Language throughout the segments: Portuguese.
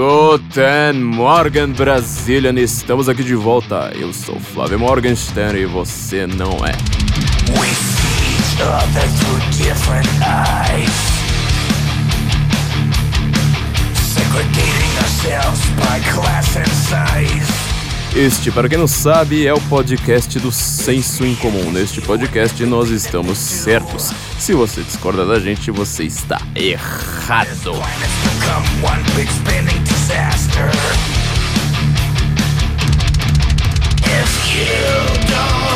Guten Morgen, Brazilian! Estamos aqui de volta. Eu sou Flávio Morgenstern e você não é. We see each other through different eyes. Segregating ourselves by class and size. Este, para quem não sabe, é o podcast do Senso em Comum. Neste podcast nós estamos certos. Se você discorda da gente, você está errado. If you don't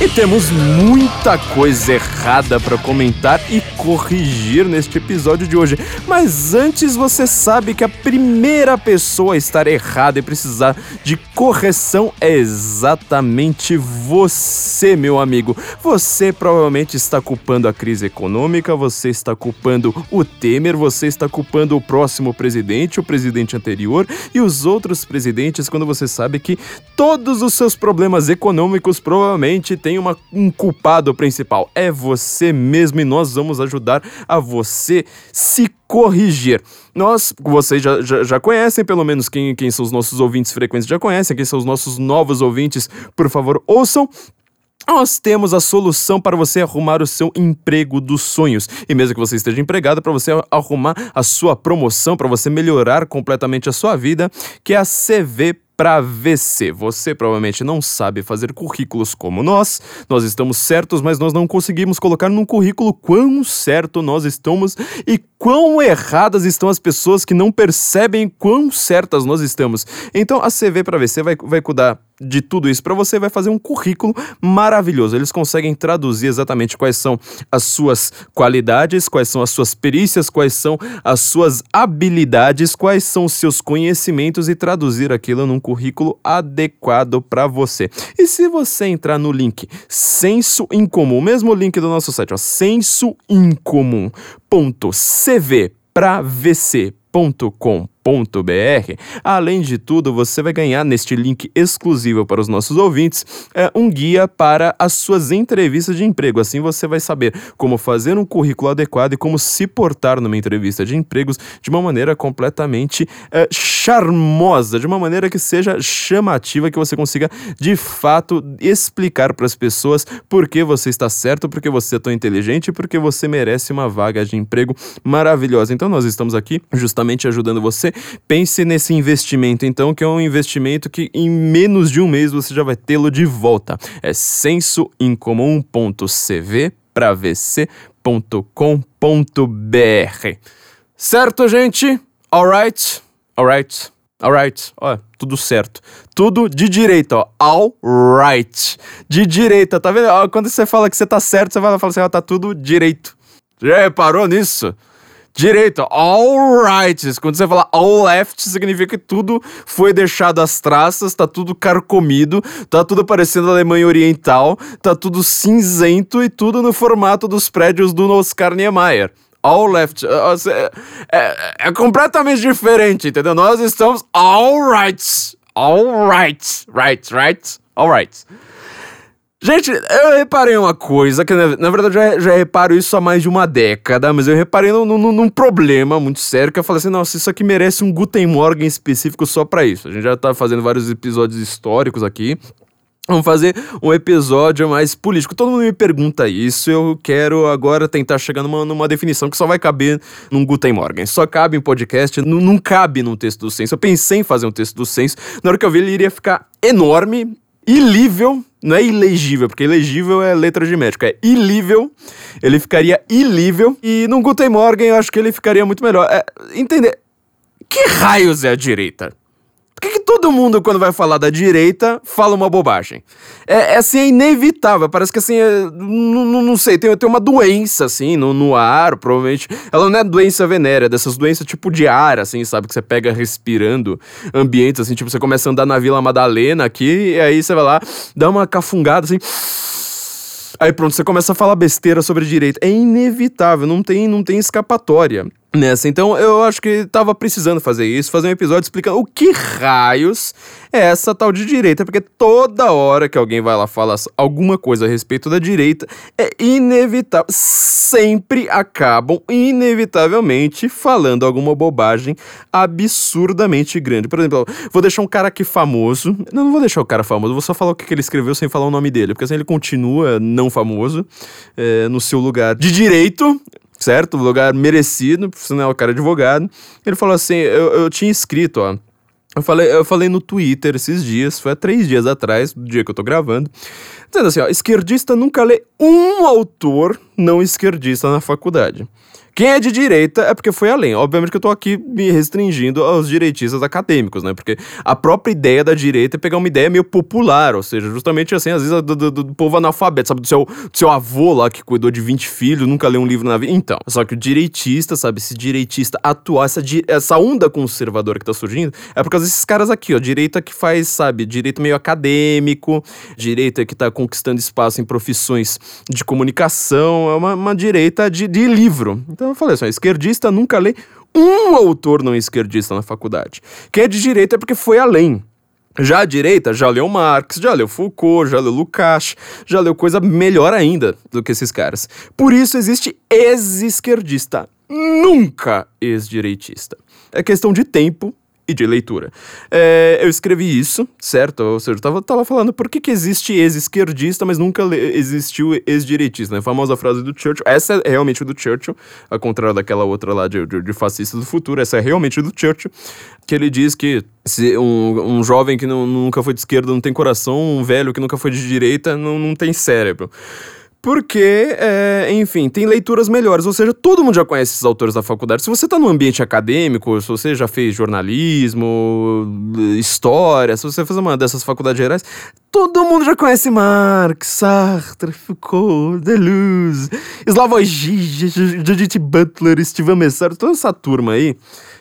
e temos muita coisa errada para comentar e corrigir neste episódio de hoje. Mas antes você sabe que a primeira pessoa a estar errada e precisar de correção é exatamente você, meu amigo. Você provavelmente está culpando a crise econômica, você está culpando o Temer, você está culpando o próximo presidente, o presidente anterior e os outros presidentes quando você sabe que todos os seus problemas econômicos provavelmente têm tem uma, um culpado principal. É você mesmo e nós vamos ajudar a você se corrigir. Nós, vocês já, já, já, conhecem, pelo menos quem, quem são os nossos ouvintes frequentes já conhecem, quem são os nossos novos ouvintes, por favor, ouçam. Nós temos a solução para você arrumar o seu emprego dos sonhos. E mesmo que você esteja empregado, para você arrumar a sua promoção, para você melhorar completamente a sua vida, que é a CV para VC. Você provavelmente não sabe fazer currículos como nós. Nós estamos certos, mas nós não conseguimos colocar num currículo quão certo nós estamos e quão erradas estão as pessoas que não percebem quão certas nós estamos. Então a CV para VC vai, vai cuidar de tudo isso para você, vai fazer um currículo maravilhoso. Eles conseguem traduzir exatamente quais são as suas qualidades, quais são as suas perícias, quais são as suas habilidades, quais são os seus conhecimentos e traduzir aquilo num currículo adequado para você. E se você entrar no link Senso em Comum, mesmo link do nosso site, ó, sensoincomum.cv para vc.com www.ecoagro.br. Além de tudo, você vai ganhar neste link exclusivo para os nossos ouvintes é, um guia para as suas entrevistas de emprego. Assim você vai saber como fazer um currículo adequado e como se portar numa entrevista de empregos de uma maneira completamente é, charmosa, de uma maneira que seja chamativa, que você consiga de fato explicar para as pessoas por que você está certo, porque você é tão inteligente, porque você merece uma vaga de emprego maravilhosa. Então nós estamos aqui justamente ajudando você pense nesse investimento, então, que é um investimento que em menos de um mês você já vai tê-lo de volta. É sensoincomum.cv para vc.com.br. Certo, gente? Alright? Alright? Alright, ó, tudo certo. Tudo de direita, ó. Alright. De direita, tá vendo? Ó, quando você fala que você tá certo, você vai falar assim, ó, tá tudo direito. Já reparou nisso? Direito, all right. Quando você fala all left, significa que tudo foi deixado às traças, tá tudo carcomido, tá tudo parecendo Alemanha Oriental, tá tudo cinzento e tudo no formato dos prédios do Oscar Niemeyer. All left. É, é, é completamente diferente, entendeu? Nós estamos all right. All right. Right, right. All right. Gente, eu reparei uma coisa, que na, verdade já, já, reparo isso há mais de uma década, mas eu reparei num, num, num, problema muito sério, que eu falei assim, nossa, isso aqui merece um Guten Morgen específico só para isso. A gente já tá fazendo vários episódios históricos aqui, Vamos fazer um episódio mais político. Todo mundo me pergunta isso. Eu quero agora tentar chegar numa, numa definição que só vai caber num Guten Morgen. Só cabe em podcast, não, não cabe num texto do censo. Eu pensei em fazer um texto do censo. Na hora que eu vi, ele iria ficar enorme, ilível não é ilegível, porque ilegível é letra de médico, é ilível. Ele ficaria ilível. E no Guten Morgen eu acho que ele ficaria muito melhor. É, entender. Que raios é a direita? Por que, que, todo mundo, quando vai falar da direita, fala uma bobagem? É, é assim, é inevitável. Parece que assim, é, não, sei, tem, tem uma doença, assim, no, no ar, provavelmente. Ela não é doença venérea, dessas doenças tipo de ar, assim, sabe? Que você pega respirando ambientes, assim, tipo, você começa a andar na Vila Madalena aqui, e aí você vai lá, dá uma cafungada, assim. Aí pronto, você começa a falar besteira sobre direita. É inevitável, não tem, não tem escapatória. Nessa. Então eu acho que tava precisando fazer isso, fazer um episódio explicando o que raios é essa tal de direita, porque toda hora que alguém vai lá falar alguma coisa a respeito da direita, é inevitável, sempre acabam inevitavelmente falando alguma bobagem absurdamente grande. Por exemplo, vou deixar um cara aqui famoso, não, não vou deixar o cara famoso, vou só falar o que ele escreveu sem falar o nome dele, porque assim ele continua não famoso é, no seu lugar de direito, certo? Lugar merecido, sinal, o cara é advogado. Ele falou assim: eu, eu tinha escrito, ó. Eu falei, eu falei no Twitter esses dias, foi há três dias atrás, do dia que eu tô gravando, dizendo assim: ó, esquerdista nunca lê um autor não esquerdista na faculdade. Quem é de direita é porque foi além. Obviamente que eu tô aqui me restringindo aos direitistas acadêmicos, né? Porque a própria ideia da direita é pegar uma ideia meio popular, ou seja, justamente assim, às vezes do, do, do povo analfabeto, sabe? Do seu, do seu avô lá que cuidou de 20 filhos, nunca leu um livro na vida. Então, só que o direitista, sabe? Esse direitista atual, essa, essa onda conservadora que tá surgindo, é por causa desses caras aqui, ó. Direita que faz, sabe? Direito meio acadêmico, direita que tá conquistando espaço em profissões de comunicação, é uma, uma direita de, de livro. Então eu falei assim: esquerdista nunca lê um autor não esquerdista na faculdade. Quem é de direita é porque foi além. Já a direita já leu Marx, já leu Foucault, já leu Lukács, já leu coisa melhor ainda do que esses caras. Por isso existe ex-esquerdista, nunca ex-direitista. É questão de tempo e de leitura. É, eu escrevi isso, certo? Ou seja, eu tava, tava falando por que, que existe ex-esquerdista, mas nunca existiu ex-direitista, né? A famosa frase do Churchill. Essa é realmente do Churchill, ao contrário daquela outra lá de, de, de fascista do futuro. Essa é realmente do Churchill, que ele diz que se um, um jovem que não, nunca foi de esquerda não tem coração, um velho que nunca foi de direita não, não tem cérebro. Porque, é, enfim, tem leituras melhores. Ou seja, todo mundo já conhece esses autores da faculdade. Se você está no ambiente acadêmico, se você já fez jornalismo, história, se você fez uma dessas faculdades gerais, todo mundo já conhece Marx, Sartre, Foucault, Deleuze, Slavoj Žižek, Judith Butler, Steven Messar, toda essa turma aí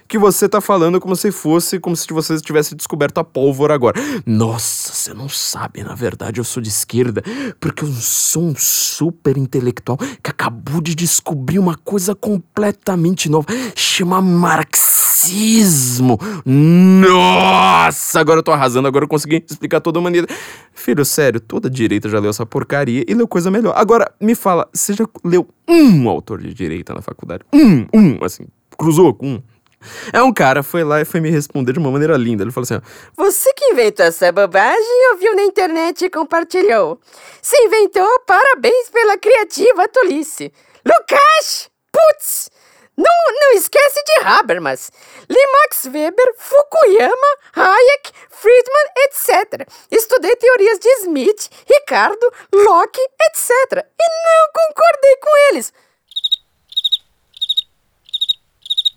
que você tá falando como se fosse, como se você tivesse descoberto a pólvora agora. Nossa, você não sabe, na verdade eu sou de esquerda, porque eu sou um super intelectual que acabou de descobrir uma coisa completamente nova, chama marxismo. Nossa, agora eu tô arrasando, agora eu consegui explicar toda a maneira. Filho, sério, toda direita já leu essa porcaria e leu coisa melhor. Agora, me fala, você já leu um autor de direita na faculdade? Um, um, assim, cruzou com um? É um cara, foi lá e foi me responder de uma maneira linda. Ele falou assim: ó, Você que inventou essa bobagem ouviu na internet e compartilhou. Se inventou, parabéns pela criativa tolice. Lucas! Putz! Não, não esquece de Habermas, Max Weber, Fukuyama, Hayek, Friedman, etc. Estudei teorias de Smith, Ricardo, Locke, etc. E não concordei com eles.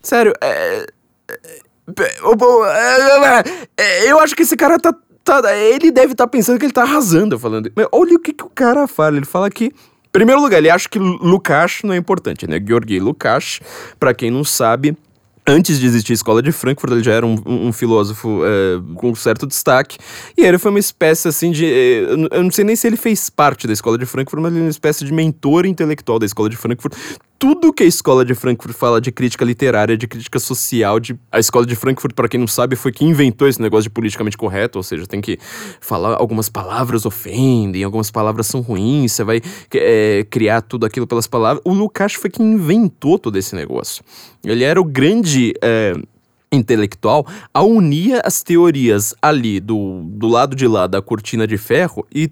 Sério, é, é, é, eu acho que esse cara tá. tá ele deve estar tá pensando que ele tá arrasando falando. Olha o que, que o cara fala. Ele fala que. Em primeiro lugar, ele acha que Lukács não é importante, né? Georgi Lukács, para quem não sabe, Antes de existir a escola de Frankfurt, ele já era um, um filósofo é, com certo destaque. E ele foi uma espécie assim de. É, eu não sei nem se ele fez parte da escola de Frankfurt, mas ele é uma espécie de mentor intelectual da escola de Frankfurt tudo que a escola de Frankfurt fala de crítica literária, de crítica social, de a escola de Frankfurt, para quem não sabe, foi que inventou esse negócio de politicamente correto, ou seja, tem que falar algumas palavras ofendem, algumas palavras são ruins, você vai é, criar tudo aquilo pelas palavras. O Lukács foi quem inventou todo esse negócio. Ele era o grande é, intelectual a unir as teorias ali do, do lado de lá da cortina de ferro e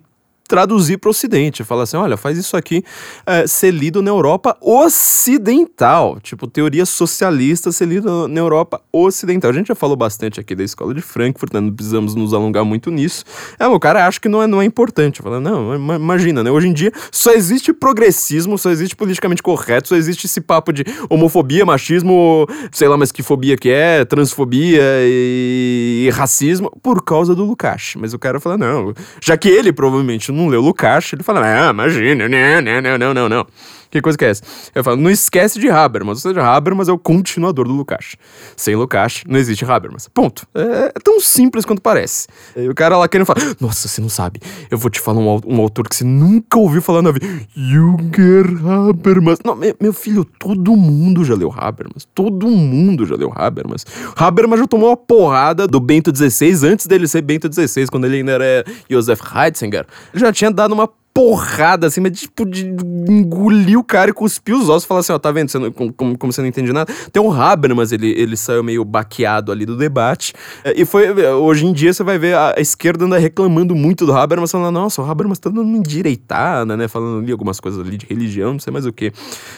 traduzir para o Ocidente. Falar assim: olha, faz isso aqui é, ser lido na Europa Ocidental. Tipo, teoria socialista ser lido na Europa Ocidental. A gente já falou bastante aqui da escola de Frankfurt, né? não precisamos nos alongar muito nisso. É, o cara acha que não é, não é importante. Fala, não, imagina, né? Hoje em dia só existe progressismo, só existe politicamente correto, só existe esse papo de homofobia, machismo, sei lá, mas que fobia que é, transfobia e, e racismo, por causa do Lukács. Mas o cara fala, não, já que ele provavelmente não não leu Lukács, ele fala, ah, imagina, não, não, não, não, não, não. Que coisa que é essa? Eu falo, não esquece de Habermas. Ou seja, Habermas é o continuador do Lukács. Sem Lukács, não existe Habermas. Ponto. É, é, tão simples quanto parece. E o cara lá querendo falar, nossa, você não sabe. Eu vou te falar um, um autor que você nunca ouviu falar na vida. Junger Habermas. Não, meu, meu, filho, todo mundo já leu Habermas. Todo mundo já leu Habermas. Habermas já tomou uma porrada do Bento XVI antes dele ser Bento XVI, quando ele ainda era Joseph Heitzinger. Ele já tinha dado uma porrada, assim, mas tipo, de engolir o cara e cuspir os ossos e falar assim, ó, tá vendo, você não, como, como você não entende nada. Tem o Habermas, ele, ele saiu meio baqueado ali do debate, é, e foi, hoje em dia você vai ver a, a esquerda anda reclamando muito do Habermas, falando, nossa, o Habermas tá dando uma endireitada, né, falando ali algumas coisas ali de religião, não sei mais o que.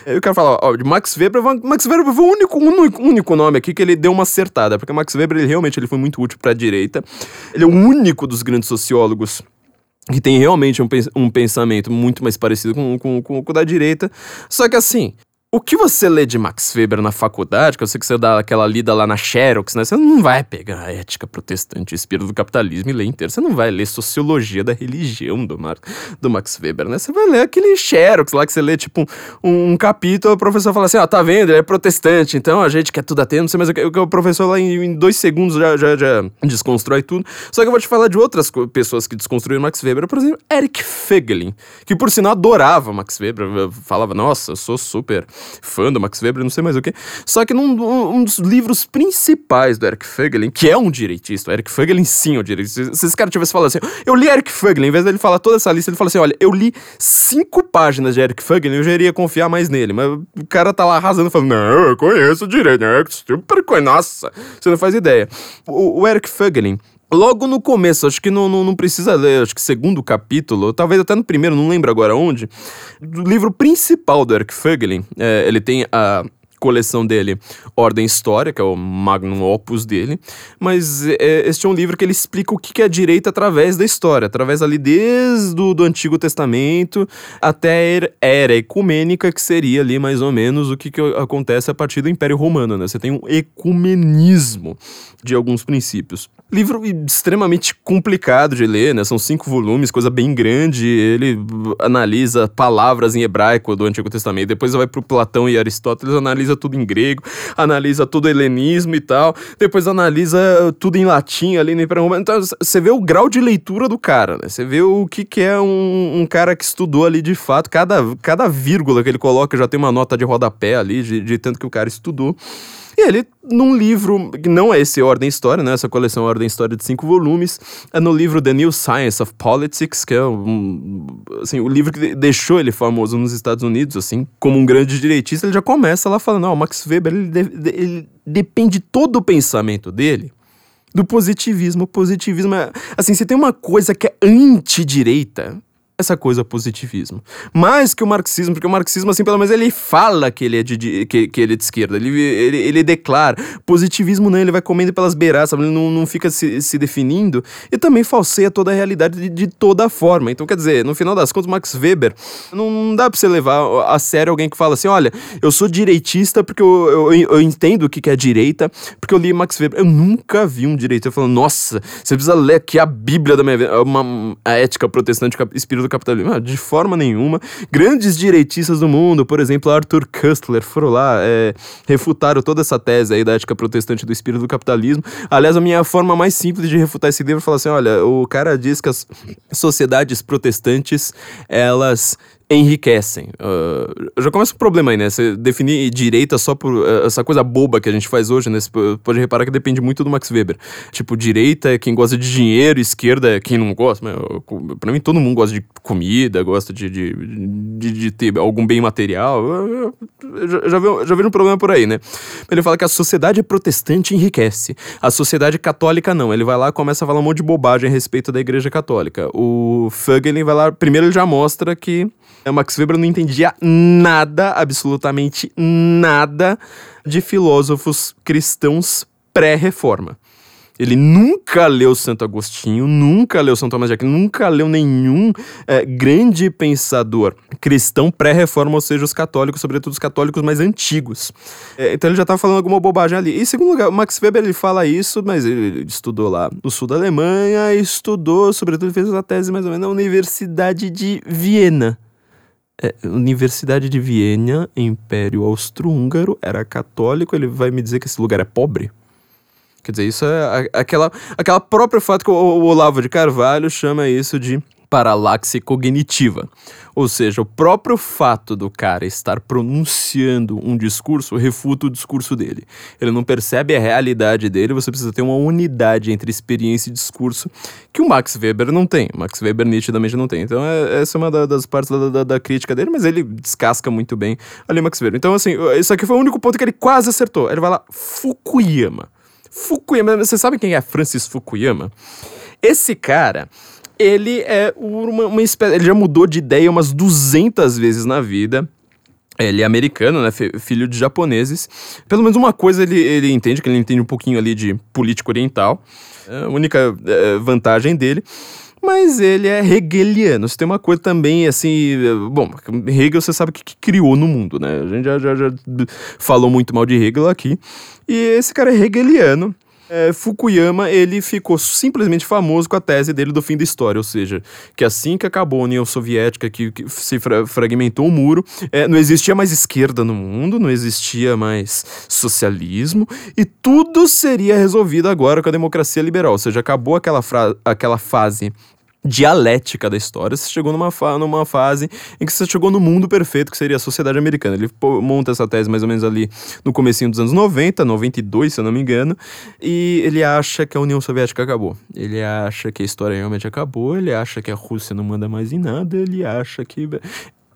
Aí o cara fala, ó, de Max Weber, Max Weber foi o único, único, único nome aqui que ele deu uma acertada, porque Max Weber, ele realmente ele foi muito útil pra direita, ele é o único dos grandes sociólogos que tem realmente um, um pensamento muito mais parecido com, com, com, com o da direita. Só que assim, o que você lê de Max Weber na faculdade, que eu sei que você dá aquela lida lá na Xerox, né? Você não vai pegar a ética protestante, o espírito do capitalismo e ler inteiro. Você não vai ler sociologia da religião do, Mar do Max Weber, né? Você vai ler aquele Xerox lá que você lê, tipo, um, um capítulo, o professor fala assim, ó, ah, tá vendo? Ele é protestante, então a gente quer tudo atento, não sei mais o que. O professor lá em, em, dois segundos já, já, já desconstrói tudo. Só que eu vou te falar de outras pessoas que desconstruíram Max Weber, por exemplo, Eric Fegelin, que por sinal adorava Max Weber, falava, nossa, eu sou super fã do Max Weber, não sei mais o que. Só que num um dos livros principais do Eric Fögelin, que é um direitista, o Eric Fögelin sim é um direitista. Se esse cara tivesse falado assim, eu li Eric Fögelin, em vez dele falar toda essa lista, ele fala assim, olha, eu li cinco páginas de Eric Fögelin, eu já iria confiar mais nele. Mas o cara tá lá arrasando, falando, não, eu conheço direito, né? Super coisa, nossa, você não faz ideia. O, o Eric Fögelin, Logo no começo, acho que não, não, não, precisa ler, acho que segundo capítulo, talvez até no primeiro, não lembro agora onde, do livro principal do Eric Fögelin, é, ele tem a coleção dele, Ordem História, que é o magnum opus dele, mas é, este é um livro que ele explica o que é a direita através da história, através ali desde do, do Antigo Testamento até a era ecumênica, que seria ali mais ou menos o que, que acontece a partir do Império Romano, né? Você tem um ecumenismo de alguns princípios. Livro extremamente complicado de ler, né? São cinco volumes, coisa bem grande. Ele analisa palavras em hebraico do Antigo Testamento. Depois vai pro Platão e Aristóteles, analisa tudo em grego, analisa todo o helenismo e tal. Depois analisa tudo em latim ali no Império Romano. Então você vê o grau de leitura do cara, né? Você vê o que, que é um, um, cara que estudou ali de fato. Cada, cada vírgula que ele coloca já tem uma nota de rodapé ali, de, de tanto que o cara estudou. Ele, num livro, que não é esse Ordem História, né? Essa coleção Ordem História de cinco volumes, é no livro The New Science of Politics, que é um, assim, o livro que deixou ele famoso nos Estados Unidos, assim, como um grande direitista, ele já começa lá falando, o Max Weber, ele, de, ele depende todo o pensamento dele do positivismo. O positivismo é, assim, se tem uma coisa que é antidireita, essa coisa positivismo. Mais que o marxismo, porque o marxismo, assim, pelo menos ele fala que ele é de, que, que ele é de esquerda. Ele, ele, ele declara. Positivismo não, ele vai comendo pelas beiradas, ele não, não fica se, se definindo. E também falseia toda a realidade de, de toda forma. Então, quer dizer, no final das contas, Max Weber, não, não dá pra você levar a sério alguém que fala assim: olha, eu sou direitista porque eu, eu, eu entendo o que, é direita, porque eu li Max Weber. Eu nunca vi um direitista falando, nossa, você precisa ler aqui a Bíblia da minha vida, uma, a ética protestante, espírito capitalismo? Ah, de forma nenhuma. Grandes direitistas do mundo, por exemplo, Arthur Kustler, foram lá, é, refutaram toda essa tese aí da ética protestante do espírito do capitalismo. Aliás, a minha forma mais simples de refutar esse livro é falar assim: olha, o cara diz que as sociedades protestantes elas enriquecem. Uh, já começa um problema aí, né? Você definir direita só por uh, essa coisa boba que a gente faz hoje, né? Você pode reparar que depende muito do Max Weber. Tipo, direita é quem gosta de dinheiro, esquerda é quem não gosta. Mas, pra mim, todo mundo gosta de comida, gosta de, de, de, de ter algum bem material. Uh, já, já, vi, já um problema por aí, né? Ele fala que a sociedade protestante enriquece. A sociedade católica não. Ele vai lá e começa a falar um monte de bobagem a respeito da igreja católica. O Fögelin vai lá, primeiro ele já mostra que o Max Weber não entendia nada, absolutamente nada, de filósofos cristãos pré-reforma. Ele nunca leu Santo Agostinho, nunca leu São Tomás de Aquino, nunca leu nenhum é, grande pensador cristão pré-reforma, ou seja, os católicos, sobretudo os católicos mais antigos. É, então ele já estava falando alguma bobagem ali. E segundo lugar, Max Weber ele fala isso, mas ele estudou lá no sul da Alemanha, estudou, sobretudo fez uma tese mais ou menos na Universidade de Viena. É, Universidade de Viena, Império Austro-Húngaro, era católico, ele vai me dizer que esse lugar é pobre? Quer dizer, isso é aquela, aquela própria fato que o, o Olavo de Carvalho chama isso de paralaxe cognitiva. Ou seja, o próprio fato do cara estar pronunciando um discurso refuta o discurso dele. Ele não percebe a realidade dele, você precisa ter uma unidade entre experiência e discurso que o Max Weber não tem. O Max Weber nitidamente não tem. Então, é, essa é uma da, das partes da, da, da, crítica dele, mas ele descasca muito bem ali Max Weber. Então, assim, isso aqui foi o único ponto que ele quase acertou. Ele vai lá, Fukuyama. Fukuyama, você sabe quem é Francis Fukuyama? Esse cara, ele é uma, uma espécie. Ele já mudou de ideia umas 200 vezes na vida. Ele é americano, né? Filho de japoneses. Pelo menos uma coisa ele, ele entende, que ele entende um pouquinho ali de política oriental. É a única é, vantagem dele mas ele é hegeliano. Você tem uma coisa também, assim. Bom, Hegel você sabe que, que criou no mundo, né? A gente já, já, já, falou muito mal de Hegel aqui. E esse cara é hegeliano. É, Fukuyama ele ficou simplesmente famoso com a tese dele do fim da história, ou seja, que assim que acabou a União Soviética, que, que se fra fragmentou o muro, é, não existia mais esquerda no mundo, não existia mais socialismo e tudo seria resolvido agora com a democracia liberal, ou seja, acabou aquela, aquela fase dialética da história, você chegou numa, fa numa fase em que você chegou no mundo perfeito, que seria a sociedade americana. Ele monta essa tese mais ou menos ali no comecinho dos anos 90, 92, se eu não me engano, e ele acha que a União Soviética acabou. Ele acha que a história realmente acabou, ele acha que a Rússia não manda mais em nada, ele acha que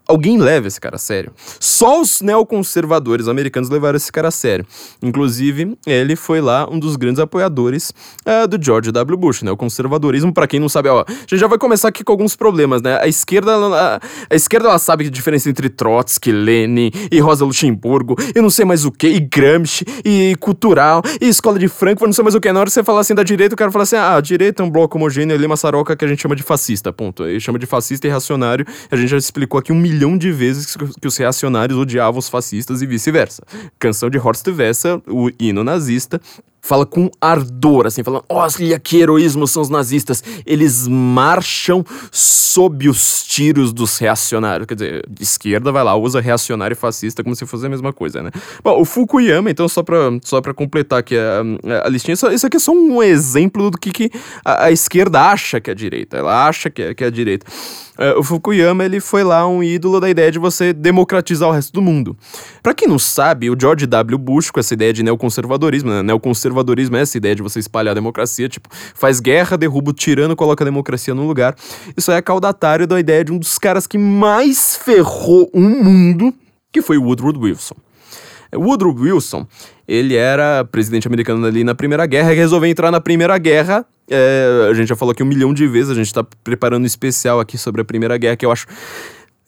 alguém leva esse cara a sério. Só os neoconservadores americanos levaram esse cara a sério. Inclusive, ele foi lá um dos grandes apoiadores uh, do George W. Bush, né? O conservadorismo, para quem não sabe, ó, a gente já vai começar aqui com alguns problemas, né? A esquerda, a, a esquerda ela sabe a diferença entre Trotsky, Lenin e Rosa Luxemburgo, e não sei mais o que, e Gramsci, e cultural, e escola de Frankfurt, não sei mais o que. Na hora que você falar assim da direita, o cara fala assim: ah, a direita é um bloco homogêneo ali, uma saroca que a gente chama de fascista, ponto. Ele chama de fascista e reacionário. A gente já explicou aqui um milhão milhão de vezes que os reacionários odiavam os fascistas e vice-versa. Canção de Horst Wessel, o hino nazista, fala com ardor, assim, falando: olha que heroísmo são os nazistas. Eles marcham sob os tiros dos reacionários. Quer dizer, esquerda vai lá, usa reacionário e fascista como se fosse a mesma coisa, né? Bom, o Fukuyama, então, só pra, só pra completar aqui a, a listinha, isso, isso aqui é só um exemplo do que, que a, a esquerda acha que é a direita. Ela acha que é, que é a direita. Uh, o Fukuyama ele foi lá um ídolo da ideia de você democratizar o resto do mundo. Para quem não sabe, o George W. Bush, com essa ideia de neoconservadorismo, né? neoconservadorismo é essa ideia de você espalhar a democracia, tipo, faz guerra, derruba o tirano, coloca a democracia no lugar. Isso é caudatário da ideia de um dos caras que mais ferrou o mundo, que foi Woodrow Wilson. Woodrow Wilson, ele era presidente americano ali na Primeira Guerra e resolveu entrar na Primeira Guerra. É, a gente já falou aqui um milhão de vezes, a gente está preparando um especial aqui sobre a Primeira Guerra, que eu acho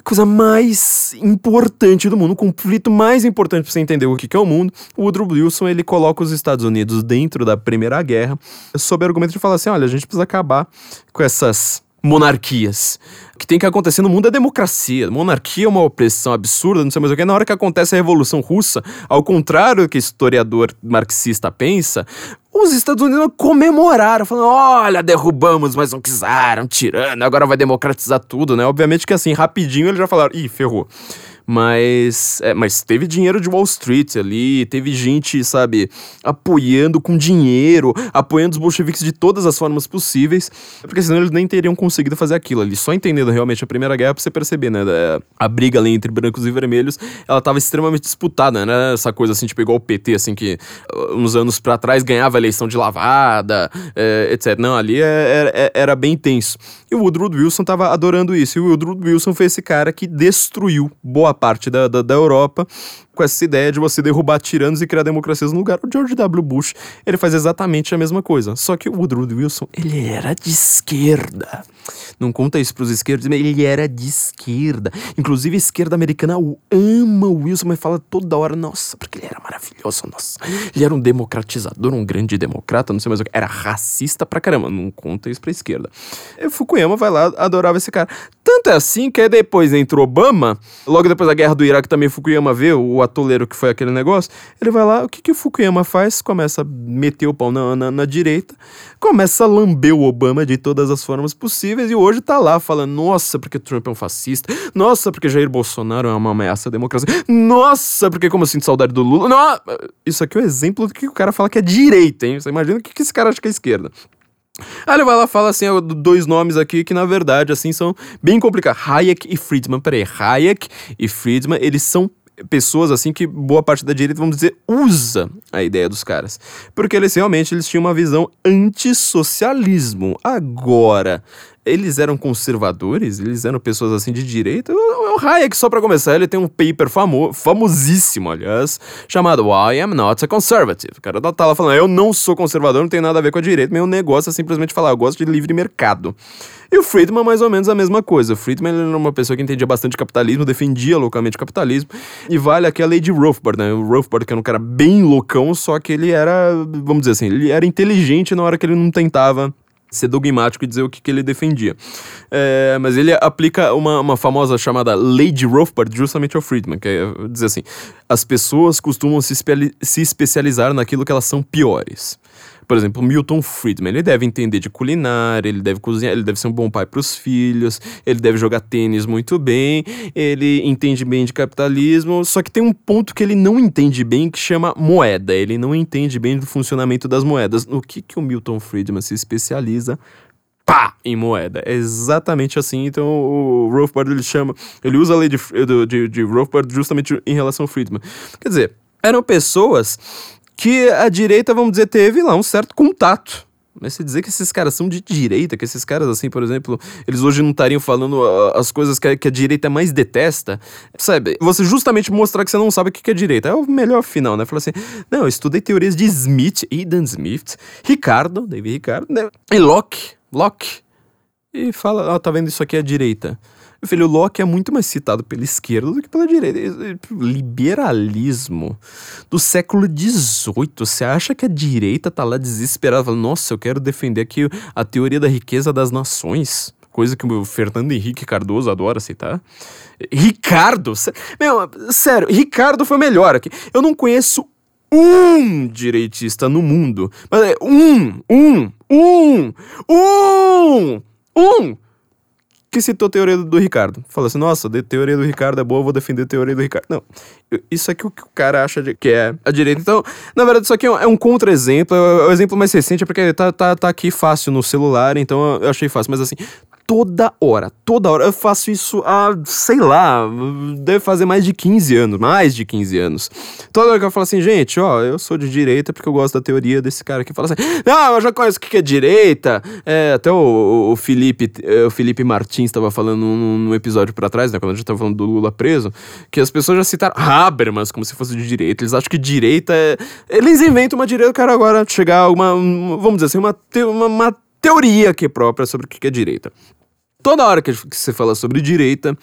coisa mais importante do mundo, o conflito mais importante para você entender o que é o mundo. O Woodrow Wilson ele coloca os Estados Unidos dentro da Primeira Guerra, sob o argumento de falar assim: olha, a gente precisa acabar com essas monarquias. O que tem que acontecer no mundo é democracia. Monarquia é uma opressão absurda, não sei mais o que. Na hora que acontece a Revolução Russa, ao contrário do que historiador marxista pensa, os Estados Unidos comemoraram, falando: olha, derrubamos um czar, um tirano, agora vai democratizar tudo, né? Obviamente que assim, rapidinho eles já falaram: ih, ferrou. Mas, é, mas teve dinheiro de Wall Street ali, teve gente, sabe, apoiando com dinheiro, apoiando os bolcheviques de todas as formas possíveis, porque senão eles nem teriam conseguido fazer aquilo ali. Só entendendo realmente a Primeira Guerra pra você perceber, né? A briga ali entre brancos e vermelhos, ela tava extremamente disputada, né? Essa coisa assim, tipo, igual o PT, assim, que uh, uns anos para trás ganhava a eleição de lavada, é, etc. Não, ali é, é, era bem tenso. E o Woodrow Wilson tava adorando isso. E o Woodrow Wilson foi esse cara que destruiu boa parte da, da, da Europa com essa ideia de você derrubar tiranos e criar democracias no lugar. O George W. Bush, ele faz exatamente a mesma coisa. Só que o Woodrow Wilson, ele era de esquerda. Não conta isso pros esquerdos, ele era de esquerda. Inclusive, a esquerda americana ama o Wilson, mas fala toda hora, nossa, porque ele era maravilhoso, nossa. Ele era um democratizador, um grande democrata, não sei mais o que. Era racista pra caramba. Não conta isso pra esquerda. E Fukuyama vai lá, adorava esse cara. Tanto é assim que depois entrou Obama, logo depois da guerra do Iraque também Fukuyama vê o atoleiro que foi aquele negócio. Ele vai lá, o que, que o Fukuyama faz? Começa a meter o pau na, na, na direita, começa a lamber o Obama de todas as formas possíveis e hoje tá lá falando: nossa, porque Trump é um fascista, nossa, porque Jair Bolsonaro é uma ameaça à democracia, nossa, porque como eu sinto saudade do Lula. Isso aqui é um exemplo do que o cara fala que é direita, hein? Você imagina o que, esse cara acha que é esquerda. Aí ele vai lá fala assim, dois nomes aqui que na verdade assim são bem complicados. Hayek e Friedman. Peraí, Hayek e Friedman, eles são pessoas assim que boa parte da direita, vamos dizer, usa a ideia dos caras. Porque eles realmente eles tinham uma visão antissocialismo. Agora, eles eram conservadores, eles eram pessoas assim de direita. O, o Hayek, só para começar, ele tem um paper famo famosíssimo, aliás, chamado I Am Not a Conservative. O cara tá lá falando, eu não sou conservador, não tem nada a ver com a direita, meu negócio é simplesmente falar, eu gosto de livre mercado. E o Friedman, mais ou menos a mesma coisa. O Friedman era uma pessoa que entendia bastante capitalismo, defendia loucamente o capitalismo, e vale aqui a lei de Rothbard, né? O Rothbard que era um cara bem loucão, só que ele era, vamos dizer assim, ele era inteligente na hora que ele não tentava ser dogmático e dizer o que, que ele defendia. É, mas ele aplica uma, uma famosa chamada Lei de Rothbard justamente ao Friedman, que é dizer assim, as pessoas costumam se, se especializar naquilo que elas são piores. Por exemplo, Milton Friedman, ele deve entender de culinária, ele deve cozinhar, ele deve ser um bom pai para os filhos, ele deve jogar tênis muito bem, ele entende bem de capitalismo, só que tem um ponto que ele não entende bem que chama moeda. Ele não entende bem do funcionamento das moedas. No que que o Milton Friedman se especializa? pá, em moeda. É exatamente assim. Então o Rothbard ele chama, ele usa a lei de, de, de justamente em relação ao Friedman. Quer dizer, eram pessoas que a direita, vamos dizer, teve lá um certo contato. Mas se dizer que esses caras são de direita, que esses caras, assim, por exemplo, eles hoje não estariam falando uh, as coisas que a, que a, direita mais detesta, sabe? Você justamente mostrar que você não sabe o que é direita. É o melhor final, né? Falar assim, não, eu estudei teorias de Smith, Aidan Smith, Ricardo, David Ricardo, né? e Locke, Locke. E fala, ó, oh, tá vendo isso aqui é a direita. Meu filho, o Locke é muito mais citado pela esquerda do que pela direita. Liberalismo do século XVIII. Você acha que a direita tá lá desesperada, falando, nossa, eu quero defender aqui a teoria da riqueza das nações? Coisa que o Fernando Henrique Cardoso adora citar. Ricardo? Meu, sério, Ricardo foi melhor aqui. Eu não conheço um direitista no mundo. Mas é um, um, um, um, um que citou a teoria do Ricardo. Falou assim, nossa, a teoria do Ricardo é boa, vou defender a teoria do Ricardo. Não, isso é que o, que o cara acha de, que é a direita. Então, na verdade, isso aqui é um, é um contra-exemplo. É o exemplo mais recente, é porque tá, tá, tá aqui fácil no celular, então eu achei fácil. Mas assim, toda hora, toda hora. Eu faço isso há, sei lá, deve fazer mais de 15 anos, mais de 15 anos. Toda hora que eu falo assim, gente, ó, eu sou de direita porque eu gosto da teoria desse cara que fala assim, não, eu já conheço o que é direita. É, até o, o, Felipe, é, o Felipe Martins estava falando num, num, episódio para trás, né, quando a gente tava falando do Lula preso, que as pessoas já citaram Habermas como se fosse de direita. Eles acham que direita é. Eles inventam uma direita, o cara agora chegar a uma, vamos dizer assim, uma, uma, uma teoria aqui própria sobre o que é direita toda hora que você fala sobre direita,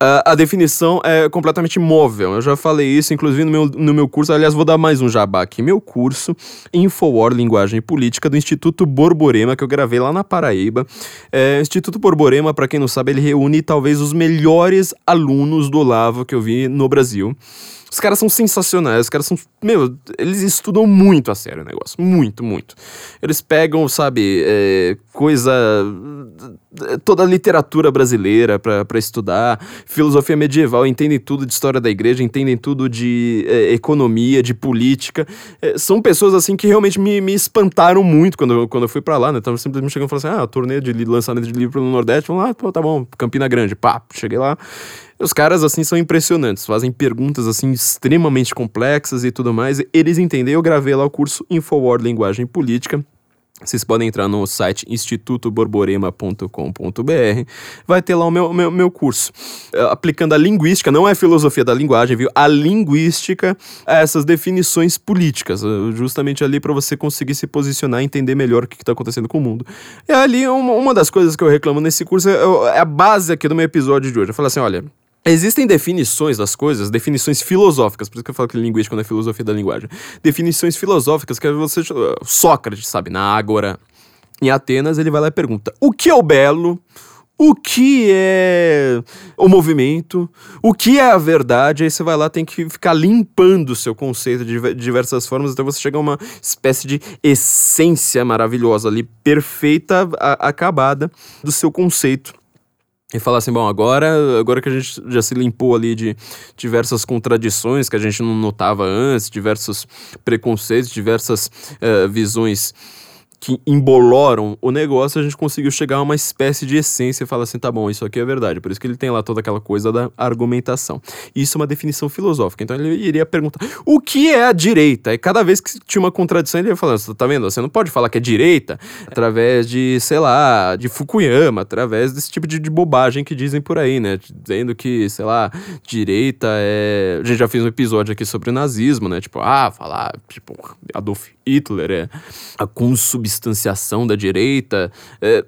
Uh, a definição é completamente móvel. Eu já falei isso, inclusive, no meu, no meu curso. Aliás, vou dar mais um jabá aqui. Meu curso, Infowar Linguagem e Política, do Instituto Borborema, que eu gravei lá na Paraíba. É, Instituto Borborema, para quem não sabe, ele reúne talvez os melhores alunos do Olavo que eu vi no Brasil. Os caras são sensacionais, os caras são. Meu, eles estudam muito a sério o negócio. Muito, muito. Eles pegam, sabe, é, coisa. toda a literatura brasileira para estudar, filosofia medieval, entendem tudo de história da igreja, entendem tudo de é, economia, de política. É, são pessoas, assim, que realmente me, me espantaram muito quando, quando eu fui para lá, né? Tava simplesmente chegando e falando assim: ah, torneio de lançamento de livro no Nordeste, vamos lá, pô, tá bom, Campina Grande, pá, cheguei lá. Os caras, assim, são impressionantes, fazem perguntas, assim, extremamente complexas e tudo mais. Eles entendem, eu gravei lá o curso Infowar Linguagem Política. Vocês podem entrar no site institutoborborema.com.br, vai ter lá o meu, meu, meu curso. É, aplicando a linguística, não é filosofia da linguagem, viu? A linguística a essas definições políticas, uh, justamente ali para você conseguir se posicionar e entender melhor o que está acontecendo com o mundo. E ali, uma, uma das coisas que eu reclamo nesse curso é, é a base aqui do meu episódio de hoje. Eu falo assim: olha, Existem definições das coisas, definições filosóficas, por isso que eu falo que linguística não é filosofia da linguagem. Definições filosóficas que você. Sócrates, sabe, na Ágora, em Atenas, ele vai lá e pergunta: o que é o belo? O que é o movimento? O que é a verdade? Aí você vai lá, tem que ficar limpando o seu conceito de diversas formas até você chegar a uma espécie de essência maravilhosa ali, perfeita, acabada do seu conceito e falar assim, bom, agora, agora que a gente já se limpou ali de diversas contradições que a gente não notava antes, diversos preconceitos, diversas uh, visões que emboloram o negócio, a gente conseguiu chegar a uma espécie de essência e falar assim, tá bom, isso aqui é verdade. Por isso que ele tem lá toda aquela coisa da argumentação. Isso é uma definição filosófica. Então ele iria perguntar, o que é a direita? E cada vez que tinha uma contradição, ele ia falando, tá vendo? Você não pode falar que é direita através de, sei lá, de Fukuyama, através desse tipo de, de bobagem que dizem por aí, né? Dizendo que, sei lá, direita é... A gente já fez um episódio aqui sobre o nazismo, né? Tipo, ah, falar, tipo, Adolf Hitler é a consubstância substanciação da direita. É,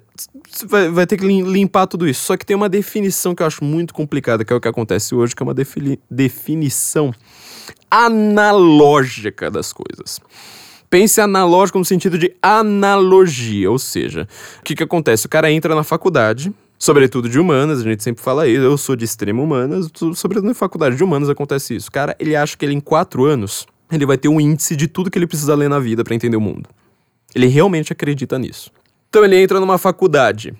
vai, vai ter que limpar tudo isso. Só que tem uma definição que eu acho muito complicada, que é o que acontece hoje, que é uma definição analógica das coisas. Pense analógico no sentido de analogia, ou seja, o que, que acontece? O cara entra na faculdade, sobretudo de humanas, a gente sempre fala isso, eu sou de extremo humanas, sobretudo na faculdade de humanas acontece isso. O cara, ele acha que ele em quatro anos, ele vai ter um índice de tudo que ele precisa ler na vida para entender o mundo. Ele realmente acredita nisso. Então ele entra numa faculdade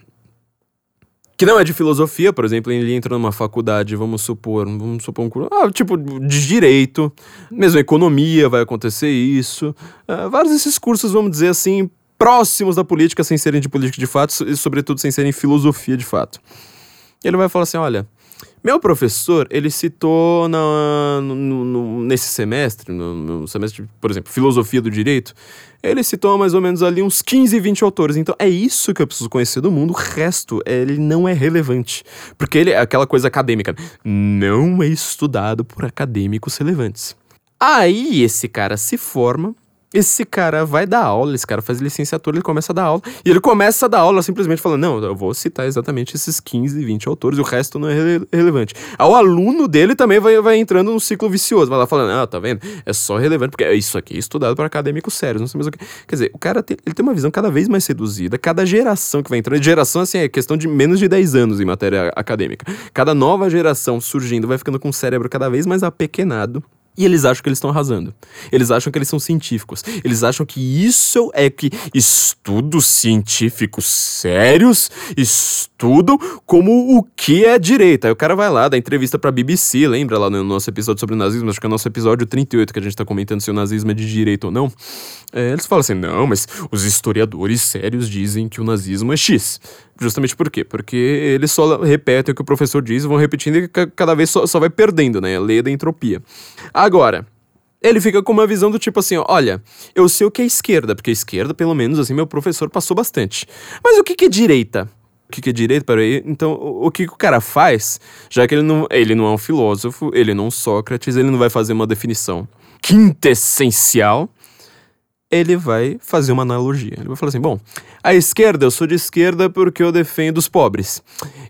que não é de filosofia, por exemplo, ele entra numa faculdade, vamos supor, vamos supor um curso, ah, tipo de direito, mesmo economia vai acontecer isso, ah, vários desses cursos, vamos dizer assim, próximos da política, sem serem de política de fato e sobretudo sem serem filosofia de fato. Ele vai falar assim, olha, meu professor, ele citou na, no, no, nesse semestre, no, no, semestre, por exemplo, Filosofia do Direito, ele citou mais ou menos ali uns 15, 20 autores. Então é isso que eu preciso conhecer do mundo, o resto, ele não é relevante. Porque ele é aquela coisa acadêmica, não é estudado por acadêmicos relevantes. Aí esse cara se forma, esse cara vai dar aula, esse cara faz licenciatura, ele começa a dar aula. E ele começa a dar aula simplesmente falando: Não, eu vou citar exatamente esses 15, 20 autores, o resto não é rele relevante. O aluno dele também vai, vai entrando num ciclo vicioso, vai lá falando: Ah, tá vendo? É só relevante, porque isso aqui é estudado para acadêmicos sérios, não sei mais o que. Quer dizer, o cara tem, ele tem uma visão cada vez mais reduzida, cada geração que vai entrando, geração assim, é questão de menos de 10 anos em matéria acadêmica. Cada nova geração surgindo vai ficando com o cérebro cada vez mais apequenado e eles acham que eles estão arrasando. Eles acham que eles são científicos. Eles acham que isso é que estudos científicos sérios estudam como o que é direita. Aí o cara vai lá, dá entrevista pra BBC, lembra lá no nosso episódio sobre o nazismo? Acho que é o nosso episódio 38 que a gente tá comentando se o nazismo é de direita ou não. É, eles falam assim: não, mas os historiadores sérios dizem que o nazismo é X. Justamente por quê? Porque eles só repetem o que o professor diz, vão repetindo e cada vez só, só vai perdendo, né? A lei da entropia. Agora, ele fica com uma visão do tipo assim, olha, eu sei o que é esquerda, porque esquerda, pelo menos assim, meu professor passou bastante. Mas o que, que é direita? O que, que é direita? Peraí. Então, o, o que, que o cara faz, já que ele não, ele não é um filósofo, ele não é um Sócrates, ele não vai fazer uma definição quintessencial ele vai fazer uma analogia. Ele vai falar assim: bom, a esquerda, eu sou de esquerda porque eu defendo os pobres.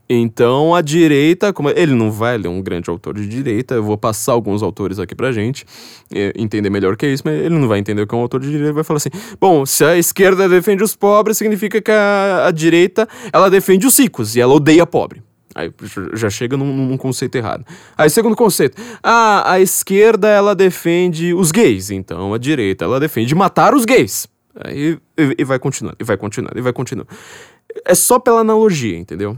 Então a direita, como ele não vai, ele é um grande autor de direita, eu vou passar alguns autores aqui pra gente é, entender melhor que é isso, mas ele não vai entender o que é um autor de direita, ele vai falar assim: bom, se a esquerda defende os pobres, significa que a, a direita ela defende os ricos e ela odeia pobre. Aí já chega num, num, conceito errado. Aí, segundo conceito. Ah, a esquerda ela defende os gays, então a direita ela defende matar os gays. Aí e, e vai continuando, e vai continuando, e vai continuando. É só pela analogia, entendeu?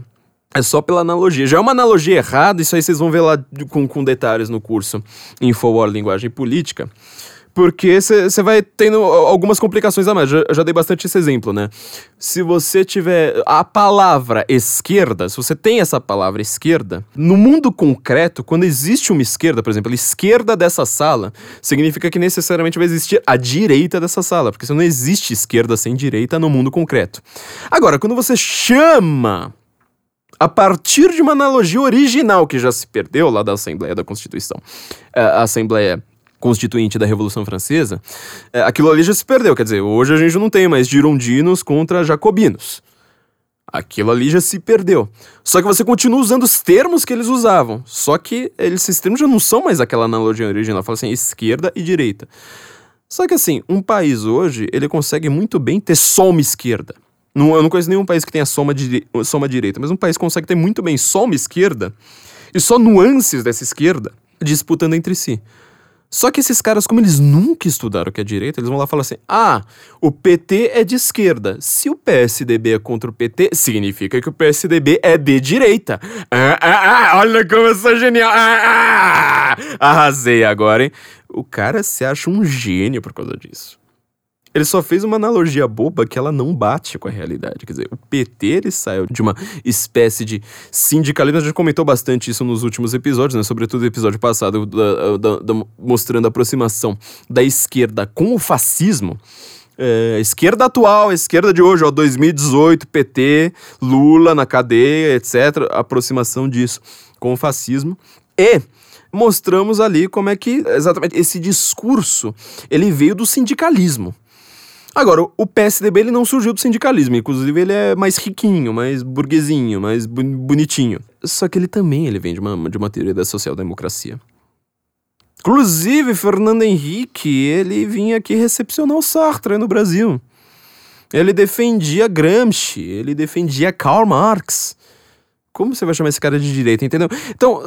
É só pela analogia. Já é uma analogia errada, isso aí vocês vão ver lá com, com detalhes no curso Infowar Linguagem Política. Porque você vai tendo algumas complicações a mais. Eu já dei bastante esse exemplo, né? Se você tiver a palavra esquerda, se você tem essa palavra esquerda, no mundo concreto, quando existe uma esquerda, por exemplo, a esquerda dessa sala, significa que necessariamente vai existir a direita dessa sala, porque não existe esquerda sem direita no mundo concreto. Agora, quando você chama a partir de uma analogia original que já se perdeu lá da Assembleia da Constituição, é, a Assembleia constituinte da Revolução Francesa, é, aquilo ali já se perdeu. Quer dizer, hoje a gente não tem mais girondinos contra jacobinos. Aquilo ali já se perdeu. Só que você continua usando os termos que eles usavam. Só que esses termos já não são mais aquela analogia original. Fala assim, esquerda e direita. Só que assim, um país hoje, ele consegue muito bem ter só uma esquerda. Não, eu não conheço nenhum país que tenha soma, de, soma direita, mas um país consegue ter muito bem só uma esquerda e só nuances dessa esquerda disputando entre si. Só que esses caras, como eles nunca estudaram o que é direita, eles vão lá falar assim: ah, o PT é de esquerda. Se o PSDB é contra o PT, significa que o PSDB é de direita. Ah, ah, ah, olha como eu sou genial! Ah, ah, arrasei agora, hein? O cara se acha um gênio por causa disso. Ele só fez uma analogia boba que ela não bate com a realidade. Quer dizer, o PT ele saiu de uma espécie de sindicalismo. A gente comentou bastante isso nos últimos episódios, né? Sobretudo o episódio passado, da, da, da, mostrando a aproximação da esquerda com o fascismo. É, esquerda atual, esquerda de hoje, ó, 2018, PT, Lula na cadeia, etc. Aproximação disso com o fascismo. E mostramos ali como é que exatamente esse discurso ele veio do sindicalismo. Agora, o PSDB ele não surgiu do sindicalismo, inclusive ele é mais riquinho, mais burguesinho, mais bonitinho. Só que ele também ele vem de uma, de uma teoria da social-democracia. Inclusive, Fernando Henrique, ele vinha aqui recepcionar o Sartre no Brasil. Ele defendia Gramsci, ele defendia Karl Marx. Como você vai chamar esse cara de direita, entendeu? Então,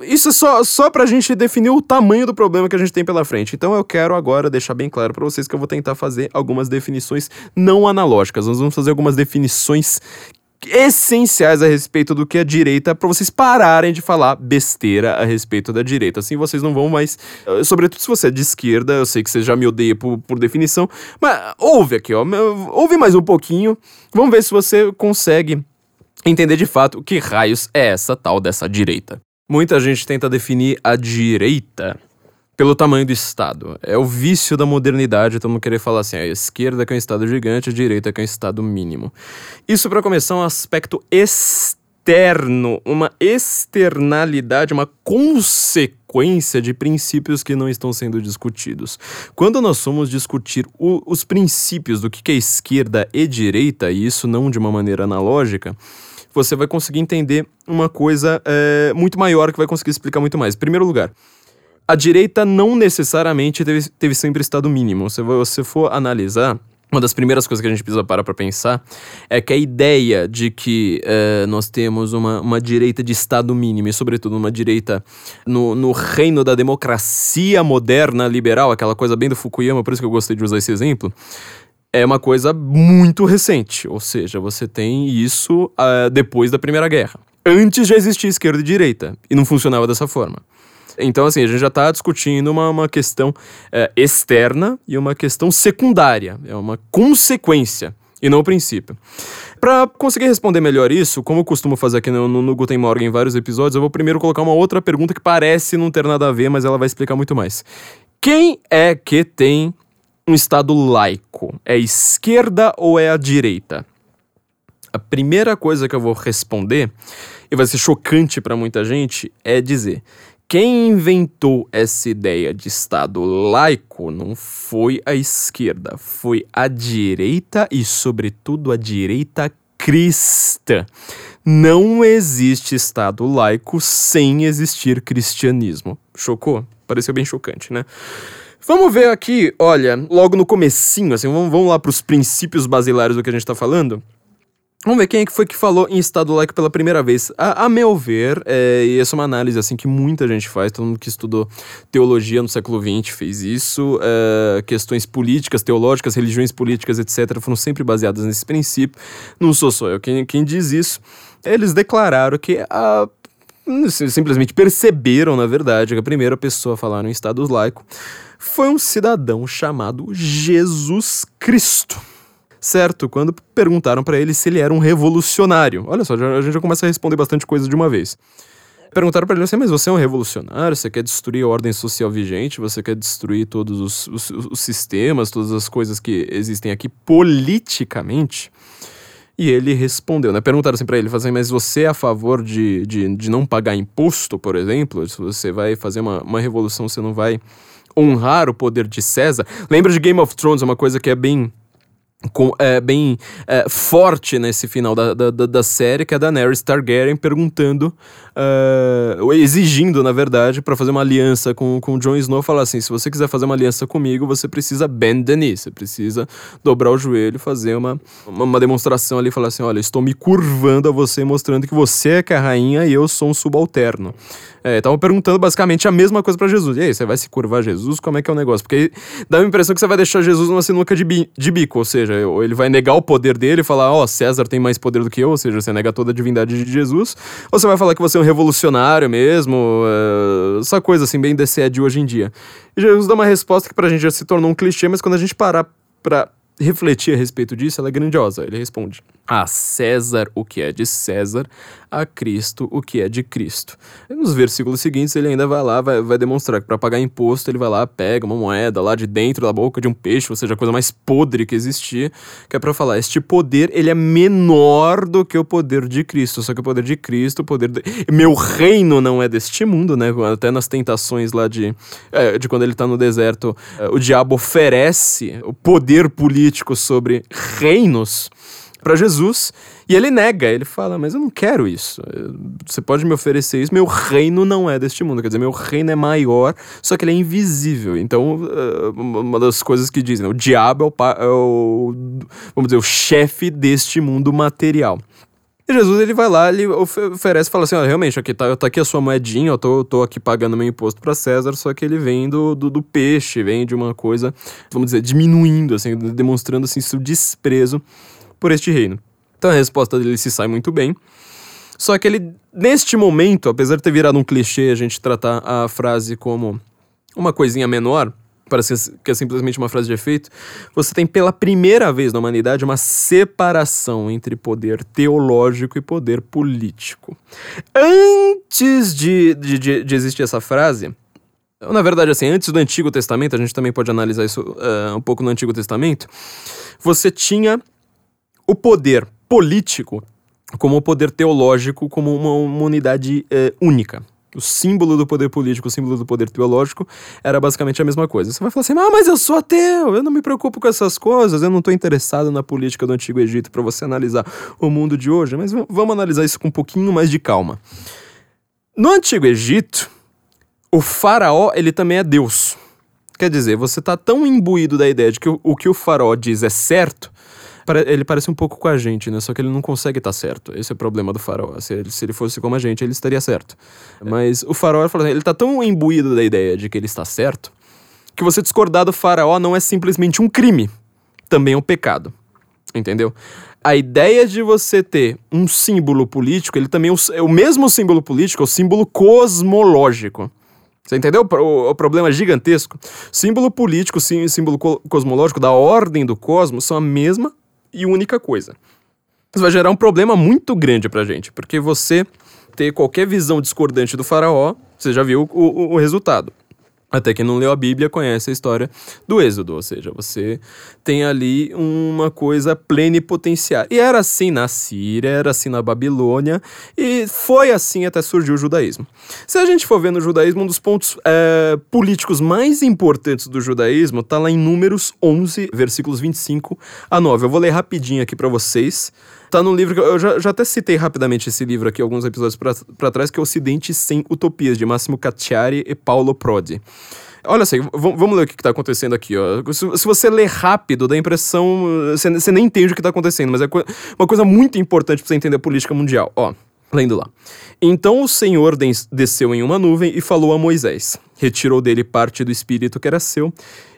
isso é só, só pra gente definir o tamanho do problema que a gente tem pela frente. Então, eu quero agora deixar bem claro para vocês que eu vou tentar fazer algumas definições não analógicas. Nós vamos fazer algumas definições essenciais a respeito do que é direita para vocês pararem de falar besteira a respeito da direita. Assim vocês não vão mais. Eh, sobretudo se você é de esquerda, eu sei que você já me odeia por, por definição, mas ouve aqui, ó. Ouve mais um pouquinho. Vamos ver se você consegue entender de fato que raios é essa tal dessa direita. Muita gente tenta definir a direita pelo tamanho do Estado. É o vício da modernidade, todo mundo querer falar assim, a esquerda que é um Estado gigante, a direita que é um Estado mínimo. Isso, para começar, é um aspecto externo, uma externalidade, uma consequência de princípios que não estão sendo discutidos. Quando nós somos discutir o, os princípios do que é esquerda e direita, e isso não de uma maneira analógica, você vai conseguir entender uma coisa é, muito maior que vai conseguir explicar muito mais. Em primeiro lugar, a direita não necessariamente teve, teve sempre estado mínimo. Se você for analisar, uma das primeiras coisas que a gente precisa parar para pensar é que a ideia de que uh, nós temos uma, uma direita de Estado mínimo, e sobretudo uma direita no, no reino da democracia moderna liberal, aquela coisa bem do Fukuyama, por isso que eu gostei de usar esse exemplo, é uma coisa muito recente. Ou seja, você tem isso uh, depois da Primeira Guerra. Antes já existia esquerda e direita, e não funcionava dessa forma. Então, assim, a gente já está discutindo uma, uma questão uh, externa e uma questão secundária. É uma consequência e não o princípio. Para conseguir responder melhor isso, como eu costumo fazer aqui no, no, no Guten Morgen em vários episódios, eu vou primeiro colocar uma outra pergunta que parece não ter nada a ver, mas ela vai explicar muito mais. Quem é que tem um Estado laico? É a esquerda ou é a direita? A primeira coisa que eu vou responder, e vai ser chocante para muita gente, é dizer: quem inventou essa ideia de Estado laico não foi a esquerda, foi a direita e, sobretudo, a direita cristã. Não existe Estado laico sem existir cristianismo. Chocou? Pareceu bem chocante, né? Vamos ver aqui, olha, logo no comecinho, assim, vamos, vamos lá para os princípios basilares do que a gente está falando. Vamos ver quem é que foi que falou em Estado laico pela primeira vez. A, a, meu ver, é, e essa é uma análise assim que muita gente faz, todo mundo que estudou teologia no século XX fez isso, é, questões políticas, teológicas, religiões políticas, etc., foram sempre baseadas nesse princípio. Não sou só eu quem, quem diz isso. Eles declararam que a simplesmente perceberam, na verdade, que a primeira pessoa a falar no estado laico foi um cidadão chamado Jesus Cristo. Certo, quando perguntaram para ele se ele era um revolucionário. Olha só, a gente já começa a responder bastante coisa de uma vez. Perguntaram para ele assim, mas você é um revolucionário? Você quer destruir a ordem social vigente? Você quer destruir todos os, os, os sistemas, todas as coisas que existem aqui politicamente? E ele respondeu, né? Perguntaram assim pra ele, assim, mas você é a favor de, de, de não pagar imposto, por exemplo? Se você vai fazer uma, uma revolução, você não vai honrar o poder de César? Lembra de Game of Thrones, uma coisa que é bem com, é, bem é, forte nesse final da, da, da, série, que é a Daenerys Targaryen perguntando, uh, exigindo, na verdade, para fazer uma aliança com, com o Jon Snow, falar assim, se você quiser fazer uma aliança comigo, você precisa bend the knee, você precisa dobrar o joelho, fazer uma, uma, demonstração ali, falar assim, olha, estou me curvando a você, mostrando que você é que é a rainha e eu sou um subalterno. Estavam é, perguntando basicamente a mesma coisa para Jesus. E aí, você vai se curvar Jesus? Como é que é o negócio? Porque dá a impressão que você vai deixar Jesus numa sinuca de, bi de bico, ou seja, ele vai negar o poder dele e falar, ó, oh, César tem mais poder do que eu, ou seja, você nega toda a divindade de Jesus, ou você vai falar que você é um revolucionário mesmo, é, essa coisa assim, bem DC de hoje em dia. E Jesus dá uma resposta que pra gente já se tornou um clichê, mas quando a gente parar pra refletir a respeito disso, ela é grandiosa. Ele responde: A César o que é de César, a Cristo o que é de Cristo. E nos versículos seguintes, ele ainda vai lá, vai, vai demonstrar que para pagar imposto, ele vai lá, pega uma moeda lá de dentro da boca de um peixe, ou seja, a coisa mais podre que existia, que é para falar: este poder, ele é menor do que o poder de Cristo. Só que o poder de Cristo, o poder. De... Meu reino não é deste mundo, né? Até nas tentações lá de, é, de quando ele tá no deserto, é, o diabo oferece o poder político sobre reinos para Jesus e ele nega, ele fala: Mas eu não quero isso. Você pode me oferecer isso, meu reino não é deste mundo. Quer dizer, meu reino é maior, só que ele é invisível. Então, eh, uma das coisas que dizem: o diabo é o, é o vamos dizer, o chefe deste mundo material. E Jesus ele vai lá, ele oferece fala assim: olha, realmente, aqui tá, tá aqui a sua moedinha, eu tô, tô aqui pagando meu imposto para César, só que ele vem do, do, do, peixe, vem de uma coisa, vamos dizer, diminuindo, assim, demonstrando assim, seu desprezo por este reino. Então a resposta dele se sai muito bem. Só que ele, neste momento, apesar de ter virado um clichê a gente tratar a frase como uma coisinha menor, parece que é simplesmente uma frase de efeito, você tem pela primeira vez na humanidade uma separação entre poder teológico e poder político. Antes de, de, de existir essa frase, na verdade, assim, antes do Antigo Testamento, a gente também pode analisar isso uh, um pouco no Antigo Testamento, você tinha o poder político como o poder teológico como uma, unidade é, única. O símbolo do poder político, o símbolo do poder teológico era basicamente a mesma coisa. Você vai falar assim: ah, mas eu sou ateu, eu não me preocupo com essas coisas, eu não estou interessado na política do Antigo Egito para você analisar o mundo de hoje. Mas vamos analisar isso com um pouquinho mais de calma. No Antigo Egito, o faraó ele também é Deus. Quer dizer, você está tão imbuído da ideia de que o, o que o faraó diz é certo ele parece um pouco com a gente, né? Só que ele não consegue estar tá certo. Esse é o problema do farol. Se ele, se ele fosse como a gente, ele estaria certo. É. Mas o farol, assim, ele tá tão imbuído da ideia de que ele está certo, que você discordar do faraó não é simplesmente um crime, também é um pecado. Entendeu? A ideia de você ter um símbolo político, ele também é o mesmo símbolo político, é o símbolo cosmológico. Você entendeu o, o, problema gigantesco? Símbolo político, sim, símbolo co cosmológico da ordem do cosmos são a mesma e única coisa. Isso vai gerar um problema muito grande pra gente, porque você ter qualquer visão discordante do faraó, você já viu o, o, o resultado. Até quem não leu a Bíblia conhece a história do Êxodo, ou seja, você tem ali uma coisa plenipotenciária. E era assim na Síria, era assim na Babilônia, e foi assim até surgiu o judaísmo. Se a gente for ver no judaísmo, um dos pontos é, políticos mais importantes do judaísmo está lá em Números 11, versículos 25 a 9. Eu vou ler rapidinho aqui para vocês. Tá num livro que eu já, já até citei rapidamente esse livro aqui, alguns episódios para trás, que é Ocidente Sem Utopias, de Máximo Cacciari e Paulo Prodi. Olha assim, vamos ler o que está acontecendo aqui. Ó. Se, se, você ler rápido, dá a impressão. Você, você nem entende o que está acontecendo, mas é co uma coisa muito importante para você entender a política mundial. Ó, lendo lá. Então o Senhor desceu em uma nuvem e falou a Moisés. Retirou dele parte do espírito que era seu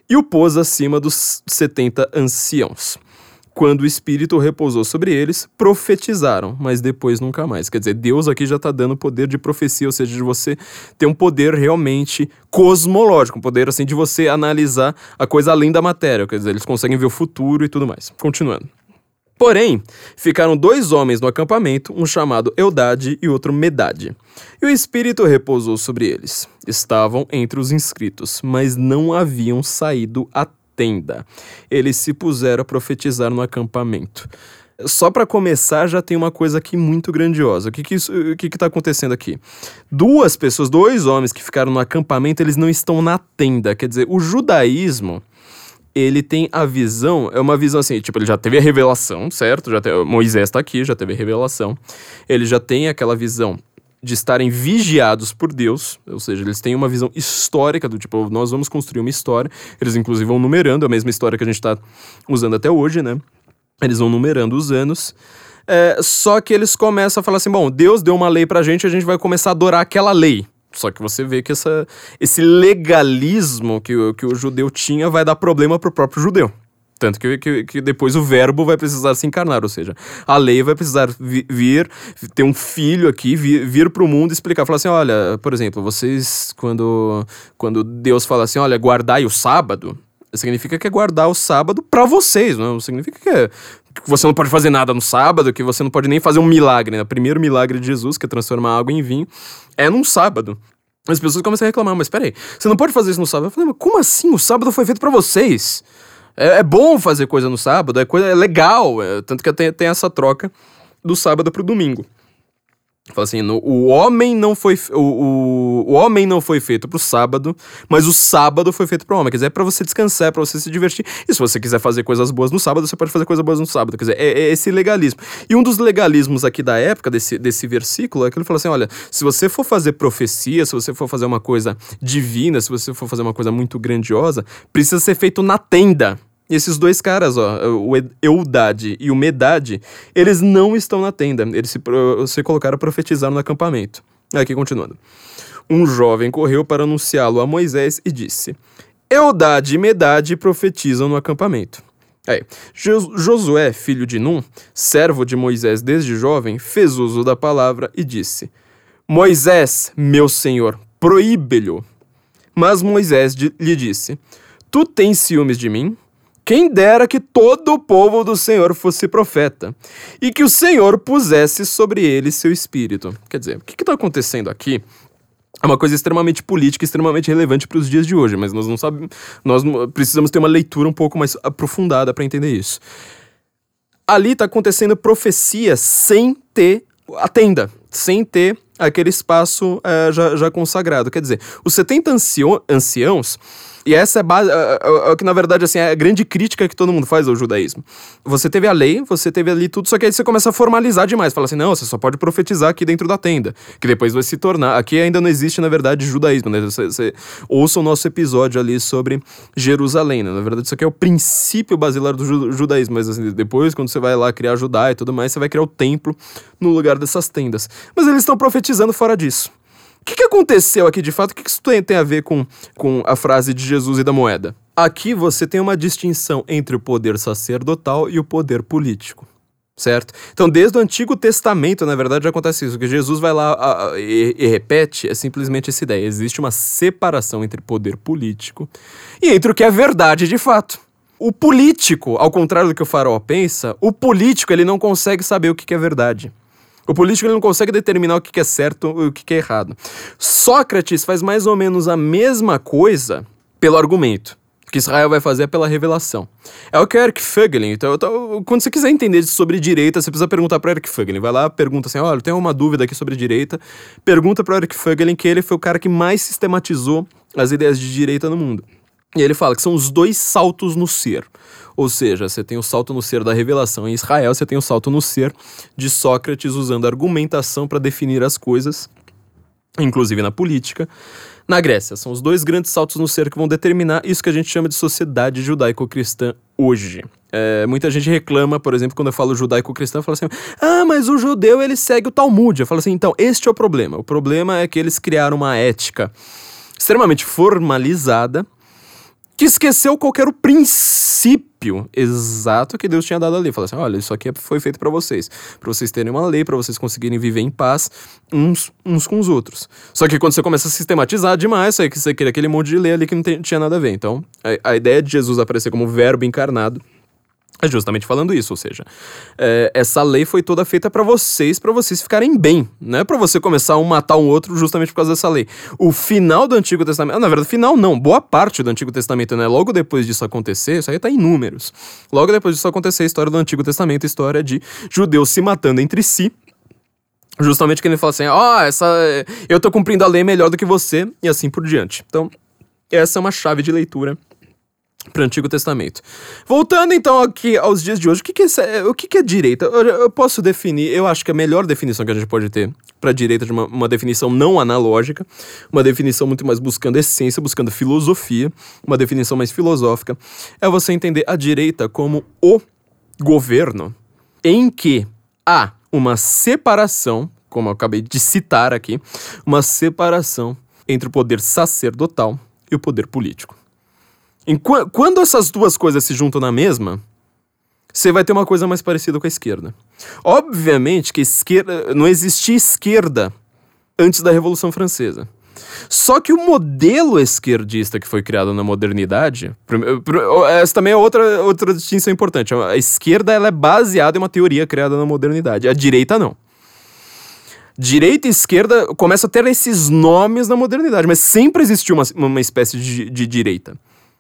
e o pôs acima dos setenta anciãos. Quando o Espírito repousou sobre eles, profetizaram, mas depois nunca mais. Quer dizer, Deus aqui já está dando poder de profecia, ou seja, de você ter um poder realmente cosmológico, um poder assim de você analisar a coisa além da matéria. Quer dizer, eles conseguem ver o futuro e tudo mais. Continuando. Porém, ficaram dois homens no acampamento, um chamado Eudade e outro Medade. E o Espírito repousou sobre eles. Estavam entre os inscritos, mas não haviam saído à tenda. Eles se puseram a profetizar no acampamento. Só para começar, já tem uma coisa aqui muito grandiosa. O que que, isso, o que que tá acontecendo aqui? Duas pessoas, dois homens que ficaram no acampamento, eles não estão na tenda. Quer dizer, o judaísmo ele tem a visão, é uma visão assim, tipo, ele já teve a revelação, certo? Já te, Moisés está aqui, já teve a revelação. Ele já tem aquela visão de estarem vigiados por Deus, ou seja, eles têm uma visão histórica do tipo, nós vamos construir uma história. Eles inclusive vão numerando a mesma história que a gente está usando até hoje, né? Eles vão numerando os anos. É, só que eles começam a falar assim: bom, Deus deu uma lei pra gente, a gente vai começar a adorar aquela lei. Só que você vê que essa, esse legalismo que que o judeu tinha vai dar problema pro próprio judeu. Tanto que, que, que, depois o verbo vai precisar se encarnar, ou seja, a lei vai precisar vi, vir, ter um filho aqui, vir, vir para o mundo explicar. Falar assim: olha, por exemplo, vocês, quando, quando Deus fala assim, olha, guardai o sábado, significa que é guardar o sábado para vocês, não significa que, é, que você não pode fazer nada no sábado, que você não pode nem fazer um milagre. Né? O primeiro milagre de Jesus, que é transformar água em vinho, é num sábado. As pessoas começam a reclamar, mas peraí, você não pode fazer isso no sábado? Eu falei, mas como assim? O sábado foi feito para vocês. É, é, bom fazer coisa no sábado, é, coisa, é legal. É, tanto que tem, tem essa troca do sábado pro domingo. Fala assim, no, o homem não foi o, o, o homem não foi feito pro sábado, mas o sábado foi feito pro homem. Quer dizer, é pra você descansar, é pra você se divertir. E se você quiser fazer coisas boas no sábado, você pode fazer coisas boas no sábado. Quer dizer, é, é esse legalismo. E um dos legalismos aqui da época, desse, desse versículo, é que ele fala assim: olha, se você for fazer profecia, se você for fazer uma coisa divina, se você for fazer uma coisa muito grandiosa, precisa ser feito na tenda. Esses dois caras, ó, o Eudade e o Medade, eles não estão na tenda. Eles se, se colocaram a profetizar no acampamento. Aqui continuando. Um jovem correu para anunciá-lo a Moisés e disse: Eudade e Medade profetizam no acampamento. Aí, Josué, filho de Num, servo de Moisés desde jovem, fez uso da palavra e disse: Moisés, meu senhor, proíbe-lhe. Mas Moisés lhe disse: Tu tens ciúmes de mim? Quem dera que todo o povo do Senhor fosse profeta, e que o Senhor pusesse sobre ele seu espírito. Quer dizer, o que está acontecendo aqui é uma coisa extremamente política, extremamente relevante para os dias de hoje, mas nós não sabemos, nós precisamos ter uma leitura um pouco mais aprofundada para entender isso. Ali está acontecendo profecia sem ter a tenda, sem ter aquele espaço é, já, já consagrado. Quer dizer, os 70 anciãos e essa é, base, é, é, é, que, na verdade, assim, é a grande crítica que todo mundo faz ao judaísmo. Você teve a lei, você teve ali tudo, só que aí você começa a formalizar demais. Fala assim, não, você só pode profetizar aqui dentro da tenda. Que depois vai se tornar. Aqui ainda não existe, na verdade, judaísmo, né? Você, você ouça o nosso episódio ali sobre Jerusalém, né? Na verdade, isso aqui é o princípio basilar do ju judaísmo. Mas assim, depois, quando você vai lá criar Judá e tudo mais, você vai criar o templo no lugar dessas tendas. Mas eles estão profetizando fora disso que, que aconteceu aqui de fato? O que, que isso tem, tem a ver com, com a frase de Jesus e da moeda? Aqui você tem uma distinção entre o poder sacerdotal e o poder político certo? Então, desde o Antigo Testamento, na verdade, já acontece isso. O que Jesus vai lá a, a, e, e, repete é simplesmente essa ideia. Existe uma separação entre poder político e entre o que é verdade de fato. O político, ao contrário do que o farol pensa, o político ele não consegue saber o que é verdade. O político não consegue determinar o que é certo e o que é errado. Sócrates faz mais ou menos a mesma coisa pelo argumento. O que Israel vai fazer é pela revelação. É o que o Eric Fögelin. Então, então, quando você quiser entender sobre direita, você precisa perguntar para Eric Fögelin. Vai lá, pergunta assim: olha, eu tenho uma dúvida aqui sobre direita. Pergunta para Eric Fögelin, que ele foi o cara que mais sistematizou as ideias de direita no mundo. E ele fala que são os dois saltos no ser. Ou seja, você tem o salto no ser da revelação em Israel, você tem o salto no ser de Sócrates usando argumentação para definir as coisas, inclusive na política. Na Grécia, são os dois grandes saltos no ser que vão determinar isso que a gente chama de sociedade judaico-cristã hoje. É, muita gente reclama, por exemplo, quando eu falo judaico-cristão, fala assim: ah, mas o judeu ele segue o Talmud. Eu falo assim: então, este é o problema. O problema é que eles criaram uma ética extremamente formalizada que esqueceu qual era o princípio exato que Deus tinha dado ali. Falou assim: olha, isso aqui foi feito para vocês, para vocês terem uma lei, para vocês conseguirem viver em paz uns, uns com os outros. Só que quando você começa a sistematizar demais, aí que você cria aquele monte de lei ali que não tem, tinha nada a ver. Então, a, a ideia de Jesus aparecer como verbo encarnado é justamente falando isso, ou seja, é, essa lei foi toda feita para vocês, para vocês ficarem bem, não é para você começar a um matar um outro justamente por causa dessa lei. O final do Antigo Testamento, na verdade, final não, boa parte do Antigo Testamento, né? Logo depois disso acontecer, isso aí tá em números. Logo depois disso acontecer, a história do Antigo Testamento, a história de judeus se matando entre si, justamente que ele fala assim: "Ó, oh, essa eu tô cumprindo a lei melhor do que você" e assim por diante. Então, essa é uma chave de leitura para o Antigo Testamento. Voltando então aqui aos dias de hoje, o que, que, é, o que, que é direita? Eu, eu, posso definir, eu acho que a melhor definição que a gente pode ter para direita de uma, uma, definição não analógica, uma definição muito mais buscando essência, buscando filosofia, uma definição mais filosófica, é você entender a direita como o governo em que há uma separação, como eu acabei de citar aqui, uma separação entre o poder sacerdotal e o poder político. Enqu quando essas duas coisas se juntam na mesma, você vai ter uma coisa mais parecida com a esquerda. Obviamente que esquerda, não existia esquerda antes da Revolução Francesa. Só que o modelo esquerdista que foi criado na modernidade, essa também é outra, outra distinção importante. A esquerda ela é baseada em uma teoria criada na modernidade, a direita não. Direita e esquerda começam a ter esses nomes na modernidade, mas sempre existiu uma, uma espécie de, de direita.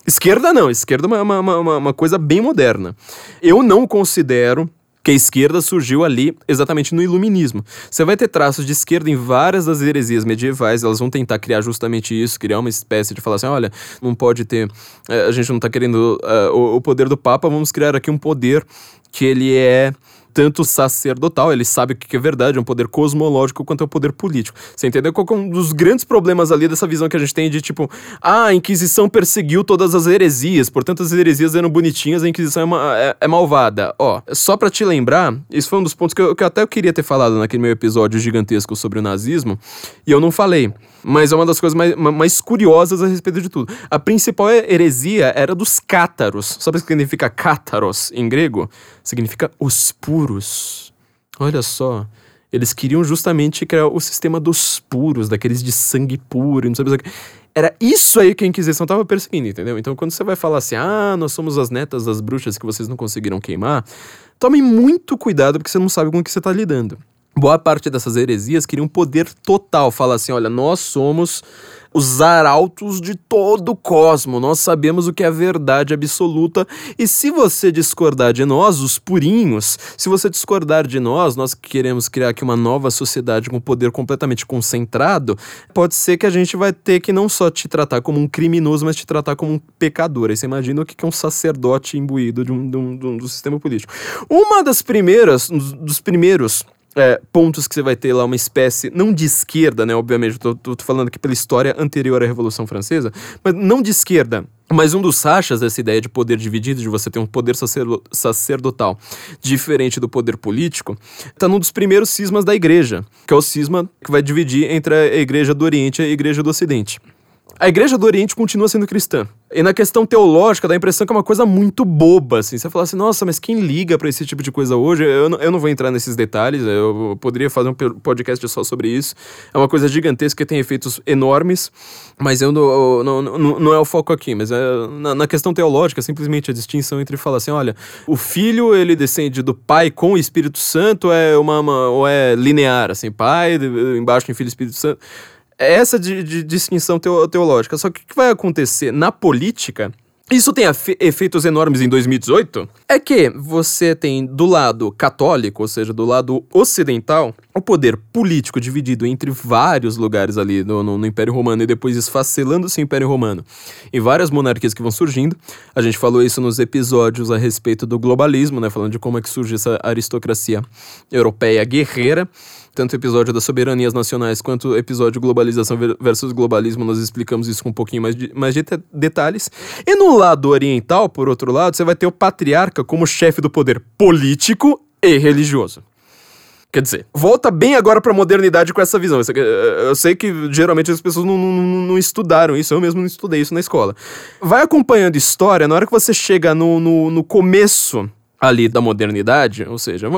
Esquerda não, esquerda é uma, uma, uma, uma coisa bem moderna. Eu não considero que a esquerda surgiu ali exatamente no iluminismo. Você vai ter traços de esquerda em várias das heresias medievais, elas vão tentar criar justamente isso, criar uma espécie de falar assim, olha, não pode ter, eh, a gente não está querendo uh, o, o poder do Papa, vamos criar aqui um poder que ele é tanto sacerdotal, ele sabe o que é verdade, é um poder cosmológico quanto é o poder político. Você entendeu qual é um dos grandes problemas ali dessa visão que a gente tem de tipo, ah, a Inquisição perseguiu todas as heresias, portanto as heresias eram bonitinhas, a Inquisição é, uma, é, é malvada. Ó, só para te lembrar, isso foi um dos pontos que eu, que eu até queria ter falado naquele meu episódio gigantesco sobre o nazismo, e eu não falei. Mas é uma das coisas mais, mais curiosas a respeito de tudo. A principal heresia era dos cátaros. Sabe o que significa cátaros em grego? Significa os puros. Olha só. Eles queriam justamente criar o sistema dos puros, daqueles de sangue puro não sabe o que. Era isso aí que a Inquisição estava perseguindo, entendeu? Então quando você vai falar assim, ah, nós somos as netas das bruxas que vocês não conseguiram queimar, tome muito cuidado porque você não sabe com o que você está lidando boa parte dessas heresias queriam poder total, falar assim, olha, nós somos os arautos de todo o cosmo, nós sabemos o que é a verdade absoluta, e se você discordar de nós, os purinhos, se você discordar de nós, nós queremos criar aqui uma nova sociedade com poder completamente concentrado, pode ser que a gente vai ter que não só te tratar como um criminoso, mas te tratar como um pecador. Aí você imagina o que é um sacerdote imbuído de um, de um, de um, do sistema político. Uma das primeiras, dos primeiros é, pontos que você vai ter lá uma espécie, não de esquerda, né? Obviamente, tô, tô, tô, falando aqui pela história anterior à Revolução Francesa, mas não de esquerda. Mas um dos rachas dessa ideia de poder dividido, de você ter um poder sacerdotal diferente do poder político, está num dos primeiros cismas da igreja, que é o cisma que vai dividir entre a igreja do Oriente e a igreja do Ocidente. A igreja do Oriente continua sendo cristã. E na questão teológica, dá a impressão que é uma coisa muito boba, assim. Você fala assim, nossa, mas quem liga para esse tipo de coisa hoje? Eu não, eu não vou entrar nesses detalhes, eu poderia fazer um podcast só sobre isso. É uma coisa gigantesca que tem efeitos enormes, mas eu não, não, não, não é o foco aqui. Mas é, na, na, questão teológica, simplesmente a distinção entre falar assim, olha, o filho, ele descende do pai com o Espírito Santo, é uma, uma ou é linear, assim, pai, embaixo tem filho Espírito Santo é essa de, de distinção teológica. Só que o que vai acontecer na política isso tem efeitos enormes em 2018? É que você tem do lado católico, ou seja, do lado ocidental, o poder político dividido entre vários lugares ali no, no, no Império Romano e depois esfacelando-se o Império Romano em várias monarquias que vão surgindo. A gente falou isso nos episódios a respeito do globalismo, né? Falando de como é que surge essa aristocracia europeia guerreira tanto o episódio das soberanias nacionais quanto o episódio globalização versus globalismo, nós explicamos isso com um pouquinho mais de, mais de detalhes. E no lado oriental, por outro lado, você vai ter o patriarca como chefe do poder político e religioso. Quer dizer, volta bem agora pra modernidade com essa visão. Eu sei que geralmente as pessoas não, não, não, estudaram isso, eu mesmo não estudei isso na escola. Vai acompanhando história, na hora que você chega no, no, no começo ali da modernidade, ou seja,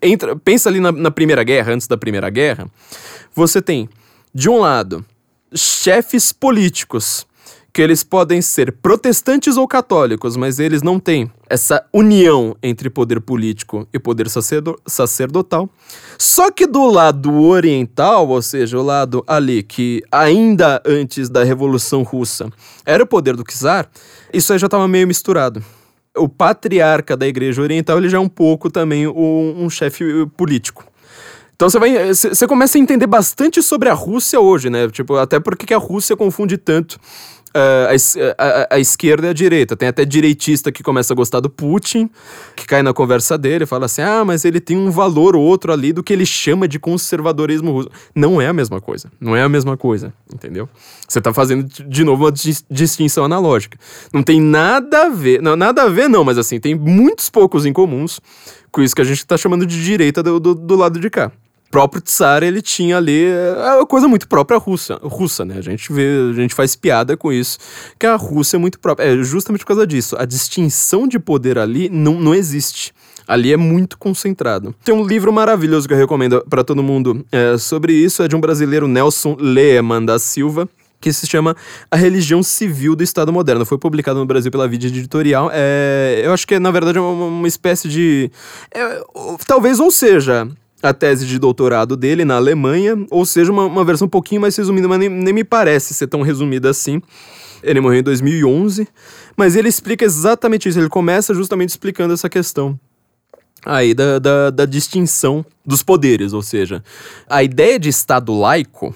entra, pensa ali na, na Primeira Guerra, antes da Primeira Guerra, você tem, de um lado, chefes políticos que eles podem ser protestantes ou católicos, mas eles não têm essa união entre poder político e poder sacerdo sacerdotal. Só que do lado oriental, ou seja, o lado ali que ainda antes da Revolução Russa era o poder do czar, isso aí já estava meio misturado. O patriarca da Igreja Oriental ele já é um pouco também um, um chefe político. Então você vai, você começa a entender bastante sobre a Rússia hoje, né? Tipo, até porque a Rússia confunde tanto a, a, a, esquerda e a direita. Tem até direitista que começa a gostar do Putin, que cai na conversa dele e fala assim: ah, mas ele tem um valor ou outro ali do que ele chama de conservadorismo russo. Não é a mesma coisa. Não é a mesma coisa, entendeu? Você tá fazendo de novo uma distinção analógica. Não tem nada a ver. Não, nada a ver, não, mas assim, tem muitos poucos incomuns com isso que a gente tá chamando de direita do, do, do lado de cá próprio Tsar, ele tinha ali é uma coisa muito própria russa, russa, né? A gente vê, a gente faz piada com isso, que a Rússia é muito própria. É justamente por causa disso. A distinção de poder ali não, não existe. Ali é muito concentrado. Tem um livro maravilhoso que eu recomendo para todo mundo é, sobre isso, é de um brasileiro, Nelson Lehmann da Silva, que se chama A Religião Civil do Estado Moderno. Foi publicado no Brasil pela Vida Editorial. É, eu acho que, na verdade, é uma, uma espécie de. É, talvez ou seja a tese de doutorado dele na Alemanha, ou seja, uma, uma versão um pouquinho mais resumida, mas nem, nem me parece ser tão resumida assim. Ele morreu em 2011, mas ele explica exatamente isso. Ele começa justamente explicando essa questão aí da, da, da distinção dos poderes, ou seja, a ideia de Estado laico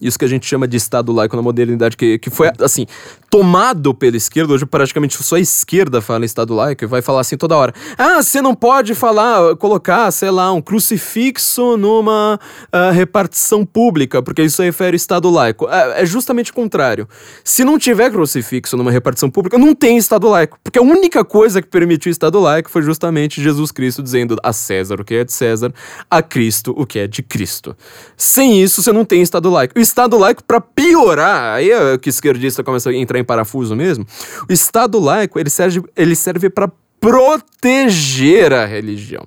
isso que a gente chama de Estado laico na modernidade, que, que foi, assim, tomado pela esquerda. Hoje, praticamente, só a esquerda fala em Estado laico e vai falar assim toda hora. Ah, você não pode falar, colocar, sei lá, um crucifixo numa uh, repartição pública, porque isso refere ao Estado laico. É, é justamente o contrário. Se não tiver crucifixo numa repartição pública, não tem Estado laico. Porque a única coisa que permitiu o Estado laico foi justamente Jesus Cristo dizendo a César o que é de César, a Cristo o que é de Cristo. Sem isso, você não tem Estado laico. O Estado laico, para piorar, aí é que esquerdista começa a entrar em parafuso mesmo. O Estado laico, ele serve, ele serve para proteger a religião.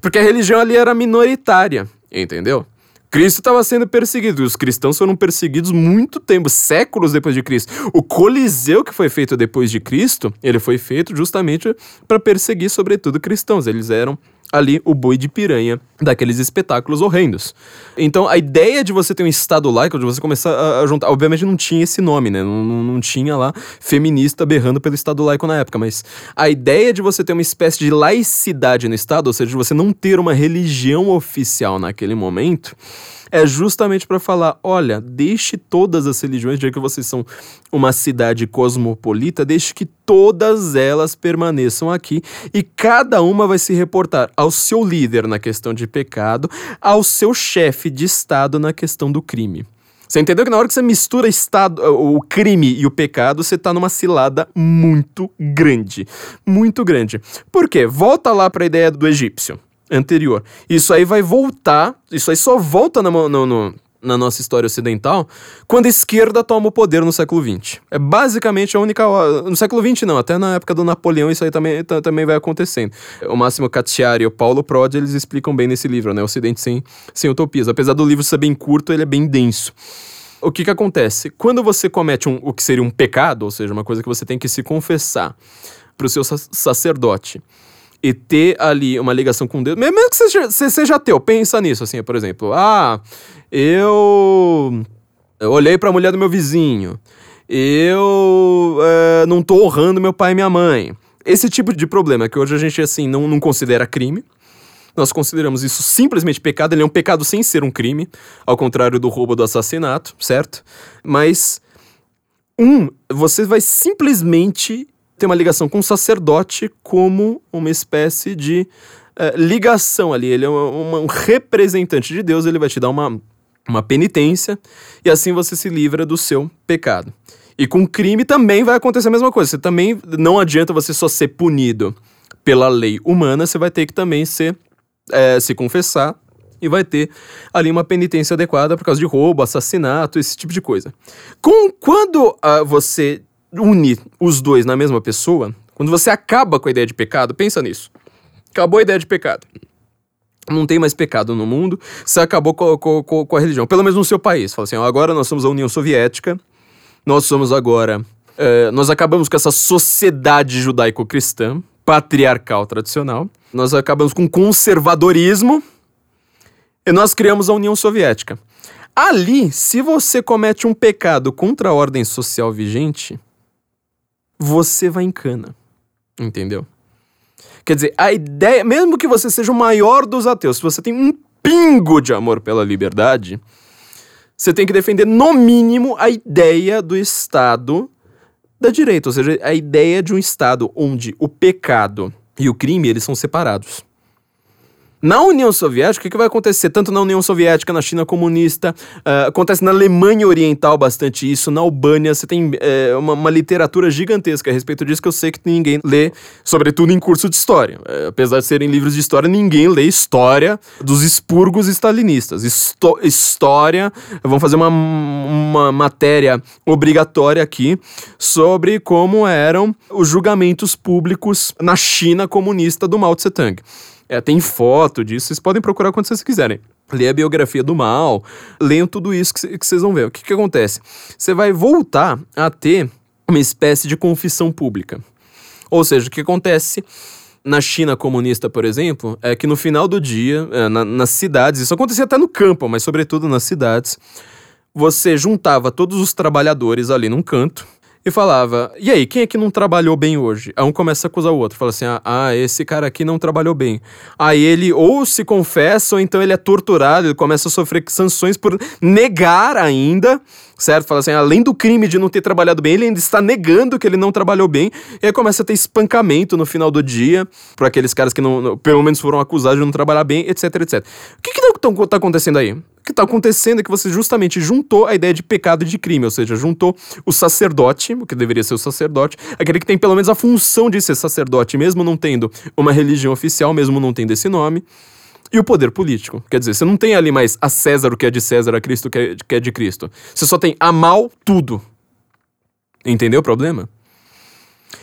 Porque a religião ali era minoritária, entendeu? Cristo estava sendo perseguido. Os cristãos foram perseguidos muito tempo, séculos depois de Cristo. O Coliseu que foi feito depois de Cristo, ele foi feito justamente para perseguir, sobretudo, cristãos. Eles eram ali o boi de piranha daqueles espetáculos horrendos. Então a ideia de você ter um estado laico, de você começar a, juntar. Obviamente não tinha esse nome, né? Não, não, tinha lá feminista berrando pelo estado laico na época, mas a ideia de você ter uma espécie de laicidade no estado, ou seja, de você não ter uma religião oficial naquele momento é justamente para falar: olha, deixe todas as religiões, já que vocês são uma cidade cosmopolita, deixe que todas elas permaneçam aqui e cada uma vai se reportar ao seu líder na questão de pecado, ao seu chefe de Estado na questão do crime. Você entendeu que na hora que você mistura estado, o crime e o pecado, você tá numa cilada muito grande. Muito grande. Por quê? Volta lá para a ideia do egípcio anterior. Isso aí vai voltar, isso aí só volta no, no, no, na nossa história ocidental quando a esquerda toma o poder no século XX. É basicamente a única. No século XX, não, até na época do Napoleão isso aí também, também vai acontecendo. O Máximo Cacciari e o Paulo Prodi eles explicam bem nesse livro, né? Ocidente sem, sem utopias. Apesar do livro ser bem curto, ele é bem denso. O que que acontece? Quando você comete um, o que seria um pecado, ou seja, uma coisa que você tem que se confessar para o seu sacerdote, e ter ali uma ligação com Deus, mesmo que você, seja ateu, pensa nisso, assim, por exemplo, ah, eu, eu olhei para a mulher do meu vizinho, eu é, não tô honrando meu pai e minha mãe. Esse tipo de problema que hoje a gente, assim, não, não considera crime, nós consideramos isso simplesmente pecado, ele é um pecado sem ser um crime, ao contrário do roubo do assassinato, certo? Mas, um, você vai simplesmente tem uma ligação com o sacerdote como uma espécie de uh, ligação ali. Ele é um representante de Deus, ele vai te dar uma, uma penitência e assim você se livra do seu pecado. E com crime também vai acontecer a mesma coisa. Você também não adianta você só ser punido pela lei humana, você vai ter que também ser é, se confessar e vai ter ali uma penitência adequada por causa de roubo, assassinato, esse tipo de coisa. Com, quando uh, você une os dois na mesma pessoa, quando você acaba com a ideia de pecado, pensa nisso. Acabou a ideia de pecado. Não tem mais pecado no mundo, você acabou com, com, com a religião, pelo menos no seu país. Fala assim, agora nós somos a União Soviética, nós somos agora. É, nós acabamos com essa sociedade judaico-cristã, patriarcal tradicional. Nós acabamos com conservadorismo e nós criamos a União Soviética. Ali, se você comete um pecado contra a ordem social vigente, você vai em cana. Entendeu? Quer dizer, a ideia, mesmo que você seja o maior dos ateus, se você tem um pingo de amor pela liberdade, você tem que defender, no mínimo, a ideia do Estado da direita, ou seja, a ideia de um Estado onde o pecado e o crime eles são separados. Na União Soviética, o que vai acontecer? Tanto na União Soviética, na China comunista, uh, acontece na Alemanha Oriental bastante isso, na Albânia, você tem uh, uma, uma, literatura gigantesca a respeito disso que eu sei que ninguém lê, sobretudo em curso de história. Uh, apesar de serem livros de história, ninguém lê história dos expurgos stalinistas. Histo história, vamos fazer uma, uma matéria obrigatória aqui sobre como eram os julgamentos públicos na China comunista do Mao Tse Tung. É, tem foto disso, vocês podem procurar quando vocês quiserem. Lê a biografia do mal, leiam tudo isso que, que vocês vão ver. O que, que acontece? Você vai voltar a ter uma espécie de confissão pública. Ou seja, o que acontece na China comunista, por exemplo, é que no final do dia, é, na, nas cidades, isso acontecia até no campo, mas sobretudo nas cidades, você juntava todos os trabalhadores ali num canto e falava: E aí, quem é que não trabalhou bem hoje? Aí um começa a acusar o outro, fala assim: Ah, esse cara aqui não trabalhou bem. Aí ele ou se confessa, ou então ele é torturado, ele começa a sofrer sanções por negar ainda, certo? Fala assim: além do crime de não ter trabalhado bem, ele ainda está negando que ele não trabalhou bem. E aí começa a ter espancamento no final do dia para aqueles caras que não, pelo menos foram acusados de não trabalhar bem, etc, etc. O que que tá acontecendo aí? O que está acontecendo é que você justamente juntou a ideia de pecado e de crime, ou seja, juntou o sacerdote, o que deveria ser o sacerdote, aquele que tem pelo menos a função de ser sacerdote, mesmo não tendo uma religião oficial, mesmo não tendo esse nome, e o poder político. Quer dizer, você não tem ali mais a César o que é de César, a Cristo o que é, é de Cristo. Você só tem a mal tudo. Entendeu o problema?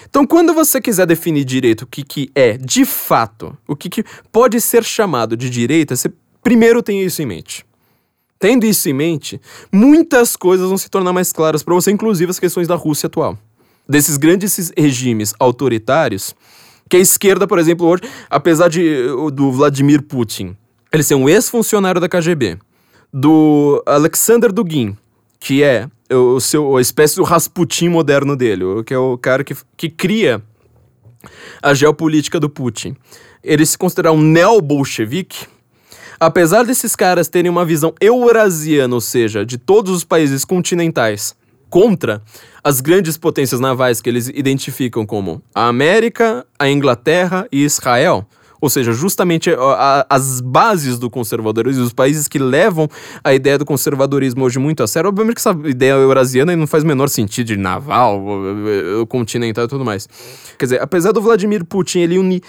Então, quando você quiser definir direito o que, que é, de fato, o que, que pode ser chamado de direita, você primeiro tem isso em mente. Tendo isso em mente, muitas coisas vão se tornar mais claras para você, inclusive as questões da Rússia atual. Desses grandes regimes autoritários, que a esquerda, por exemplo, hoje, apesar de, do Vladimir Putin, ele ser um ex-funcionário da KGB, do Alexander Dugin, que é o seu, a espécie do Rasputin moderno dele, que é o cara que, que cria a geopolítica do Putin. Ele se considera um neo-bolchevique, Apesar desses caras terem uma visão eurasiana, ou seja, de todos os países continentais, contra as grandes potências navais que eles identificam como a América, a Inglaterra e Israel, ou seja, justamente a, a, as bases do conservadorismo, os países que levam a ideia do conservadorismo hoje muito a sério. Obviamente que essa ideia eurasiana não faz o menor sentido de naval, continental e tudo mais. Quer dizer, apesar do Vladimir Putin ele unir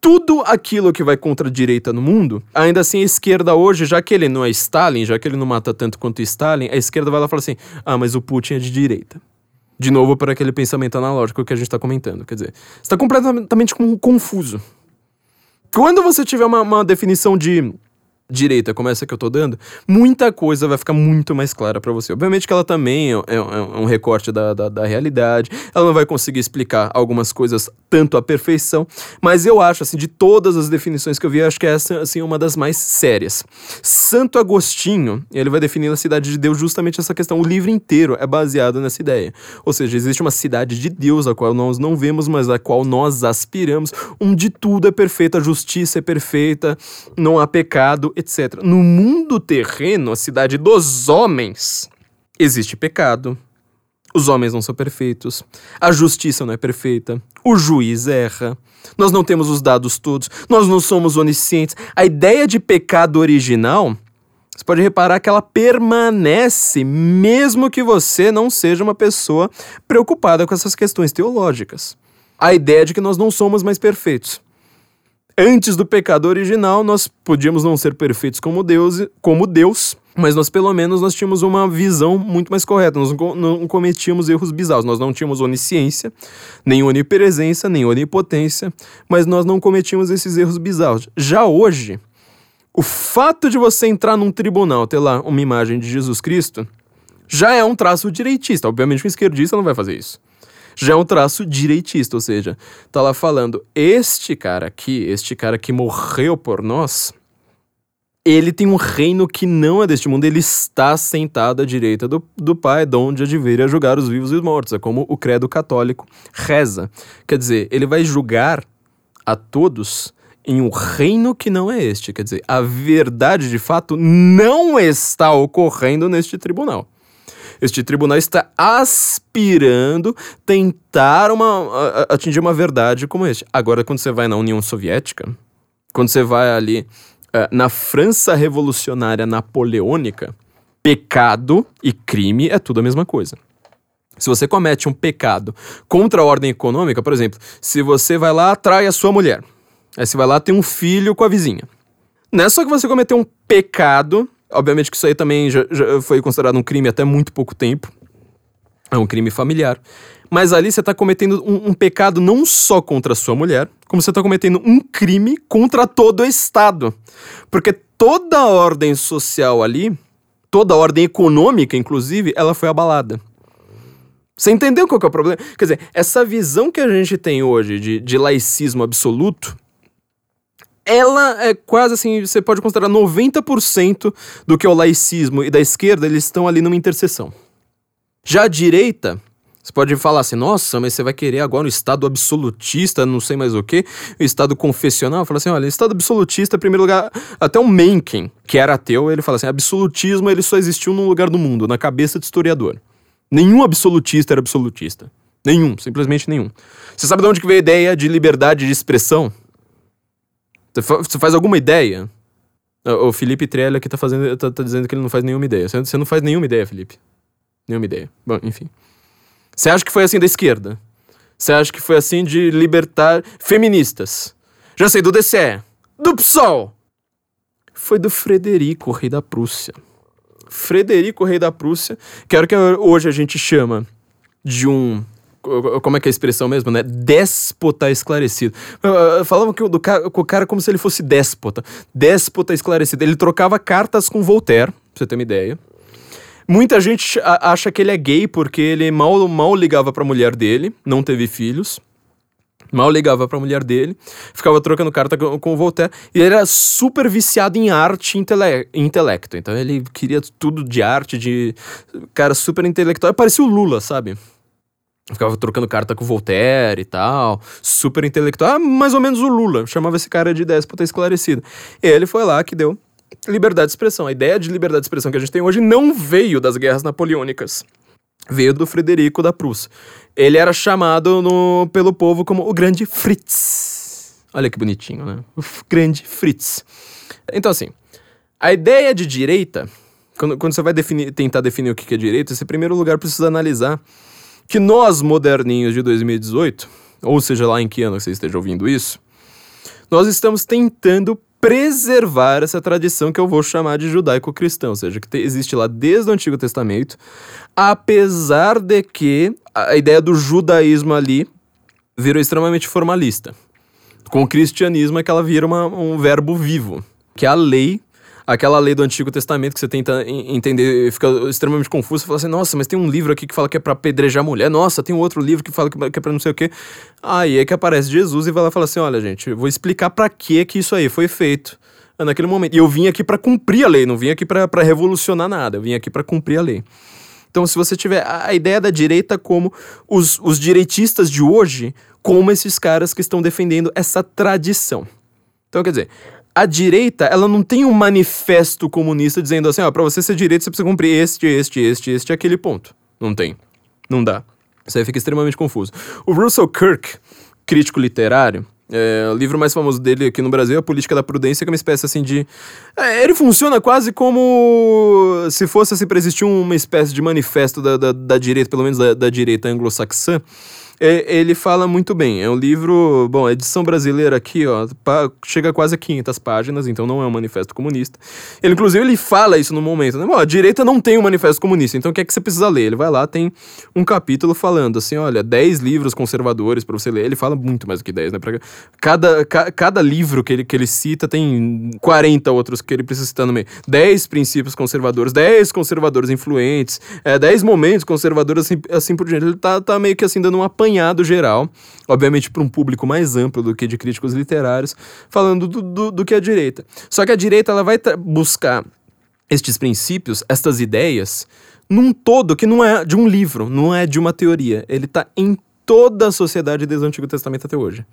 tudo aquilo que vai contra a direita no mundo, ainda assim a esquerda hoje, já que ele não é Stalin, já que ele não mata tanto quanto Stalin, a esquerda vai lá e fala assim: ah, mas o Putin é de direita. De novo, para aquele pensamento analógico que a gente está comentando. Quer dizer, está completamente confuso. Quando você tiver uma, uma definição de direita como essa que eu tô dando, muita coisa vai ficar muito mais clara para você. Obviamente que ela também é, é, é um recorte da, da, da, realidade, ela não vai conseguir explicar algumas coisas tanto à perfeição, mas eu acho, assim, de todas as definições que eu vi, acho que essa é, assim, uma das mais sérias. Santo Agostinho, ele vai definir a cidade de Deus justamente essa questão. O livro inteiro é baseado nessa ideia. Ou seja, existe uma cidade de Deus, a qual nós não vemos, mas a qual nós aspiramos, onde tudo é perfeito, a justiça é perfeita, não há pecado, etc. No mundo terreno, a cidade dos homens, existe pecado. Os homens não são perfeitos. A justiça não é perfeita. O juiz erra. Nós não temos os dados todos. Nós não somos oniscientes. A ideia de pecado original, você pode reparar que ela permanece, mesmo que você não seja uma pessoa preocupada com essas questões teológicas. A ideia de que nós não somos mais perfeitos Antes do pecado original, nós podíamos não ser perfeitos como Deus, como Deus, mas nós pelo menos nós tínhamos uma visão muito mais correta, nós não cometíamos erros bizarros, nós não tínhamos onisciência, nem onipresença, nem onipotência, mas nós não cometíamos esses erros bizarros. Já hoje, o fato de você entrar num tribunal, ter lá uma imagem de Jesus Cristo, já é um traço direitista. Obviamente, um esquerdista não vai fazer isso já é um traço direitista, ou seja, tá lá falando, este cara aqui, este cara que morreu por nós, ele tem um reino que não é deste mundo, ele está sentado à direita do, do Pai, de onde há de vir a julgar os vivos e os mortos. É como o credo católico reza. Quer dizer, ele vai julgar a todos em um reino que não é este. Quer dizer, a verdade de fato não está ocorrendo neste tribunal. Este tribunal está aspirando tentar uma, atingir uma verdade como este. Agora, quando você vai na União Soviética, quando você vai ali uh, na França revolucionária napoleônica, pecado e crime é tudo a mesma coisa. Se você comete um pecado contra a ordem econômica, por exemplo, se você vai lá atrai a sua mulher, aí você vai lá tem um filho com a vizinha. Não é só que você cometeu um pecado Obviamente que isso aí também já, já foi considerado um crime até muito pouco tempo. É um crime familiar. Mas ali você está cometendo um, um, pecado não só contra a sua mulher, como você está cometendo um crime contra todo o Estado. Porque toda a ordem social ali, toda a ordem econômica, inclusive, ela foi abalada. Você entendeu qual é o problema? Quer dizer, essa visão que a gente tem hoje de, de laicismo absoluto ela é quase assim, você pode considerar 90% do que é o laicismo e da esquerda, eles estão ali numa interseção. Já a direita, você pode falar assim, nossa, mas você vai querer agora um Estado absolutista, não sei mais o que, o Estado confessional. Fala assim, olha, Estado absolutista, em primeiro lugar, até o Mencken, que era ateu, ele fala assim, absolutismo ele só existiu num lugar do mundo, na cabeça de historiador. Nenhum absolutista era absolutista. Nenhum, simplesmente nenhum. Você sabe de onde que veio a ideia de liberdade de expressão? Você faz alguma ideia? O Felipe Trelli aqui tá, fazendo, tá, tá, dizendo que ele não faz nenhuma ideia. Você não faz nenhuma ideia, Felipe. Nenhuma ideia. Bom, enfim. Você acha que foi assim da esquerda? Você acha que foi assim de libertar feministas? Já sei, do DCE. Do PSOL. Foi do Frederico, rei da Prússia. Frederico, rei da Prússia, que o que hoje a gente chama de um como é que é a expressão mesmo, né? Déspota esclarecido. Falavam que o, do o cara como se ele fosse déspota. Déspota esclarecido. Ele trocava cartas com Voltaire, pra você ter uma ideia. Muita gente acha que ele é gay porque ele mal, mal ligava pra mulher dele, não teve filhos. Mal ligava pra mulher dele, ficava trocando carta com, com o Voltaire. E ele era super viciado em arte e intele intelecto. Então ele queria tudo de arte, de. Cara, super intelectual. Parecia o Lula, sabe? Ficava trocando carta com o Voltaire e tal, super intelectual, ah, mais ou menos o Lula, chamava esse cara de déspota esclarecido. E ele foi lá que deu liberdade de expressão. A ideia de liberdade de expressão que a gente tem hoje não veio das guerras napoleônicas, veio do Frederico da Prússia. Ele era chamado no, pelo povo como o Grande Fritz. Olha que bonitinho, né? O Grande Fritz. Então, assim, a ideia de direita, quando, quando você vai definir, tentar definir o que é direita, você, em primeiro lugar, precisa analisar que nós, moderninhos de 2018, ou seja lá em que ano você esteja ouvindo isso, nós estamos tentando preservar essa tradição que eu vou chamar de judaico-cristão, ou seja, que existe lá desde o Antigo Testamento, apesar de que a ideia do judaísmo ali virou extremamente formalista. Com o cristianismo é que ela vira uma, um verbo vivo, que é a lei aquela lei do Antigo Testamento que você tenta entender, fica extremamente confuso. Você fala assim, nossa, mas tem um livro aqui que fala que é pra apedrejar mulher. Nossa, tem um outro livro que fala que é pra não sei o quê. Aí é que aparece Jesus e vai lá e fala assim: olha, gente, vou explicar para que que isso aí foi feito naquele momento. E eu vim aqui para cumprir a lei, não vim aqui para revolucionar nada, eu vim aqui para cumprir a lei. Então, se você tiver a ideia da direita como os, os direitistas de hoje, como esses caras que estão defendendo essa tradição. Então, quer dizer, a direita, ela não tem um manifesto comunista dizendo assim, ó, pra você ser direita você precisa cumprir este, este, este, este, aquele ponto. Não tem. Não dá. Isso aí fica extremamente confuso. O Russell Kirk, crítico literário, é, o livro mais famoso dele aqui no Brasil é A Política da Prudência, que é uma espécie assim de. É, ele funciona quase como se fosse assim para existir uma espécie de manifesto da, da, da direita, pelo menos da, da direita anglo-saxã, ele fala muito bem. É um livro, bom, edição brasileira aqui, ó, chega quase a 500 páginas, então não é um manifesto comunista. Ele, inclusive, ele fala isso no momento, né? Bom, a direita não tem um manifesto comunista, então o que é que você precisa ler? Ele vai lá, tem um capítulo falando assim, olha, 10 livros conservadores para você ler. Ele fala muito mais do que 10, né? Pra cada, ca, cada livro que ele, que ele cita tem 40 outros que ele precisa citar no meio. 10 princípios conservadores, 10 conservadores influentes, é, 10 momentos conservadores, assim, assim por diante. Ele tá, tá meio que assim dando um apanhado geral, obviamente para um público mais amplo do que de críticos literários, falando do, do, do que a direita. Só que a direita ela vai buscar estes princípios, estas ideias, num todo que não é de um livro, não é de uma teoria. Ele está em toda a sociedade desde o Antigo Testamento até hoje.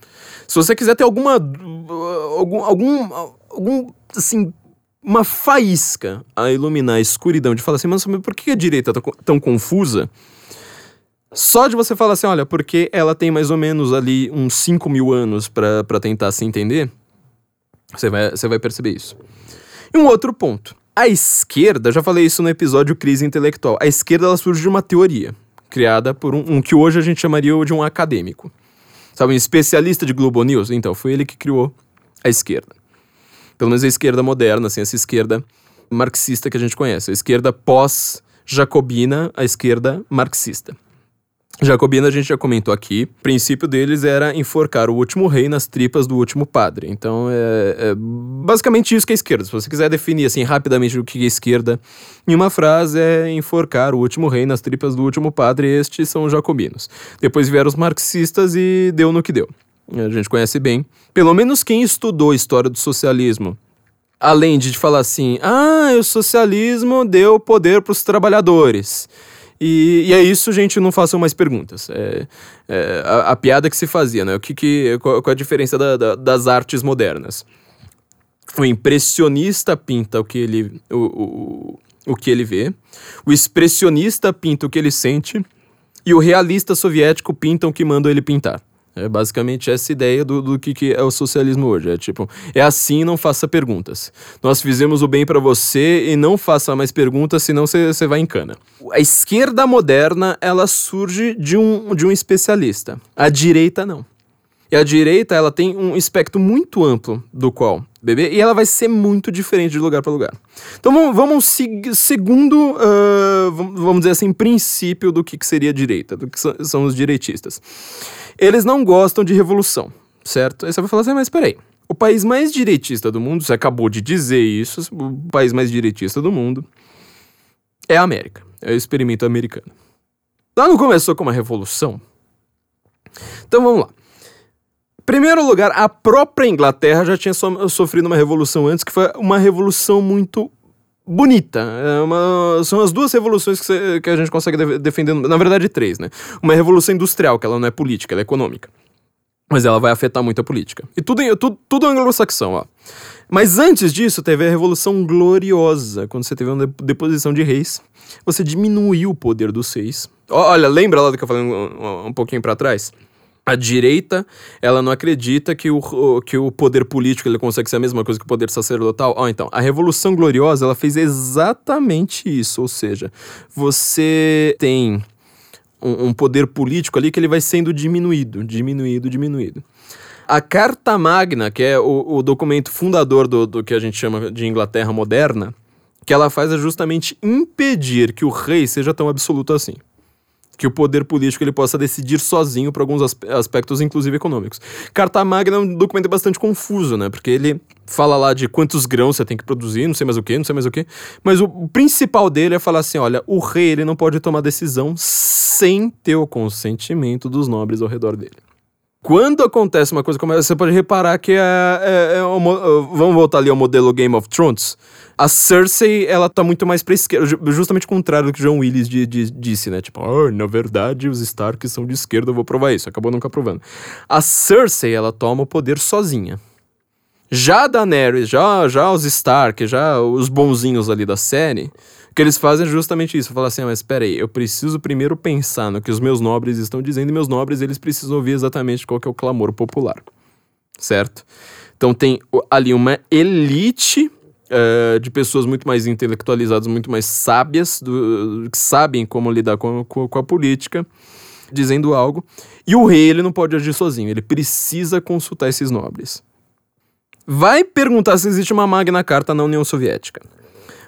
Se você quiser ter alguma algum algum, algum assim uma faísca a iluminar a escuridão de falar assim, mas por que a direita tá tão confusa? Só de você falar assim, olha, porque ela tem mais ou menos ali uns 5 mil anos para tentar se entender, você vai, você vai perceber isso. E um outro ponto. A esquerda, já falei isso no episódio Crise Intelectual, a esquerda ela surge de uma teoria criada por um, um que hoje a gente chamaria de um acadêmico. Sabe, um especialista de Globo News? Então, foi ele que criou a esquerda. Pelo menos a esquerda moderna, assim, essa esquerda marxista que a gente conhece. A esquerda pós-jacobina, a esquerda marxista. Jacobina a gente já comentou aqui. O princípio deles era enforcar o último rei nas tripas do último padre. Então é, é basicamente isso que é esquerda. Se você quiser definir assim rapidamente o que é esquerda em uma frase, é enforcar o último rei nas tripas do último padre. Estes são os jacobinos. Depois vieram os marxistas e deu no que deu. A gente conhece bem. Pelo menos quem estudou a história do socialismo além de falar assim, ah, o socialismo deu poder para os trabalhadores. E, e é isso, gente, não façam mais perguntas. É, é a, a, piada que se fazia, né? O que, que, qual, qual a diferença da, da, das artes modernas? O impressionista pinta o que ele, o, o, o que ele vê, o expressionista pinta o que ele sente, e o realista soviético pinta o que mandam ele pintar. É basicamente essa ideia do, do que, que é o socialismo hoje. É tipo, é assim, não faça perguntas. Nós fizemos o bem para você e não faça mais perguntas, senão você vai em cana. A esquerda moderna, ela surge de um, de um especialista. A direita, não. E a direita, ela tem um espectro muito amplo do qual beber, e ela vai ser muito diferente de lugar para lugar. Então vamos, vamos segundo, uh, vamos dizer assim, princípio do que, que seria a direita, do que são os direitistas. Eles não gostam de revolução, certo? Aí você vai falar assim, mas peraí. O país mais direitista do mundo, você acabou de dizer isso, o país mais direitista do mundo é a América. É o experimento americano. Lá não começou com uma revolução? Então vamos lá. Primeiro lugar, a própria Inglaterra já tinha so sofrido uma revolução antes, que foi uma revolução muito bonita. É uma, são as duas revoluções que, cê, que a gente consegue de defender, na verdade, três, né? Uma revolução industrial, que ela não é política, ela é econômica. Mas ela vai afetar muito a política. E tudo, tudo, tudo anglo-saxão, ó. Mas antes disso, teve a Revolução Gloriosa, quando você teve uma deposição de reis. Você diminuiu o poder dos reis. Olha, lembra lá do que eu falei um, um pouquinho para trás? A direita, ela não acredita que o, que o poder político ele consegue ser a mesma coisa que o poder sacerdotal. Oh, então, a Revolução Gloriosa, ela fez exatamente isso, ou seja, você tem um, um poder político ali que ele vai sendo diminuído, diminuído, diminuído. A Carta Magna, que é o, o documento fundador do, do que a gente chama de Inglaterra moderna, que ela faz é justamente impedir que o rei seja tão absoluto assim que o poder político ele possa decidir sozinho para alguns aspectos, inclusive econômicos. Carta Magna é um documento bastante confuso, né? Porque ele fala lá de quantos grãos você tem que produzir, não sei mais o que, não sei mais o que. Mas o principal dele é falar assim: olha, o rei ele não pode tomar decisão sem ter o consentimento dos nobres ao redor dele. Quando acontece uma coisa como essa, você pode reparar que é, é, é uma, vamos voltar ali ao modelo Game of Thrones. A Cersei, ela tá muito mais pra esquerda, justamente o contrário do que John Willis de, de, disse, né? Tipo, oh, na verdade, os Stark são de esquerda, eu vou provar isso. Acabou nunca provando. A Cersei, ela toma o poder sozinha. Já a Daenerys, já, já os Stark, já os bonzinhos ali da série, o que eles fazem é justamente isso. Falar assim, ah, mas espera aí, eu preciso primeiro pensar no que os meus nobres estão dizendo, e meus nobres, eles precisam ouvir exatamente qual que é o clamor popular. Certo? Então tem ali uma elite uh, de pessoas muito mais intelectualizadas, muito mais sábias, do, que sabem como lidar com, com, com, a política. dizendo algo, e o rei ele não pode agir sozinho, ele precisa consultar esses nobres. Vai perguntar se existe uma Magna Carta na União Soviética.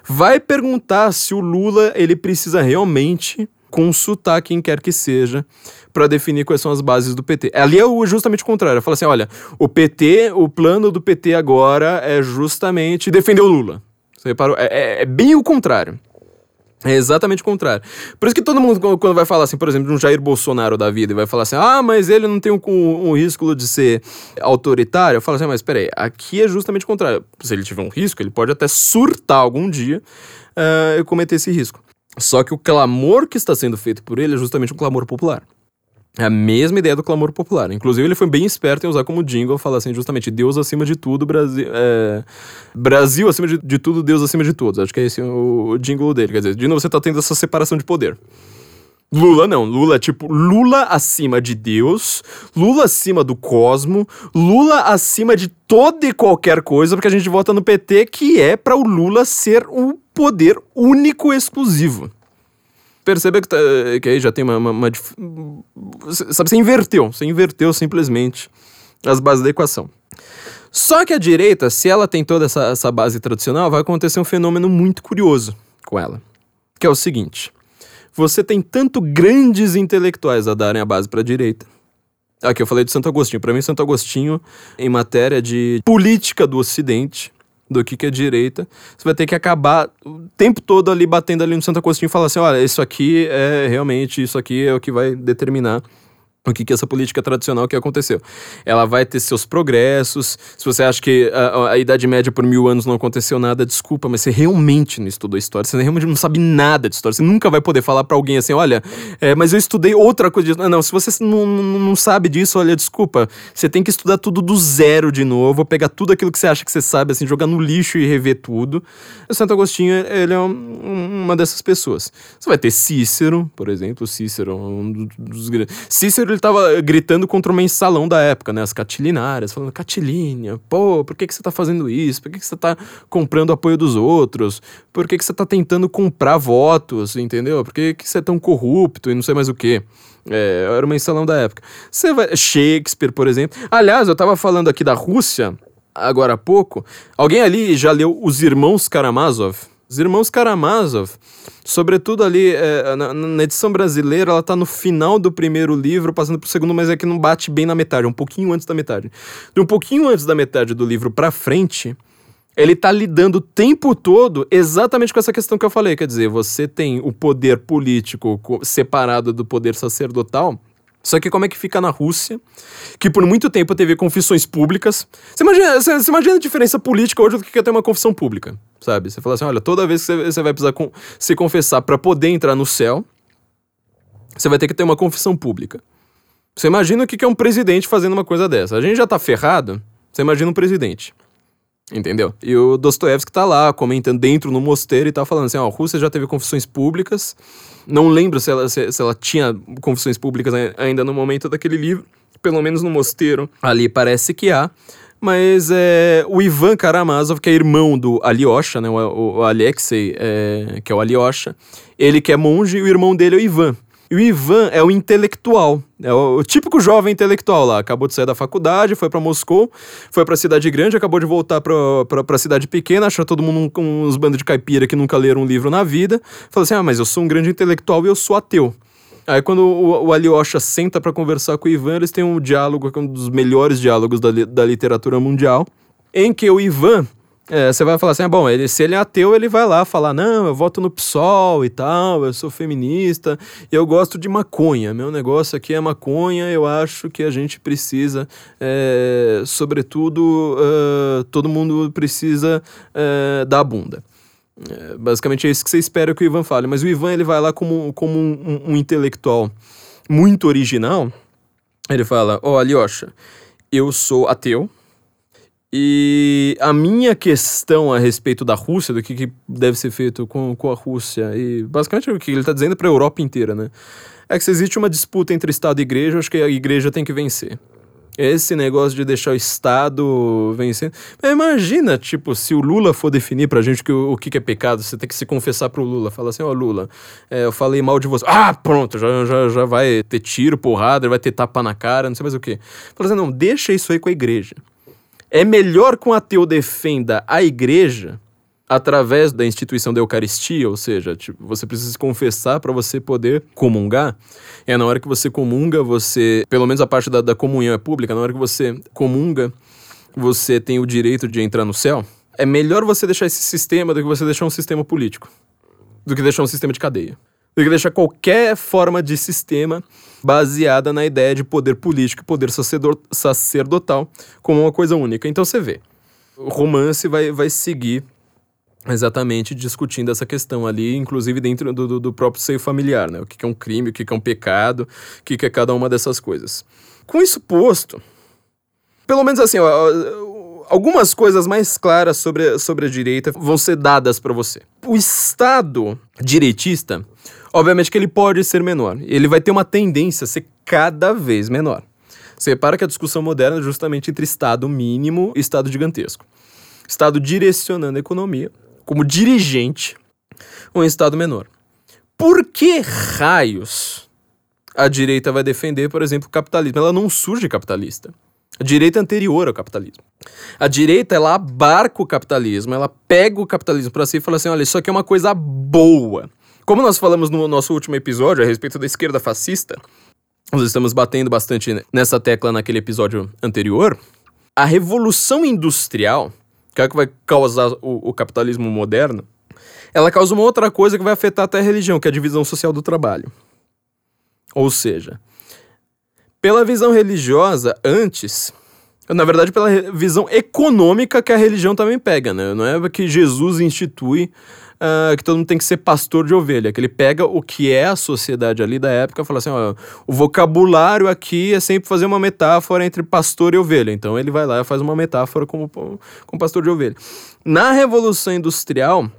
Vai perguntar se o Lula ele precisa realmente consultar quem quer que seja para definir quais são as bases do PT. Ali é justamente o contrário. Fala assim, olha, o PT, o plano do PT agora é justamente defender o Lula. Você reparou? É, é, é bem o contrário. É exatamente o contrário. Por isso que todo mundo, quando vai falar assim, por exemplo, de um Jair Bolsonaro da vida, e vai falar assim, ah, mas ele não tem um, um, um risco de ser autoritário, eu falo assim, mas peraí, aqui é justamente o contrário. Se ele tiver um risco, ele pode até surtar algum dia uh, e cometer esse risco. Só que o clamor que está sendo feito por ele é justamente um clamor popular. É a mesma ideia do clamor popular. Inclusive, ele foi bem esperto em usar como jingle, falar assim, justamente, Deus acima de tudo, Brasil. É... Brasil acima de, de, tudo, Deus acima de todos. Acho que é esse o, o jingle dele. Quer dizer, de novo, você tá tendo essa separação de poder. Lula não, Lula é tipo Lula acima de Deus, Lula acima do cosmo, Lula acima de toda e qualquer coisa, porque a gente vota no PT que é para o Lula ser um poder único exclusivo percebe que, tá, que aí já tem uma, uma, uma, Sabe, você inverteu. Você inverteu simplesmente as bases da equação. Só que a direita, se ela tem toda essa, essa base tradicional, vai acontecer um fenômeno muito curioso com ela. Que é o seguinte: você tem tanto grandes intelectuais a darem a base para a direita. Aqui eu falei de Santo Agostinho. Para mim, Santo Agostinho, em matéria de política do Ocidente, do que, que é direita, você vai ter que acabar o tempo todo ali batendo ali no Santo Agostinho e falar assim, olha, isso aqui é realmente, isso aqui é o que vai determinar o que, que essa política tradicional que aconteceu. Ela vai ter seus progressos. Se você acha que a, a, Idade Média por mil anos não aconteceu nada, desculpa, mas você realmente não estudou história. Você realmente não sabe nada de história. Você nunca vai poder falar para alguém assim: olha, é, mas eu estudei outra coisa. Não, não se você não, não sabe disso, olha, desculpa. Você tem que estudar tudo do zero de novo, pegar tudo aquilo que você acha que você sabe, assim, jogar no lixo e rever tudo. O Santo Agostinho, ele é um, uma dessas pessoas. Você vai ter Cícero, por exemplo. Cícero, um dos grandes. Cícero, ele tava gritando contra o mensalão da época, né? As catilinárias, falando, Catilínea, pô, por que, que você tá fazendo isso? Por que, que você tá comprando apoio dos outros? Por que, que você tá tentando comprar votos, entendeu? Por que, que você é tão corrupto e não sei mais o que? É, era o mensalão da época. Você vai. Shakespeare, por exemplo. Aliás, eu tava falando aqui da Rússia agora há pouco. Alguém ali já leu Os Irmãos Karamazov? Os irmãos Karamazov, sobretudo ali é, na, na, edição brasileira, ela tá no final do primeiro livro, passando pro segundo, mas é que não bate bem na metade, um pouquinho antes da metade. De um pouquinho antes da metade do livro pra frente, ele tá lidando o tempo todo exatamente com essa questão que eu falei. Quer dizer, você tem o poder político separado do poder sacerdotal só que como é que fica na Rússia, que por muito tempo teve confissões públicas. Você imagina, você, você imagina a diferença política hoje do que é ter uma confissão pública, sabe? Você fala assim, olha, toda vez que você, você vai precisar com, se confessar para poder entrar no céu, você vai ter que ter uma confissão pública. Você imagina o que é um presidente fazendo uma coisa dessa. A gente já tá ferrado, você imagina um presidente. Entendeu? E o Dostoevsky tá lá comentando dentro no mosteiro e tá falando assim: ó, a Rússia já teve confissões públicas. Não lembro se ela, se, se ela tinha confissões públicas ainda no momento daquele livro. Pelo menos no mosteiro ali parece que há. Mas é, o Ivan Karamazov, que é irmão do Alyosha, né, o, o Alexei, é, que é o Alyosha, ele que é monge e o irmão dele é o Ivan. E o Ivan é o intelectual, é o, típico jovem intelectual lá. Acabou de sair da faculdade, foi para Moscou, foi para cidade grande, acabou de voltar para pra, cidade pequena, achou todo mundo com uns bandos de caipira que nunca leram um livro na vida. Falou assim: ah, mas eu sou um grande intelectual e eu sou ateu. Aí quando o, o Alyosha senta para conversar com o Ivan, eles têm um diálogo, que é um dos melhores diálogos da, da literatura mundial, em que o Ivan é, você vai falar assim, ah, bom, ele, se ele é ateu, ele vai lá falar, não, eu voto no PSOL e tal, eu sou feminista, eu gosto de maconha, meu negócio aqui é maconha, eu acho que a gente precisa, é, sobretudo, uh, todo mundo precisa uh, dar bunda. É, basicamente é isso que você espera que o Ivan fale, mas o Ivan ele vai lá como, como um, um, um intelectual muito original, ele fala, ó, oh, Alyosha, eu sou ateu, e a minha questão a respeito da Rússia, do que, que deve ser feito com, com a Rússia, e basicamente o que ele está dizendo para a Europa inteira, né? É que se existe uma disputa entre Estado e Igreja, acho que a Igreja tem que vencer. Esse negócio de deixar o Estado vencendo. Mas imagina, tipo, se o Lula for definir pra gente que, o, o que, que é pecado, você tem que se confessar pro Lula. Fala assim, ó, oh, Lula, é, eu falei mal de você. Ah, pronto, já, já, já vai ter tiro, porrada, vai ter tapa na cara, não sei mais o quê. Fala assim, não, deixa isso aí com a igreja. É melhor que um ateu defenda a igreja através da instituição da Eucaristia, ou seja, tipo, você precisa se confessar para você poder comungar. É na hora que você comunga, você, pelo menos a parte da, da comunhão é pública, na hora que você comunga, você tem o direito de entrar no céu. É melhor você deixar esse sistema do que você deixar um sistema político, do que deixar um sistema de cadeia, do que deixar qualquer forma de sistema baseada na ideia de poder político e poder sacerdotal como uma coisa única. Então você vê, o romance vai, vai seguir exatamente discutindo essa questão ali, inclusive dentro do, do, do próprio seio familiar, né? O que é um crime, o que é um pecado, o que é cada uma dessas coisas. Com isso posto, pelo menos assim, algumas coisas mais claras sobre, sobre a direita vão ser dadas para você. O Estado direitista, obviamente que ele pode ser menor, ele vai ter uma tendência a ser cada vez menor. Você repara que a discussão moderna é justamente entre Estado mínimo e Estado gigantesco. Estado direcionando a economia, como dirigente um Estado menor. Por que raios a direita vai defender, por exemplo, o capitalismo? Ela não surge capitalista. A direita é anterior ao capitalismo. A direita, ela abarca o capitalismo, ela pega o capitalismo para si e fala assim: olha, isso aqui é uma coisa boa. Como nós falamos no nosso último episódio a respeito da esquerda fascista, nós estamos batendo bastante nessa tecla naquele episódio anterior. A revolução industrial que é o que vai causar o, o capitalismo moderno, ela causa uma outra coisa que vai afetar até a religião, que é a divisão social do trabalho. Ou seja, pela visão religiosa, antes, na verdade, pela visão econômica que a religião também pega, né? Não é que Jesus institui uh, que todo mundo tem que ser pastor de ovelha, que ele pega o que é a sociedade ali da época e fala assim, ó, o vocabulário aqui é sempre fazer uma metáfora entre pastor e ovelha. Então ele vai lá e faz uma metáfora com, com pastor de ovelha. Na Revolução Industrial,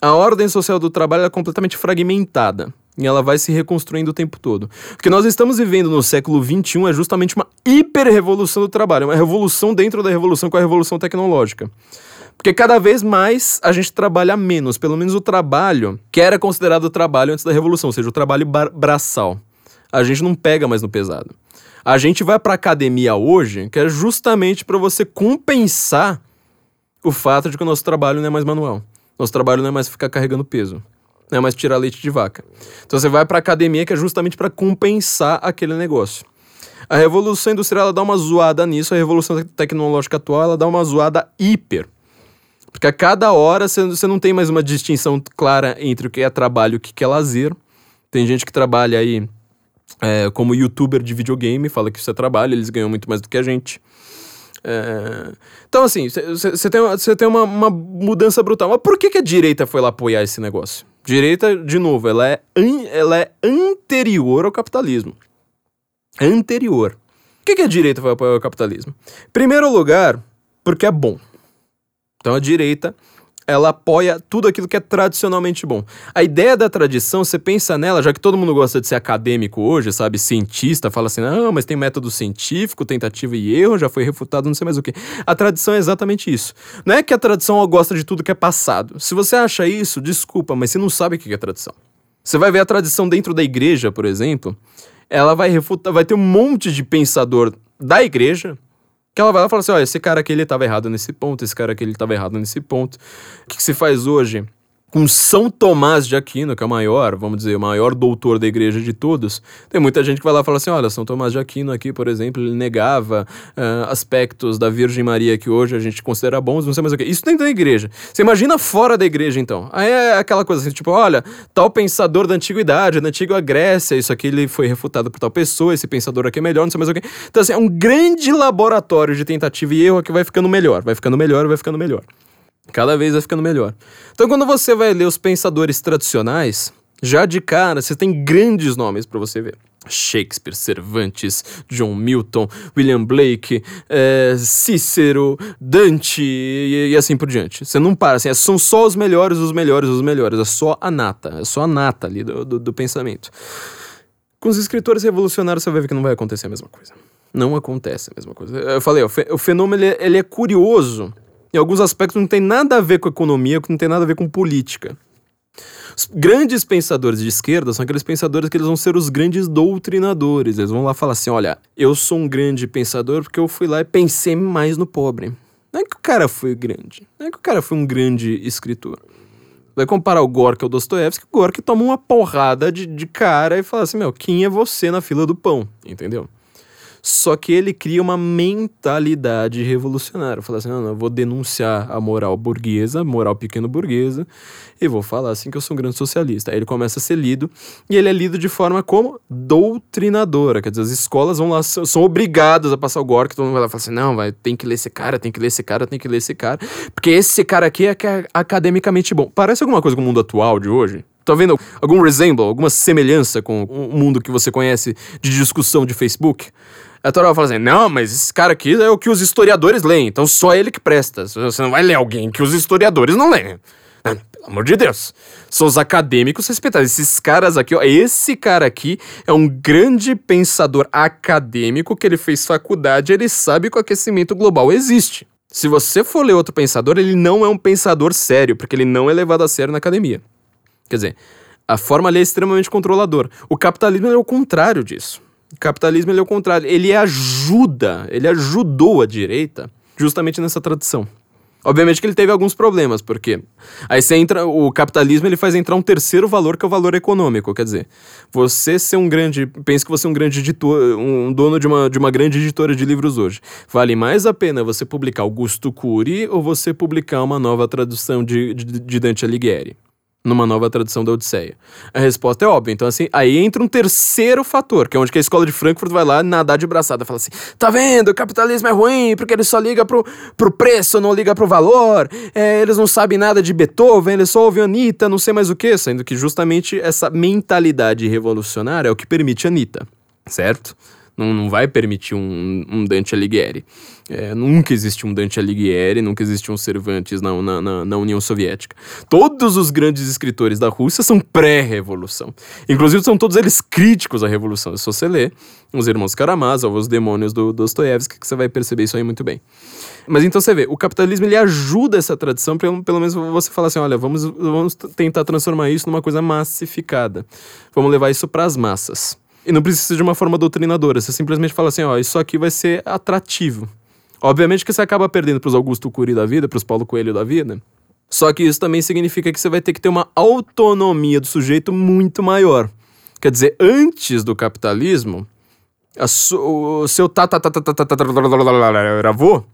a ordem social do trabalho é completamente fragmentada. E ela vai se reconstruindo o tempo todo. O que nós estamos vivendo no século XXI é justamente uma hiper-revolução do trabalho, uma revolução dentro da revolução com a revolução tecnológica. Porque cada vez mais a gente trabalha menos, pelo menos o trabalho que era considerado trabalho antes da revolução, ou seja, o trabalho braçal. A gente não pega mais no pesado. A gente vai para academia hoje, que é justamente para você compensar o fato de que o nosso trabalho não é mais manual. Nosso trabalho não é mais ficar carregando peso. Não é mais tirar leite de vaca. Então você vai para academia que é justamente para compensar aquele negócio. A revolução industrial ela dá uma zoada nisso, a revolução tecnológica atual ela dá uma zoada hiper. Porque a cada hora você não tem mais uma distinção clara entre o que é trabalho e o que é lazer. Tem gente que trabalha aí é, como youtuber de videogame, fala que isso é trabalho, eles ganham muito mais do que a gente. É... Então, assim, você tem, cê tem uma, uma, mudança brutal. Mas por que, que a direita foi lá apoiar esse negócio? Direita, de novo, ela é, an, ela é anterior ao capitalismo. Anterior. Por que, que a direita foi apoiar o capitalismo? Primeiro lugar, porque é bom. Então a direita ela apoia tudo aquilo que é tradicionalmente bom. A ideia da tradição, você pensa nela, já que todo mundo gosta de ser acadêmico hoje, sabe, cientista, fala assim, não, mas tem método científico, tentativa e erro, já foi refutado, não sei mais o que. A tradição é exatamente isso. Não é que a tradição gosta de tudo que é passado. Se você acha isso, desculpa, mas você não sabe o que é tradição. Você vai ver a tradição dentro da igreja, por exemplo, ela vai refutar, vai ter um monte de pensador da igreja que ela vai lá e fala assim: olha, esse cara aqui ele estava errado nesse ponto, esse cara aqui ele estava errado nesse ponto. O que, que se faz hoje? Com São Tomás de Aquino, que é o maior, vamos dizer, o maior doutor da igreja de todos, tem muita gente que vai lá e fala assim: olha, São Tomás de Aquino aqui, por exemplo, ele negava uh, aspectos da Virgem Maria que hoje a gente considera bons, não sei mais o que. Isso dentro da igreja. Você imagina fora da igreja, então. Aí é aquela coisa assim, tipo, olha, tal pensador da antiguidade, da antiga Grécia, isso aqui ele foi refutado por tal pessoa, esse pensador aqui é melhor, não sei mais o que. Então, assim, é um grande laboratório de tentativa e erro que vai ficando melhor, vai ficando melhor, vai ficando melhor. Cada vez vai ficando melhor. Então, quando você vai ler os pensadores tradicionais, já de cara você tem grandes nomes para você ver. Shakespeare, Cervantes, John Milton, William Blake, é, Cícero, Dante e, e, assim por diante. Você não para, assim, é, são só os melhores, os melhores, os melhores. É só a nata, é só a nata ali do, do, do pensamento. Com os escritores revolucionários você vai ver que não vai acontecer a mesma coisa. Não acontece a mesma coisa. Eu falei, o, fe o fenômeno ele, ele é curioso. Em alguns aspectos não tem nada a ver com economia, não tem nada a ver com política. Os grandes pensadores de esquerda são aqueles pensadores que eles vão ser os grandes doutrinadores. Eles vão lá falar assim: olha, eu sou um grande pensador porque eu fui lá e pensei mais no pobre. Não é que o cara foi grande, não é que o cara foi um grande escritor. Vai comparar o Gorky ao Dostoiévski, o Gorky toma uma porrada de, de cara e fala assim: meu, quem é você na fila do pão? Entendeu? Só que ele cria uma mentalidade revolucionária. Fala assim: não, não, eu vou denunciar a moral burguesa, moral pequeno burguesa, e vou falar assim que eu sou um grande socialista. Aí ele começa a ser lido, e ele é lido de forma como doutrinadora. Quer dizer, as escolas vão lá, são obrigadas a passar o Gork, todo mundo vai lá e fala assim: não, vai, tem que ler esse cara, tem que ler esse cara, tem que ler esse cara, porque esse cara aqui é, que é academicamente bom. Parece alguma coisa com o mundo atual de hoje? Tá vendo algum resemble, alguma semelhança com o mundo que você conhece de discussão de Facebook? A Torá fala assim: não, mas esse cara aqui é o que os historiadores leem, então só ele que presta. Você não vai ler alguém que os historiadores não leem. Não, pelo amor de Deus. São os acadêmicos respeitados. Esses caras aqui, ó, esse cara aqui é um grande pensador acadêmico que ele fez faculdade, ele sabe que o aquecimento global existe. Se você for ler outro pensador, ele não é um pensador sério, porque ele não é levado a sério na academia. Quer dizer, a forma ali é extremamente controladora. O capitalismo é o contrário disso. O capitalismo ele é o contrário, ele ajuda, ele ajudou a direita justamente nessa tradição. Obviamente que ele teve alguns problemas, porque aí você entra, o capitalismo ele faz entrar um terceiro valor que é o valor econômico, quer dizer, você ser um grande, pensa que você é um grande editor, um dono de uma, de uma grande editora de livros hoje. Vale mais a pena você publicar Augusto Cury ou você publicar uma nova tradução de, de, de Dante Alighieri? Numa nova tradução da Odisseia? A resposta é óbvia. Então, assim, aí entra um terceiro fator, que é onde que a escola de Frankfurt vai lá nadar de braçada. Fala assim: tá vendo? O capitalismo é ruim porque ele só liga pro, pro preço, não liga pro valor. É, eles não sabem nada de Beethoven, eles só ouvem Anitta, não sei mais o que. Sendo que justamente essa mentalidade revolucionária é o que permite Anitta, certo? Não, não vai permitir um, um Dante Alighieri. É, nunca existiu um Dante Alighieri, nunca existiu um Cervantes na, na, na, na União Soviética. Todos os grandes escritores da Rússia são pré-revolução. Inclusive, são todos eles críticos à revolução. Se você ler os Irmãos Karamazov, os Demônios do Dostoiévski, que você vai perceber isso aí muito bem. Mas então você vê, o capitalismo ele ajuda essa tradição, pelo, pelo menos você fala assim, olha, vamos, vamos tentar transformar isso numa coisa massificada. Vamos levar isso para as massas. E não precisa de uma forma doutrinadora. Você simplesmente fala assim: ó, isso aqui vai ser atrativo. Obviamente que você acaba perdendo para os Augusto Cury da vida, para os Paulo Coelho da vida. Só que isso também significa que você vai ter que ter uma autonomia do sujeito muito maior. Quer dizer, antes do capitalismo, o seu avô,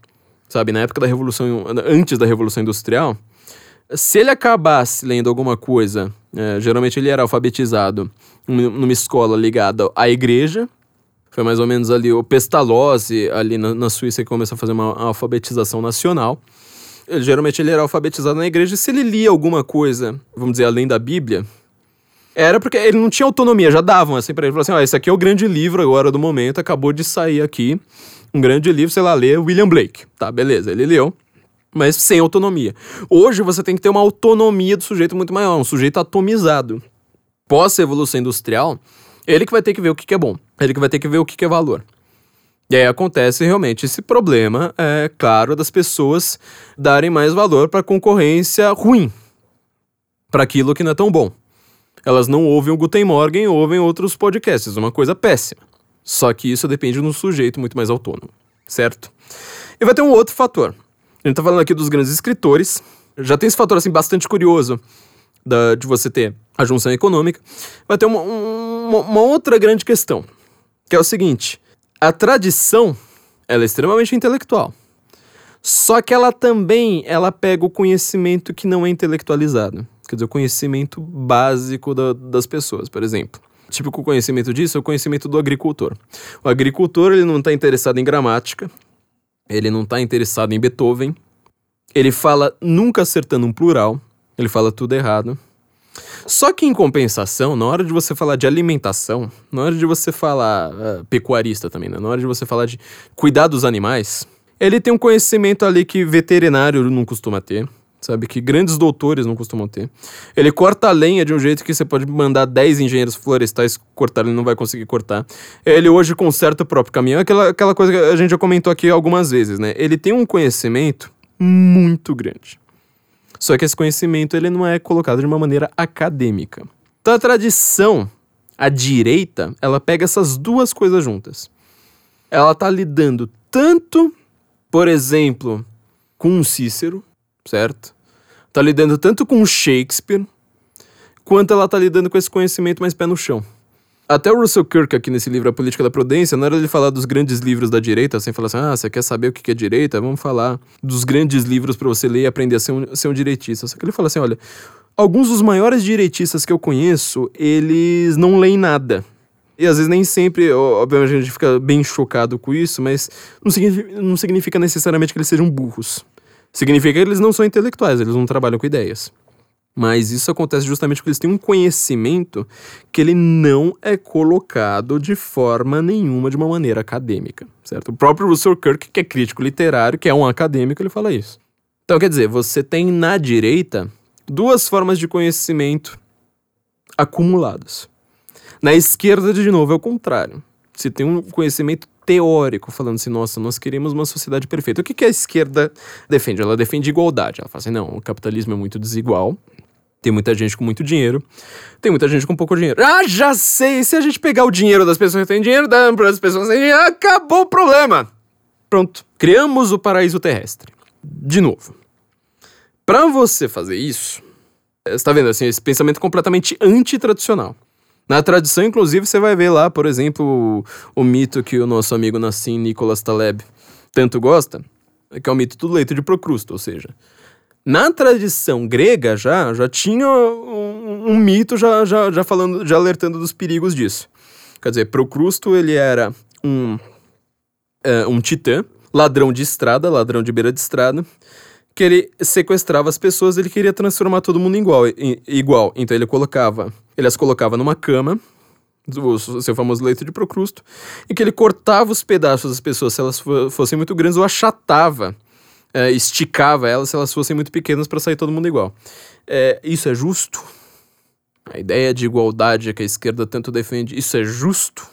sabe, na época da revolução, antes da revolução industrial, se ele acabasse lendo alguma coisa, é, geralmente ele era alfabetizado numa escola ligada à igreja. Foi mais ou menos ali o Pestalozzi, ali na, na Suíça, que começou a fazer uma alfabetização nacional. Ele, geralmente ele era alfabetizado na igreja. E se ele lia alguma coisa, vamos dizer, além da Bíblia, era porque ele não tinha autonomia, já davam assim pra ele. Falaram assim: ó, esse aqui é o grande livro agora do momento, acabou de sair aqui. Um grande livro, sei lá, lê William Blake. Tá, beleza, ele leu mas sem autonomia. Hoje você tem que ter uma autonomia do sujeito muito maior, um sujeito atomizado. Pós-evolução industrial, ele que vai ter que ver o que, que é bom, ele que vai ter que ver o que, que é valor. E aí acontece realmente esse problema, é claro, das pessoas darem mais valor para concorrência ruim, para aquilo que não é tão bom. Elas não ouvem o Guten Morgen, ouvem outros podcasts, uma coisa péssima. Só que isso depende de um sujeito muito mais autônomo, certo? E vai ter um outro fator. A gente tá falando aqui dos grandes escritores. Já tem esse fator, assim, bastante curioso da, de você ter a junção econômica. Vai ter uma, uma, uma outra grande questão, que é o seguinte. A tradição, ela é extremamente intelectual. Só que ela também, ela pega o conhecimento que não é intelectualizado. Quer dizer, o conhecimento básico da, das pessoas, por exemplo. Típico conhecimento disso é o conhecimento do agricultor. O agricultor, ele não está interessado em gramática, ele não está interessado em Beethoven. Ele fala nunca acertando um plural. Ele fala tudo errado. Só que em compensação, na hora de você falar de alimentação, na hora de você falar uh, pecuarista também, né? na hora de você falar de cuidar dos animais, ele tem um conhecimento ali que veterinário não costuma ter, sabe? Que grandes doutores não costumam ter. Ele corta a lenha de um jeito que você pode mandar 10 engenheiros florestais cortar, ele não vai conseguir cortar. Ele hoje conserta o próprio caminhão, aquela, aquela coisa que a gente já comentou aqui algumas vezes, né? Ele tem um conhecimento muito grande. Só que esse conhecimento ele não é colocado de uma maneira acadêmica. Então a tradição, a direita, ela pega essas duas coisas juntas. Ela tá lidando tanto, por exemplo, com Cícero, certo? Tá lidando tanto com Shakespeare, quanto ela tá lidando com esse conhecimento mais pé no chão. Até o Russell Kirk, aqui nesse livro A Política da Prudência, na hora de falar dos grandes livros da direita, sem falar assim, ah, você quer saber o que é direita? Vamos falar dos grandes livros para você ler e aprender a ser um, ser um direitista. Só que ele fala assim, olha, alguns dos maiores direitistas que eu conheço, eles não leem nada. E às vezes nem sempre, obviamente a gente fica bem chocado com isso, mas não significa, não significa necessariamente que eles sejam burros. Significa que eles não são intelectuais, eles não trabalham com ideias. Mas isso acontece justamente porque eles têm um conhecimento que ele não é colocado de forma nenhuma de uma maneira acadêmica, certo? O próprio Russell Kirk, que é crítico literário, que é um acadêmico, ele fala isso. Então, quer dizer, você tem na direita duas formas de conhecimento acumuladas. Na esquerda, de novo, é o contrário. Você tem um conhecimento teórico, falando assim, nossa, nós queremos uma sociedade perfeita. O que, que a esquerda defende? Ela defende igualdade. Ela fala assim, não, o capitalismo é muito desigual, tem muita gente com muito dinheiro, tem muita gente com pouco dinheiro. Ah, já sei! Se a gente pegar o dinheiro das pessoas que têm dinheiro, dando para as pessoas que têm dinheiro, acabou o problema! Pronto. Criamos o paraíso terrestre. De novo. Para você fazer isso, você está vendo assim, esse pensamento completamente antitradicional. Na tradição, inclusive, você vai ver lá, por exemplo, o, o mito que o nosso amigo Nassim Nicholas Taleb tanto gosta, que é o mito do leito de Procrusto, ou seja, na tradição grega já, já tinha um, um, mito já, já, já falando, já alertando dos perigos disso. Quer dizer, Procrusto ele era um, é, um titã, ladrão de estrada, ladrão de beira de estrada, que ele sequestrava as pessoas, ele queria transformar todo mundo igual, igual. Então ele colocava, ele as colocava numa cama, o seu famoso leito de Procrusto, e que ele cortava os pedaços das pessoas se elas fossem muito grandes ou achatava é, esticava elas se elas fossem muito pequenas para sair todo mundo igual. É, isso é justo? A ideia de igualdade que a esquerda tanto defende, isso é justo?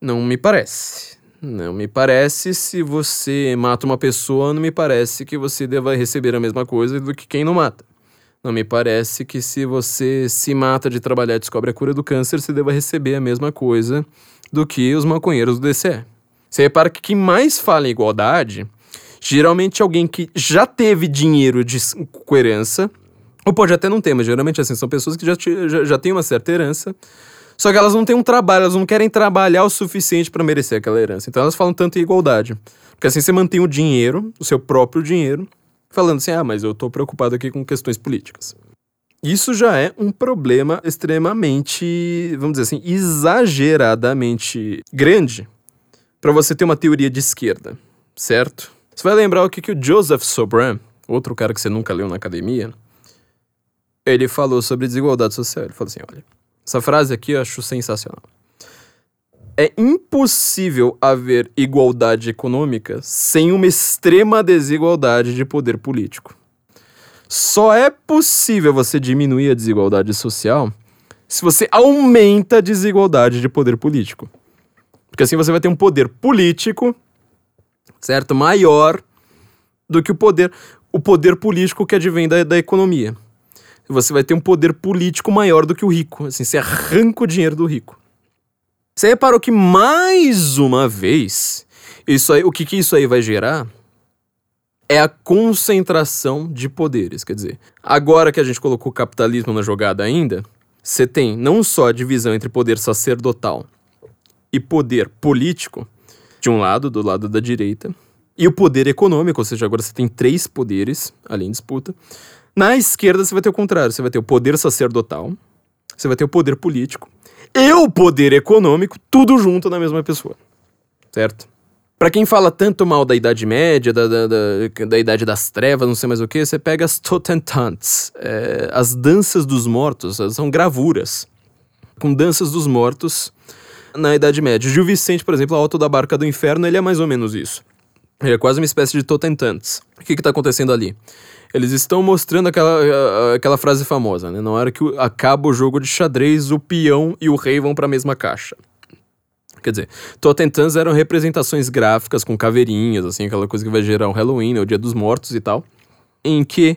Não me parece. Não me parece se você mata uma pessoa, não me parece que você deva receber a mesma coisa do que quem não mata. Não me parece que se você se mata de trabalhar e descobre a cura do câncer, você deva receber a mesma coisa do que os maconheiros do DCE. Você repara que quem mais fala em igualdade Geralmente alguém que já teve dinheiro de herança, ou pode até não ter, mas geralmente assim, são pessoas que já, já, já têm uma certa herança, só que elas não têm um trabalho, elas não querem trabalhar o suficiente para merecer aquela herança. Então elas falam tanto em igualdade. Porque assim você mantém o dinheiro, o seu próprio dinheiro, falando assim: ah, mas eu tô preocupado aqui com questões políticas. Isso já é um problema extremamente, vamos dizer assim, exageradamente grande para você ter uma teoria de esquerda, certo? Você vai lembrar o que, que o Joseph Sobran, outro cara que você nunca leu na academia, ele falou sobre desigualdade social. Ele falou assim: olha, essa frase aqui eu acho sensacional. É impossível haver igualdade econômica sem uma extrema desigualdade de poder político. Só é possível você diminuir a desigualdade social se você aumenta a desigualdade de poder político. Porque assim você vai ter um poder político certo? Maior do que o poder, o poder político que advém da, da economia. Você vai ter um poder político maior do que o rico. Assim, você arranca o dinheiro do rico. Você reparou que mais uma vez, isso aí, o que, que isso aí vai gerar é a concentração de poderes. Quer dizer, agora que a gente colocou o capitalismo na jogada ainda, você tem não só a divisão entre poder sacerdotal e poder político, de um lado, do lado da direita, e o poder econômico, ou seja, agora você tem três poderes ali em disputa. Na esquerda você vai ter o contrário, você vai ter o poder sacerdotal, você vai ter o poder político e o poder econômico, tudo junto na mesma pessoa. Certo? Para quem fala tanto mal da Idade Média, da, da, da, da, Idade das Trevas, não sei mais o que, você pega as Totentanz, é, as danças dos mortos, são gravuras com danças dos mortos na Idade Média. Gil Vicente, por exemplo, a Alto da Barca do Inferno, ele é mais ou menos isso. Ele é quase uma espécie de Totentantes. O que está acontecendo ali? Eles estão mostrando aquela, aquela frase famosa, né? Na hora que acaba o jogo de xadrez, o peão e o rei vão para a mesma caixa. Quer dizer, Totentans eram representações gráficas com caveirinhas, assim, aquela coisa que vai gerar o Halloween, né, o Dia dos Mortos e tal, em que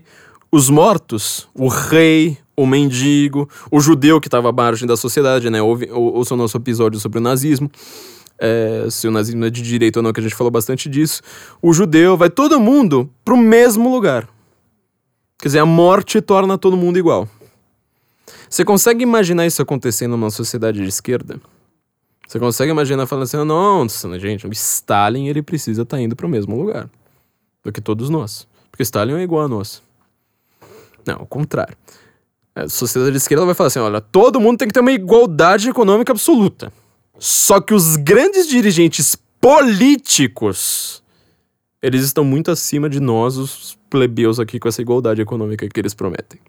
os mortos, o rei, o mendigo, o judeu que estava à margem da sociedade, né? Ouve, ou, o nosso episódio sobre o nazismo. É, se o nazismo é de direita ou não, que a gente falou bastante disso. O judeu, vai todo mundo pro mesmo lugar. Quer dizer, a morte torna todo mundo igual. Você consegue imaginar isso acontecendo numa sociedade de esquerda? Você consegue imaginar falando assim, nossa, gente, o Stalin ele precisa estar tá indo para o mesmo lugar do que todos nós. Porque Stalin é igual a nós. Não, ao contrário. A sociedade de esquerda vai falar assim: olha, todo mundo tem que ter uma igualdade econômica absoluta. Só que os grandes dirigentes políticos, eles estão muito acima de nós, os plebeus aqui, com essa igualdade econômica que eles prometem.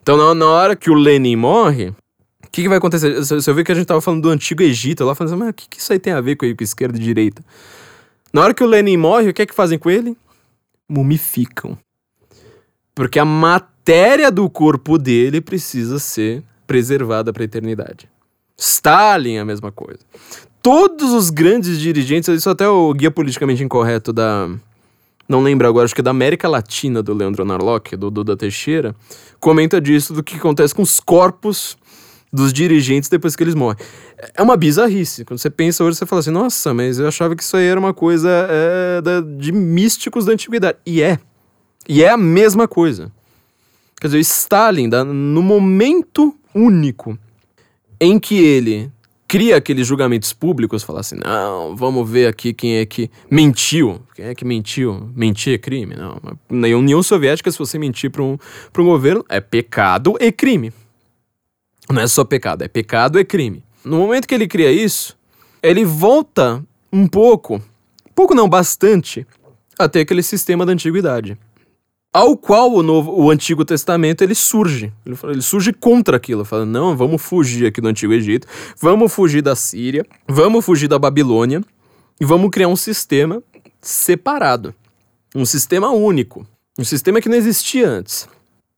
Então, na, na hora que o Lenin morre, o que, que, vai acontecer? Você viu que a gente tava falando do Antigo Egito lá, falando assim, mas o que, que isso aí tem a ver com, com esquerda e direita? Na hora que o Lenin morre, o que é que fazem com ele? Mumificam. Porque a matéria do corpo dele precisa ser preservada para a eternidade. Stalin a mesma coisa. Todos os grandes dirigentes, isso até o guia politicamente incorreto da. Não lembro agora, acho que é da América Latina, do Leandro Narlock, do Duda Teixeira, comenta disso, do que acontece com os corpos dos dirigentes depois que eles morrem. É uma bizarrice. Quando você pensa hoje, você fala assim, nossa, mas eu achava que isso aí era uma coisa é, da, de místicos da antiguidade. E é. E é a mesma coisa. Quer dizer, Stalin, no momento único em que ele cria aqueles julgamentos públicos, fala assim, não, vamos ver aqui quem é que mentiu. Quem é que mentiu? Mentir é crime? Não. Na União Soviética, se você mentir para um, um governo, é pecado e crime. Não é só pecado, é pecado e crime. No momento que ele cria isso, ele volta um pouco, pouco não, bastante, até aquele sistema da antiguidade ao qual o novo o Antigo Testamento ele surge. Ele, ele surge contra aquilo, fala: "Não, vamos fugir aqui do Antigo Egito, vamos fugir da Síria, vamos fugir da Babilônia e vamos criar um sistema separado, um sistema único, um sistema que não existia antes.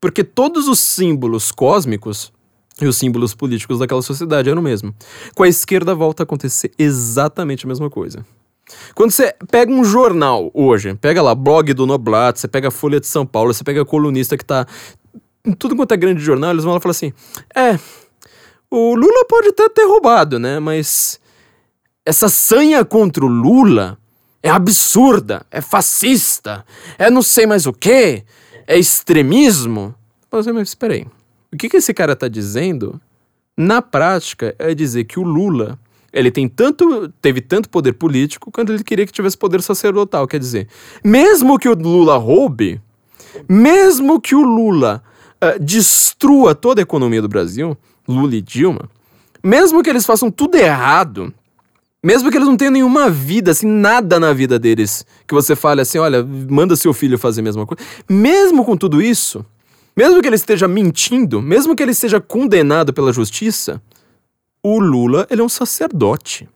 Porque todos os símbolos cósmicos e os símbolos políticos daquela sociedade eram o mesmo. Com a esquerda volta a acontecer exatamente a mesma coisa. Quando você pega um jornal hoje, pega lá, blog do Noblat, você pega a Folha de São Paulo, você pega a colunista que tá em tudo quanto é grande jornal, eles vão lá falar assim: é, o Lula pode até ter roubado, né? Mas essa sanha contra o Lula é absurda, é fascista, é não sei mais o que, é extremismo. Mas, mas espera aí, o que, que esse cara tá dizendo, na prática, é dizer que o Lula ele tem tanto, teve tanto poder político quanto ele queria que tivesse poder sacerdotal. Quer dizer, mesmo que o Lula roube, mesmo que o Lula uh, destrua toda a economia do Brasil, Lula e Dilma, mesmo que eles façam tudo errado, mesmo que eles não tenham nenhuma vida, assim, nada na vida deles, que você fale assim, olha, manda seu filho fazer a mesma coisa. Mesmo com tudo isso, mesmo que ele esteja mentindo, mesmo que ele seja condenado pela justiça, o Lula, ele é um sacerdote.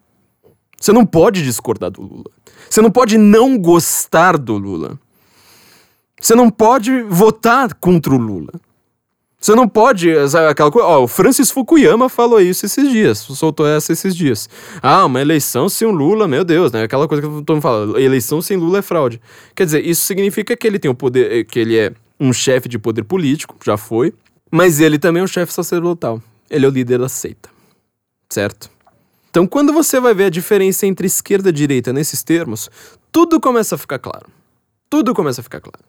Você não pode discordar do Lula. Você não pode não gostar do Lula. Você não pode votar contra o Lula. Você não pode. Aquela coisa. Ó, o Francis Fukuyama falou isso esses dias. Soltou essa esses dias. Ah, uma eleição sem o Lula, meu Deus, né? Aquela coisa que todo mundo fala. Eleição sem Lula é fraude. Quer dizer, isso significa que ele tem o poder. que ele é um chefe de poder político, já foi. Mas ele também é um chefe sacerdotal. Ele é o líder da seita certo? Então, quando você vai ver a diferença entre esquerda e direita nesses termos, tudo começa a ficar claro. Tudo começa a ficar claro.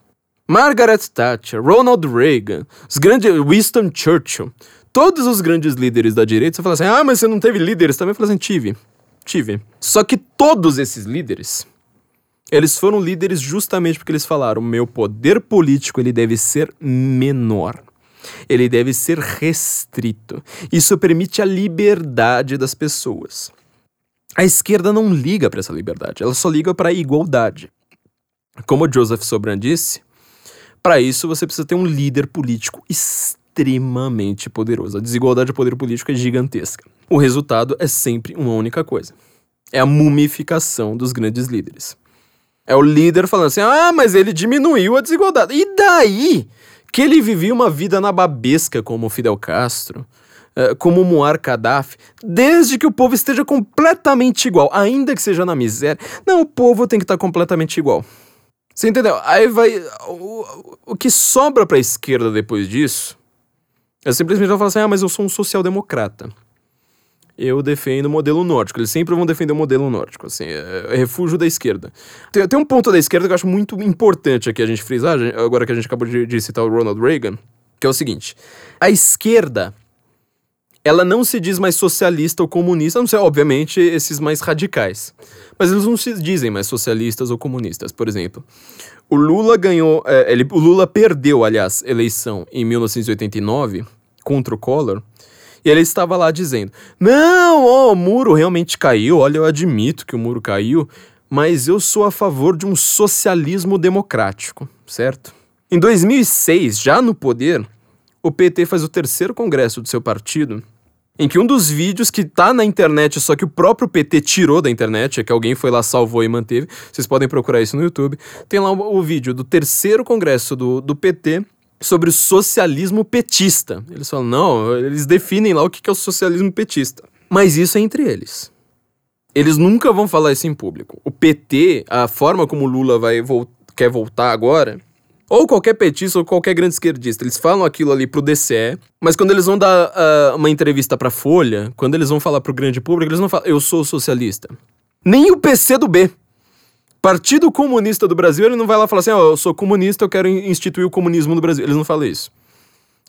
Margaret Thatcher, Ronald Reagan, os grandes Winston Churchill, todos os grandes líderes da direita, você fala assim: "Ah, mas você não teve líderes também?" Eu falo assim: "Tive. Tive". Só que todos esses líderes eles foram líderes justamente porque eles falaram: "Meu poder político ele deve ser menor" ele deve ser restrito. Isso permite a liberdade das pessoas. A esquerda não liga para essa liberdade, ela só liga para a igualdade. Como Joseph Sobran disse, para isso você precisa ter um líder político extremamente poderoso. A desigualdade de poder político é gigantesca. O resultado é sempre uma única coisa: é a mumificação dos grandes líderes. É o líder falando assim: ah, mas ele diminuiu a desigualdade. E daí que ele vivia uma vida nababesca como Fidel Castro, eh, como Muammar Gaddafi, desde que o povo esteja completamente igual, ainda que seja na miséria. Não, o povo tem que estar completamente igual. Você entendeu? Aí vai. O, o que sobra para a esquerda depois disso é simplesmente falar assim: ah, mas eu sou um social-democrata eu defendo o modelo nórdico. Eles sempre vão defender o modelo nórdico, assim, é, é refúgio da esquerda. Tem, tem, um ponto da esquerda que eu acho muito importante aqui a gente frisar, agora que a gente acabou de, de citar o Ronald Reagan, que é o seguinte: a esquerda ela não se diz mais socialista ou comunista, não sei, obviamente, esses mais radicais. Mas eles não se dizem mais socialistas ou comunistas, por exemplo. O Lula ganhou, é, ele, o Lula perdeu, aliás, eleição em 1989 contra o Collor, e ele estava lá dizendo: Não, ó, o muro realmente caiu, olha, eu admito que o muro caiu, mas eu sou a favor de um socialismo democrático, certo? Em 2006, já no poder, o PT faz o terceiro congresso do seu partido, em que um dos vídeos que tá na internet, só que o próprio PT tirou da internet, é que alguém foi lá, salvou e manteve, vocês podem procurar isso no YouTube, tem lá o, o vídeo do terceiro congresso do, do PT, sobre o socialismo petista. Eles falam, não, eles definem lá o que é o socialismo petista. Mas isso é entre eles. Eles nunca vão falar isso em público. O PT, a forma como Lula vai vo quer voltar agora, ou qualquer petista ou qualquer grande esquerdista, eles falam aquilo ali pro DCE, mas quando eles vão dar uh, uma entrevista pra Folha, quando eles vão falar pro grande público, eles não falam, eu sou socialista. Nem o PC do B. Partido Comunista do Brasil, ele não vai lá falar assim, ó, oh, eu sou comunista, eu quero instituir o comunismo no Brasil. Eles não falam isso.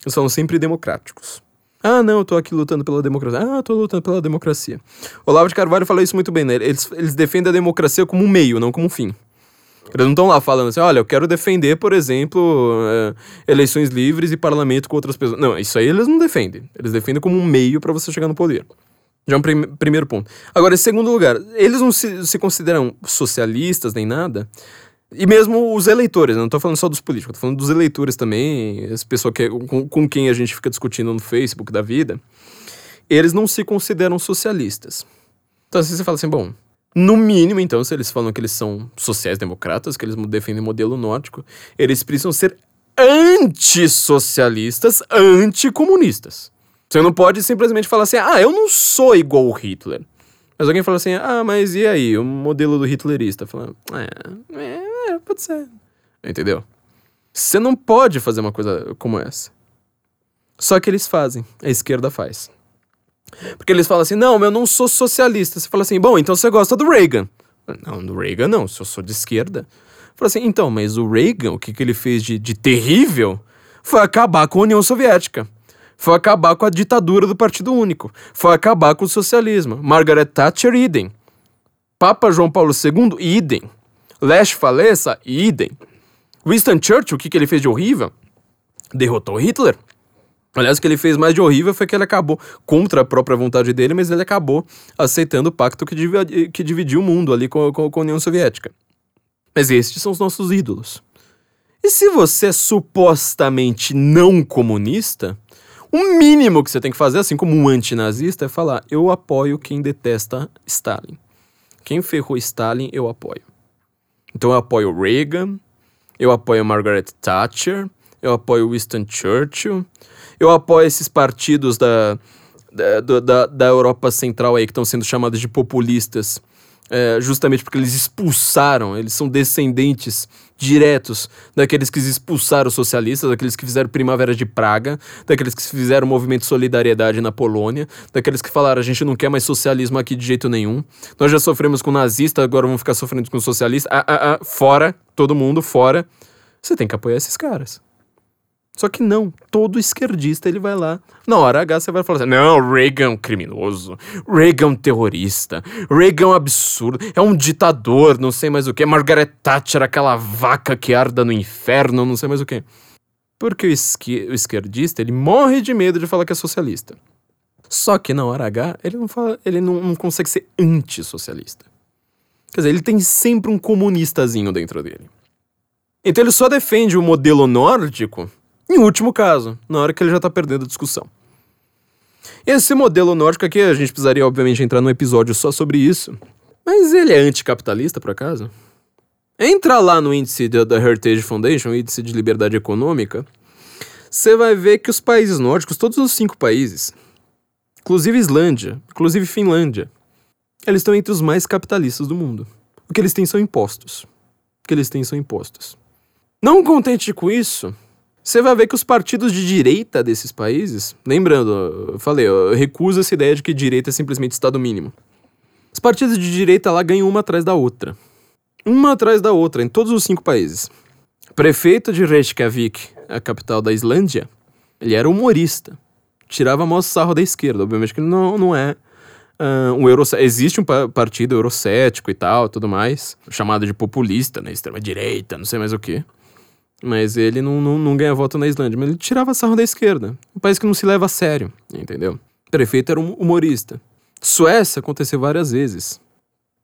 Eles são sempre democráticos. Ah, não, eu tô aqui lutando pela democracia. Ah, eu tô lutando pela democracia. Olavo de Carvalho fala isso muito bem, né? Eles, eles defendem a democracia como um meio, não como um fim. Eles não estão lá falando assim, olha, eu quero defender, por exemplo, é, eleições livres e parlamento com outras pessoas. Não, isso aí eles não defendem. Eles defendem como um meio para você chegar no poder. Já é um prim primeiro ponto. Agora, em segundo lugar, eles não se, se consideram socialistas nem nada. E mesmo os eleitores, não estou falando só dos políticos, estou falando dos eleitores também, as pessoas que, com, com quem a gente fica discutindo no Facebook da vida, eles não se consideram socialistas. Então, assim, você fala assim, bom, no mínimo, então, se eles falam que eles são sociais-democratas, que eles defendem o modelo nórdico, eles precisam ser antissocialistas, anticomunistas. Você não pode simplesmente falar assim, ah, eu não sou igual o Hitler. Mas alguém fala assim, ah, mas e aí, o modelo do hitlerista? Falando, é, é, é, pode ser. Entendeu? Você não pode fazer uma coisa como essa. Só que eles fazem, a esquerda faz. Porque eles falam assim, não, eu não sou socialista. Você fala assim, bom, então você gosta do Reagan. Não, do Reagan não, se eu sou de esquerda. Fala assim, então, mas o Reagan, o que, que ele fez de, de terrível foi acabar com a União Soviética foi acabar com a ditadura do Partido Único, foi acabar com o socialismo. Margaret Thatcher, idem. Papa João Paulo II, idem. Lech Walesa, idem. Winston Churchill, o que, que ele fez de horrível? Derrotou Hitler. Aliás, o que ele fez mais de horrível foi que ele acabou, contra a própria vontade dele, mas ele acabou aceitando o pacto que, que dividiu o mundo ali com, com, com a União Soviética. Mas estes são os nossos ídolos. E se você é supostamente não comunista, o mínimo que você tem que fazer, assim como um antinazista, é falar: eu apoio quem detesta Stalin. Quem ferrou Stalin, eu apoio. Então eu apoio Reagan, eu apoio Margaret Thatcher, eu apoio Winston Churchill, eu apoio esses partidos da, da, da, da Europa Central aí que estão sendo chamados de populistas é, justamente porque eles expulsaram, eles são descendentes diretos daqueles que expulsaram os socialistas, daqueles que fizeram Primavera de Praga, daqueles que fizeram o movimento Solidariedade na Polônia, daqueles que falaram a gente não quer mais socialismo aqui de jeito nenhum. Nós já sofremos com nazista, agora vamos ficar sofrendo com socialista. Ah, ah, ah, fora, todo mundo fora. Você tem que apoiar esses caras. Só que não, todo esquerdista ele vai lá. Na hora H você vai falar assim: não, Reagan é criminoso, Reagan é terrorista, Reagan é absurdo, é um ditador, não sei mais o que. Margaret Thatcher, aquela vaca que arda no inferno, não sei mais o que. Porque o, esqui, o esquerdista ele morre de medo de falar que é socialista. Só que na hora H ele não, fala, ele não, não consegue ser antissocialista. Quer dizer, ele tem sempre um comunistazinho dentro dele. Então ele só defende o modelo nórdico em último caso, na hora que ele já tá perdendo a discussão. Esse modelo nórdico aqui, a gente precisaria, obviamente, entrar num episódio só sobre isso. Mas ele é anticapitalista, por acaso? Entra lá no índice da, da Heritage Foundation, índice de liberdade econômica, você vai ver que os países nórdicos, todos os cinco países, inclusive Islândia, inclusive Finlândia, eles estão entre os mais capitalistas do mundo. O que eles têm são impostos. O que eles têm são impostos. Não contente com isso, você vai ver que os partidos de direita desses países, lembrando, eu falei, eu recuso essa ideia de que direita é simplesmente Estado mínimo. Os partidos de direita lá ganham uma atrás da outra. Uma atrás da outra, em todos os cinco países. Prefeito de Reykjavik, a capital da Islândia, ele era humorista. Tirava maior sarro da esquerda. Obviamente que não, não é uh, um euro... Existe um partido eurocético e tal, tudo mais, chamado de populista, né? Extrema-direita, não sei mais o que. Mas ele não, não, não ganha voto na Islândia. Mas ele tirava sarro da esquerda. Um país que não se leva a sério, entendeu? Prefeito era um humorista. Suécia aconteceu várias vezes.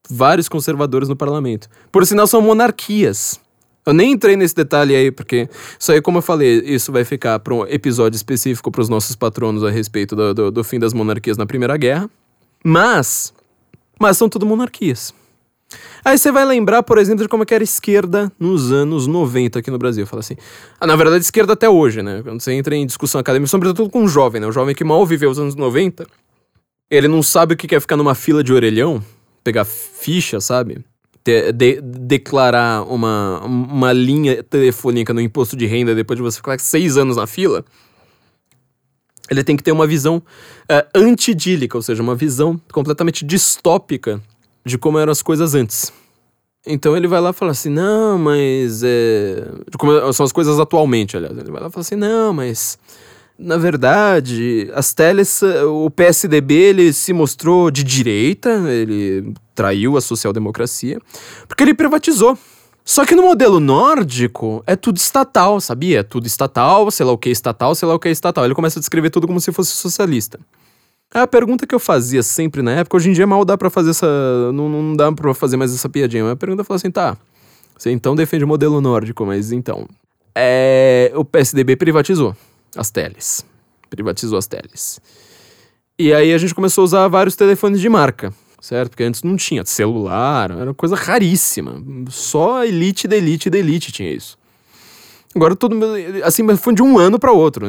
Vários conservadores no parlamento. Por sinal, são monarquias. Eu nem entrei nesse detalhe aí, porque isso aí, como eu falei, isso vai ficar para um episódio específico para os nossos patronos a respeito do, do, do, fim das monarquias na Primeira Guerra. Mas. Mas são tudo monarquias. Aí você vai lembrar, por exemplo, de como é era a esquerda nos anos 90 aqui no Brasil. Fala assim. Ah, na verdade, esquerda até hoje, né? Quando você entra em discussão acadêmica, sobretudo com um jovem, né? O jovem que mal viveu os anos 90 ele não sabe o que é ficar numa fila de orelhão, pegar ficha, sabe? De, de, declarar uma, uma linha telefônica no imposto de renda depois de você ficar seis anos na fila. Ele tem que ter uma visão uh, antidílica, ou seja, uma visão completamente distópica de como eram as coisas antes. Então ele vai lá e fala assim: não, mas. É... Como são as coisas atualmente, aliás. Ele vai lá e fala assim: não, mas na verdade, as teles, o PSDB ele se mostrou de direita, ele traiu a social-democracia, porque ele privatizou. Só que no modelo nórdico é tudo estatal, sabia? É tudo estatal, sei lá o que é estatal, sei lá o que é estatal. Ele começa a descrever tudo como se fosse socialista. A pergunta que eu fazia sempre na época, hoje em dia mal dá para fazer essa. Não, não dá pra fazer mais essa piadinha. Mas a pergunta foi assim: tá, você então defende o modelo nórdico, mas então. É, o PSDB privatizou as teles. Privatizou as teles. E aí a gente começou a usar vários telefones de marca, certo? Porque antes não tinha celular, era coisa raríssima. Só elite da elite da elite tinha isso. Agora todo assim, mas foi de um ano para outro.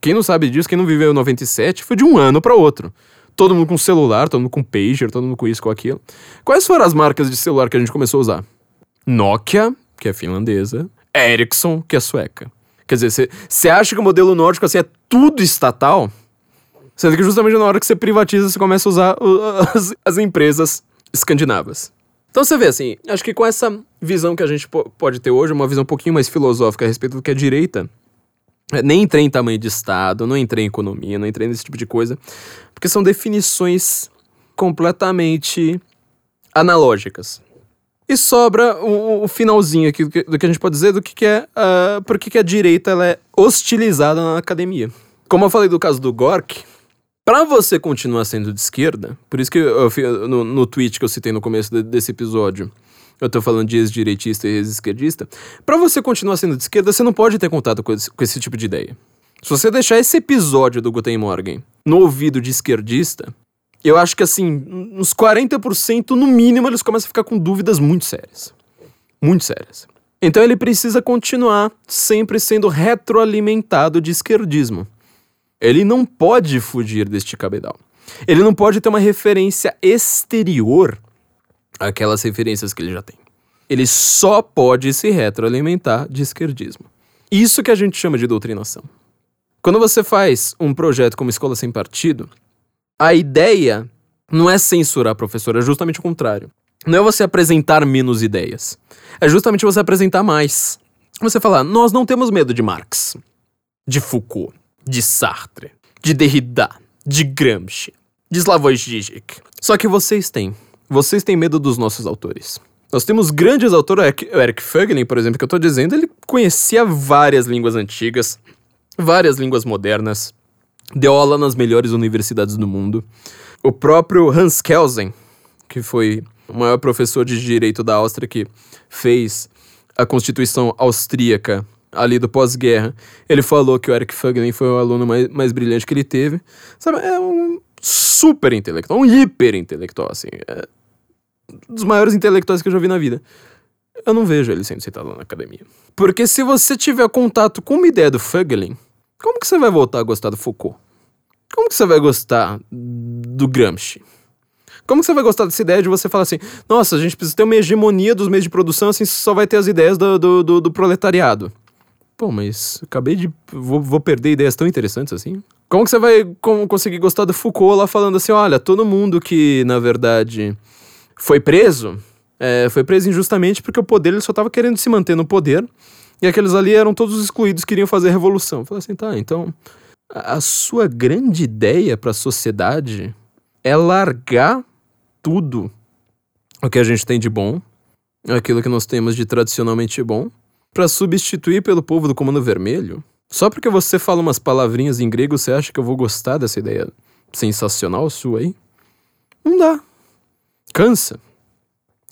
Quem não sabe disso, quem não viveu em 97, foi de um ano para outro. Todo mundo com celular, todo mundo com pager, todo mundo com isso, com aquilo. Quais foram as marcas de celular que a gente começou a usar? Nokia, que é finlandesa, Ericsson, que é sueca. Quer dizer, você acha que o modelo nórdico assim, é tudo estatal? Sendo que justamente na hora que você privatiza, você começa a usar as, as empresas escandinavas. Então você vê assim, acho que com essa visão que a gente pode ter hoje, uma visão um pouquinho mais filosófica a respeito do que é direita, nem entrei em tamanho de Estado, não entrei em economia, não entrei nesse tipo de coisa, porque são definições completamente analógicas. E sobra o, o finalzinho aqui do que, do que, a gente pode dizer do que, que é uh, por que a direita ela é hostilizada na academia. Como eu falei do caso do Gork, para você continuar sendo de esquerda, por isso que eu, eu, no, no tweet que eu citei no começo de, desse episódio, eu tô falando de ex-direitista e ex-esquerdista, para você continuar sendo de esquerda, você não pode ter contato com esse, com esse tipo de ideia. Se você deixar esse episódio do Guten Morgen no ouvido de esquerdista, eu acho que assim, uns 40% no mínimo eles começam a ficar com dúvidas muito sérias. Muito sérias. Então ele precisa continuar sempre sendo retroalimentado de esquerdismo. Ele não pode fugir deste cabedal. Ele não pode ter uma referência exterior àquelas referências que ele já tem. Ele só pode se retroalimentar de esquerdismo. Isso que a gente chama de doutrinação. Quando você faz um projeto como Escola Sem Partido, a ideia não é censurar a professora, é justamente o contrário. Não é você apresentar menos ideias. É justamente você apresentar mais. Você falar, nós não temos medo de Marx, de Foucault, de Sartre, de Derrida, de Gramsci, de Slavoj Žižek. Só que vocês têm. Vocês têm medo dos nossos autores. Nós temos grandes autores, o Eric Fögling, por exemplo, que eu tô dizendo, ele conhecia várias línguas antigas, várias línguas modernas, deu aula nas melhores universidades do mundo. O próprio Hans Kelsen, que foi o maior professor de direito da Áustria que fez a Constituição Austríaca ali do pós-guerra, ele falou que o Eric Fögling foi o aluno mais, mais brilhante que ele teve. Sabe, é um super intelectual, um hiper intelectual, assim. É dos maiores intelectuais que eu já vi na vida. eu não vejo ele sendo citado na academia. Porque se você tiver contato com uma ideia do Fögelin, como que você vai voltar a gostar do Foucault? Como que você vai gostar do Gramsci? Como que você vai gostar dessa ideia de você falar assim, nossa, a gente precisa ter uma hegemonia dos meios de produção, assim só vai ter as ideias do, do, do, do proletariado? Pô, mas acabei de. Vou, vou, perder ideias tão interessantes assim? Como que você vai conseguir gostar do Foucault lá falando assim, olha, todo mundo que, na verdade, foi preso, é, foi preso injustamente porque o poder ele só estava querendo se manter no poder e aqueles ali eram todos excluídos que queriam fazer revolução. Falei assim, tá, então a sua grande ideia para a sociedade é largar tudo o que a gente tem de bom, aquilo que nós temos de tradicionalmente bom, para substituir pelo povo do Comando Vermelho? Só porque você fala umas palavrinhas em grego, você acha que eu vou gostar dessa ideia sensacional sua aí? Não dá. Cansa.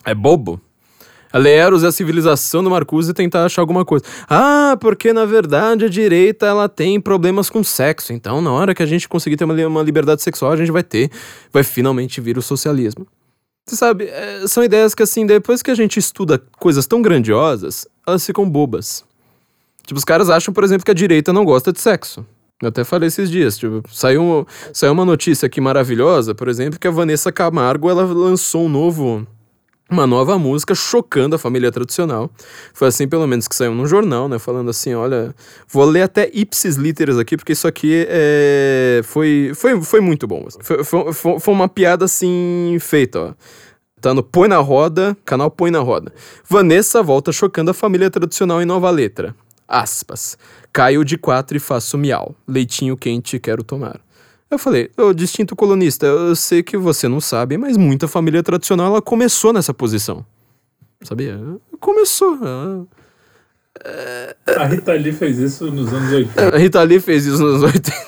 É bobo. A Leros é a civilização do Marcuse tentar achar alguma coisa. Ah, porque na verdade a direita ela tem problemas com sexo. Então, na hora que a gente conseguir ter uma, uma liberdade sexual, a gente vai ter, vai finalmente vir o socialismo. Você sabe, é, são ideias que assim, depois que a gente estuda coisas tão grandiosas, elas ficam bobas. Tipo, os caras acham, por exemplo, que a direita não gosta de sexo. Eu até falei esses dias, tipo, saiu, saiu uma notícia aqui maravilhosa, por exemplo, que a Vanessa Camargo, ela lançou um novo uma nova música chocando a família tradicional. Foi assim, pelo menos, que saiu num jornal, né? Falando assim: olha, vou ler até ipsis literas aqui, porque isso aqui é, foi, foi, foi muito bom. Foi, foi, foi uma piada assim feita, ó. Tá no Põe na Roda, canal Põe na Roda. Vanessa volta chocando a família tradicional em nova letra. Aspas. Caio de quatro e faço miau. Leitinho quente quero tomar. Eu falei, ô distinto colunista, eu sei que você não sabe, mas muita família tradicional ela começou nessa posição. Sabia? Começou. A Rita Lee fez isso nos anos 80. A Rita Lee fez isso nos anos 80.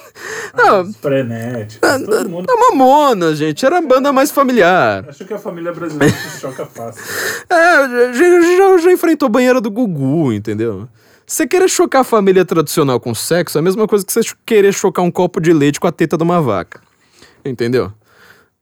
Não, frenético. Todo mundo... A Mamona, gente, era a banda mais familiar. Acho que a família brasileira se choca fácil. É, já, já, já enfrentou banheira do Gugu, entendeu? Você querer chocar a família tradicional com sexo é a mesma coisa que você querer chocar um copo de leite com a teta de uma vaca. Entendeu?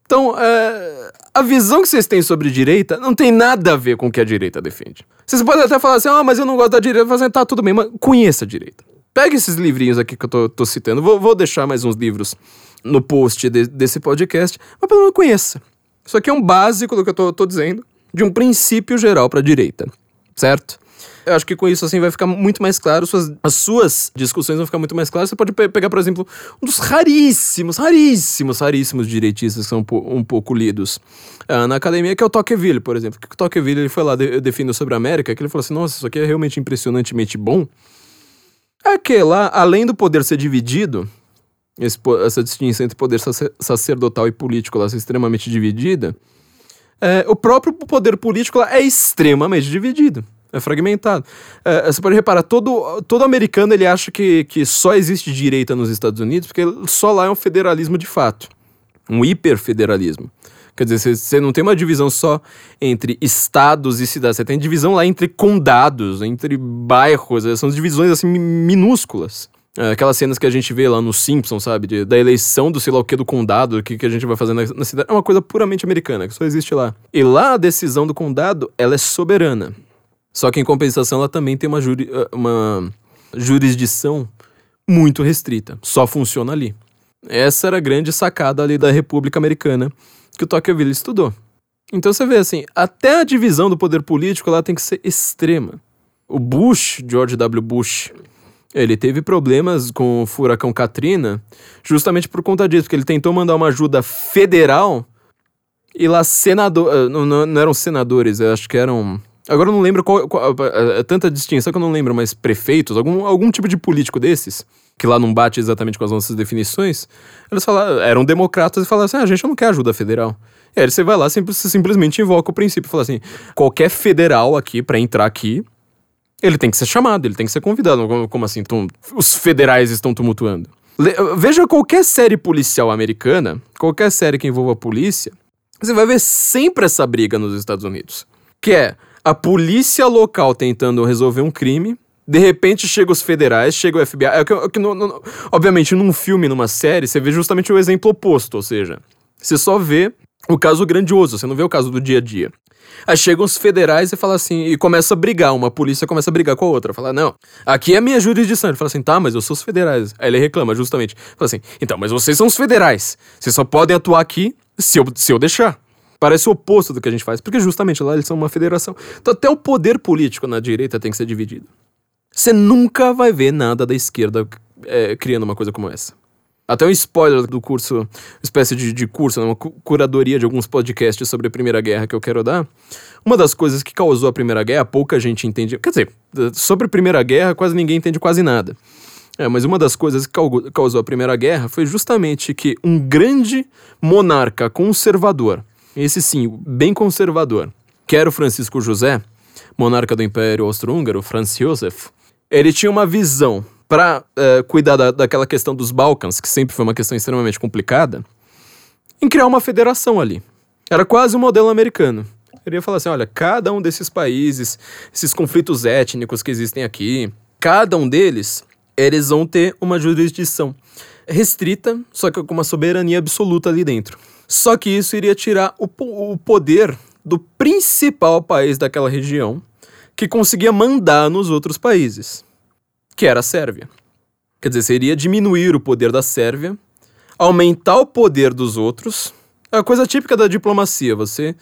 Então, é, a visão que vocês têm sobre direita não tem nada a ver com o que a direita defende. Vocês podem até falar assim, ah, mas eu não gosto da direita. Assim, tá, tudo bem, mas conheça a direita. Pega esses livrinhos aqui que eu tô, tô citando. Vou, vou, deixar mais uns livros no post de, desse podcast, mas pelo menos conheça. Isso aqui é um básico do que eu tô, tô dizendo, de um princípio geral pra direita, certo? Eu acho que com isso, assim, vai ficar muito mais claro, suas, as suas discussões vão ficar muito mais claras. Você pode pe pegar, por exemplo, um dos raríssimos, raríssimos, raríssimos direitistas que são um, um pouco lidos uh, na academia, que é o Tocqueville, por exemplo. Que o Tocqueville, ele foi lá, de, definiu sobre a América, que ele falou assim, nossa, isso aqui é realmente impressionantemente bom. É que lá, além do poder ser dividido, esse, essa distinção entre poder sacerdotal e político lá ser extremamente dividida, é, o próprio poder político lá é extremamente dividido é fragmentado. É, você pode reparar, todo, todo americano ele acha que, que só existe direita nos Estados Unidos porque só lá é um federalismo de fato. Um hiperfederalismo. Quer dizer, você não tem uma divisão só entre estados e cidades, você tem divisão lá entre condados, entre bairros, são divisões assim minúsculas. É, aquelas cenas que a gente vê lá no Simpsons, sabe? De, da eleição do sei lá o que do condado, o que, que a gente vai fazer na, na, cidade. É uma coisa puramente americana, que só existe lá. E lá a decisão do condado, ela é soberana. Só que em compensação ela também tem uma, juri, eh, uma jurisdição muito restrita. Só funciona ali. Essa era a grande sacada ali da República Americana que o Tocqueville estudou. Então você vê assim, até a divisão do poder político lá tem que ser extrema. O Bush, George W. Bush, ele teve problemas com o furacão Katrina justamente por conta disso, porque ele tentou mandar uma ajuda federal e lá senador, eh, não, não, não eram senadores, eu acho que eram Agora eu não lembro qual, qual tanta distinção que eu não lembro, mas prefeitos, algum, algum tipo de político desses, que lá não bate exatamente com as nossas definições, eles falaram, eram democratas e falaram assim: ah, a gente não quer ajuda federal. E aí você vai lá, sempre, simplesmente invoca o princípio, fala assim: qualquer federal aqui, para entrar aqui, ele tem que ser chamado, ele tem que ser convidado. Como, como assim? Tum, os federais estão tumultuando. Le, veja qualquer série policial americana, qualquer série que envolva a polícia, você vai ver sempre essa briga nos Estados Unidos. Que é a polícia local tentando resolver um crime. De repente chega os federais, chega o FBI. É que, é que no, no, obviamente, num filme, numa série, você vê justamente o exemplo oposto, ou seja, você só vê o caso grandioso, você não vê o caso do dia a dia. Aí chegam os federais e fala assim, e começa a brigar, uma polícia começa a brigar com a outra. Fala, não, aqui é a minha jurisdição. Ele fala assim, tá, mas eu sou os federais. Aí ele reclama, justamente. Fala assim, então, mas vocês são os federais. Vocês só podem atuar aqui se eu, se eu deixar. Parece o oposto do que a gente faz, porque justamente lá eles são uma federação. Então até o poder político na direita tem que ser dividido. Você nunca vai ver nada da esquerda é, criando uma coisa como essa. Até um spoiler do curso, espécie de, de curso, né, uma curadoria de alguns podcasts sobre a Primeira Guerra que eu quero dar. Uma das coisas que causou a Primeira Guerra, pouca gente entende. Quer dizer, sobre a Primeira Guerra, quase ninguém entende quase nada. É, mas uma das coisas que causou a Primeira Guerra foi justamente que um grande monarca conservador, esse sim, bem conservador, que era o Francisco José, monarca do Império Austro-Húngaro, Franz Josef, ele tinha uma visão para uh, eh, cuidar da, daquela questão dos Balcãs, que sempre foi uma questão extremamente complicada, em criar uma federação ali. Era quase um modelo americano. Ele ia falar assim: olha, cada um desses países, esses conflitos étnicos que existem aqui, cada um deles, eles vão ter uma jurisdição restrita, só que com uma soberania absoluta ali dentro. Só que isso iria tirar o, o poder do principal país daquela região, que conseguia mandar nos outros países que era a Sérvia. Quer dizer, seria diminuir o poder da Sérvia, aumentar o poder dos outros. É a coisa típica da diplomacia, você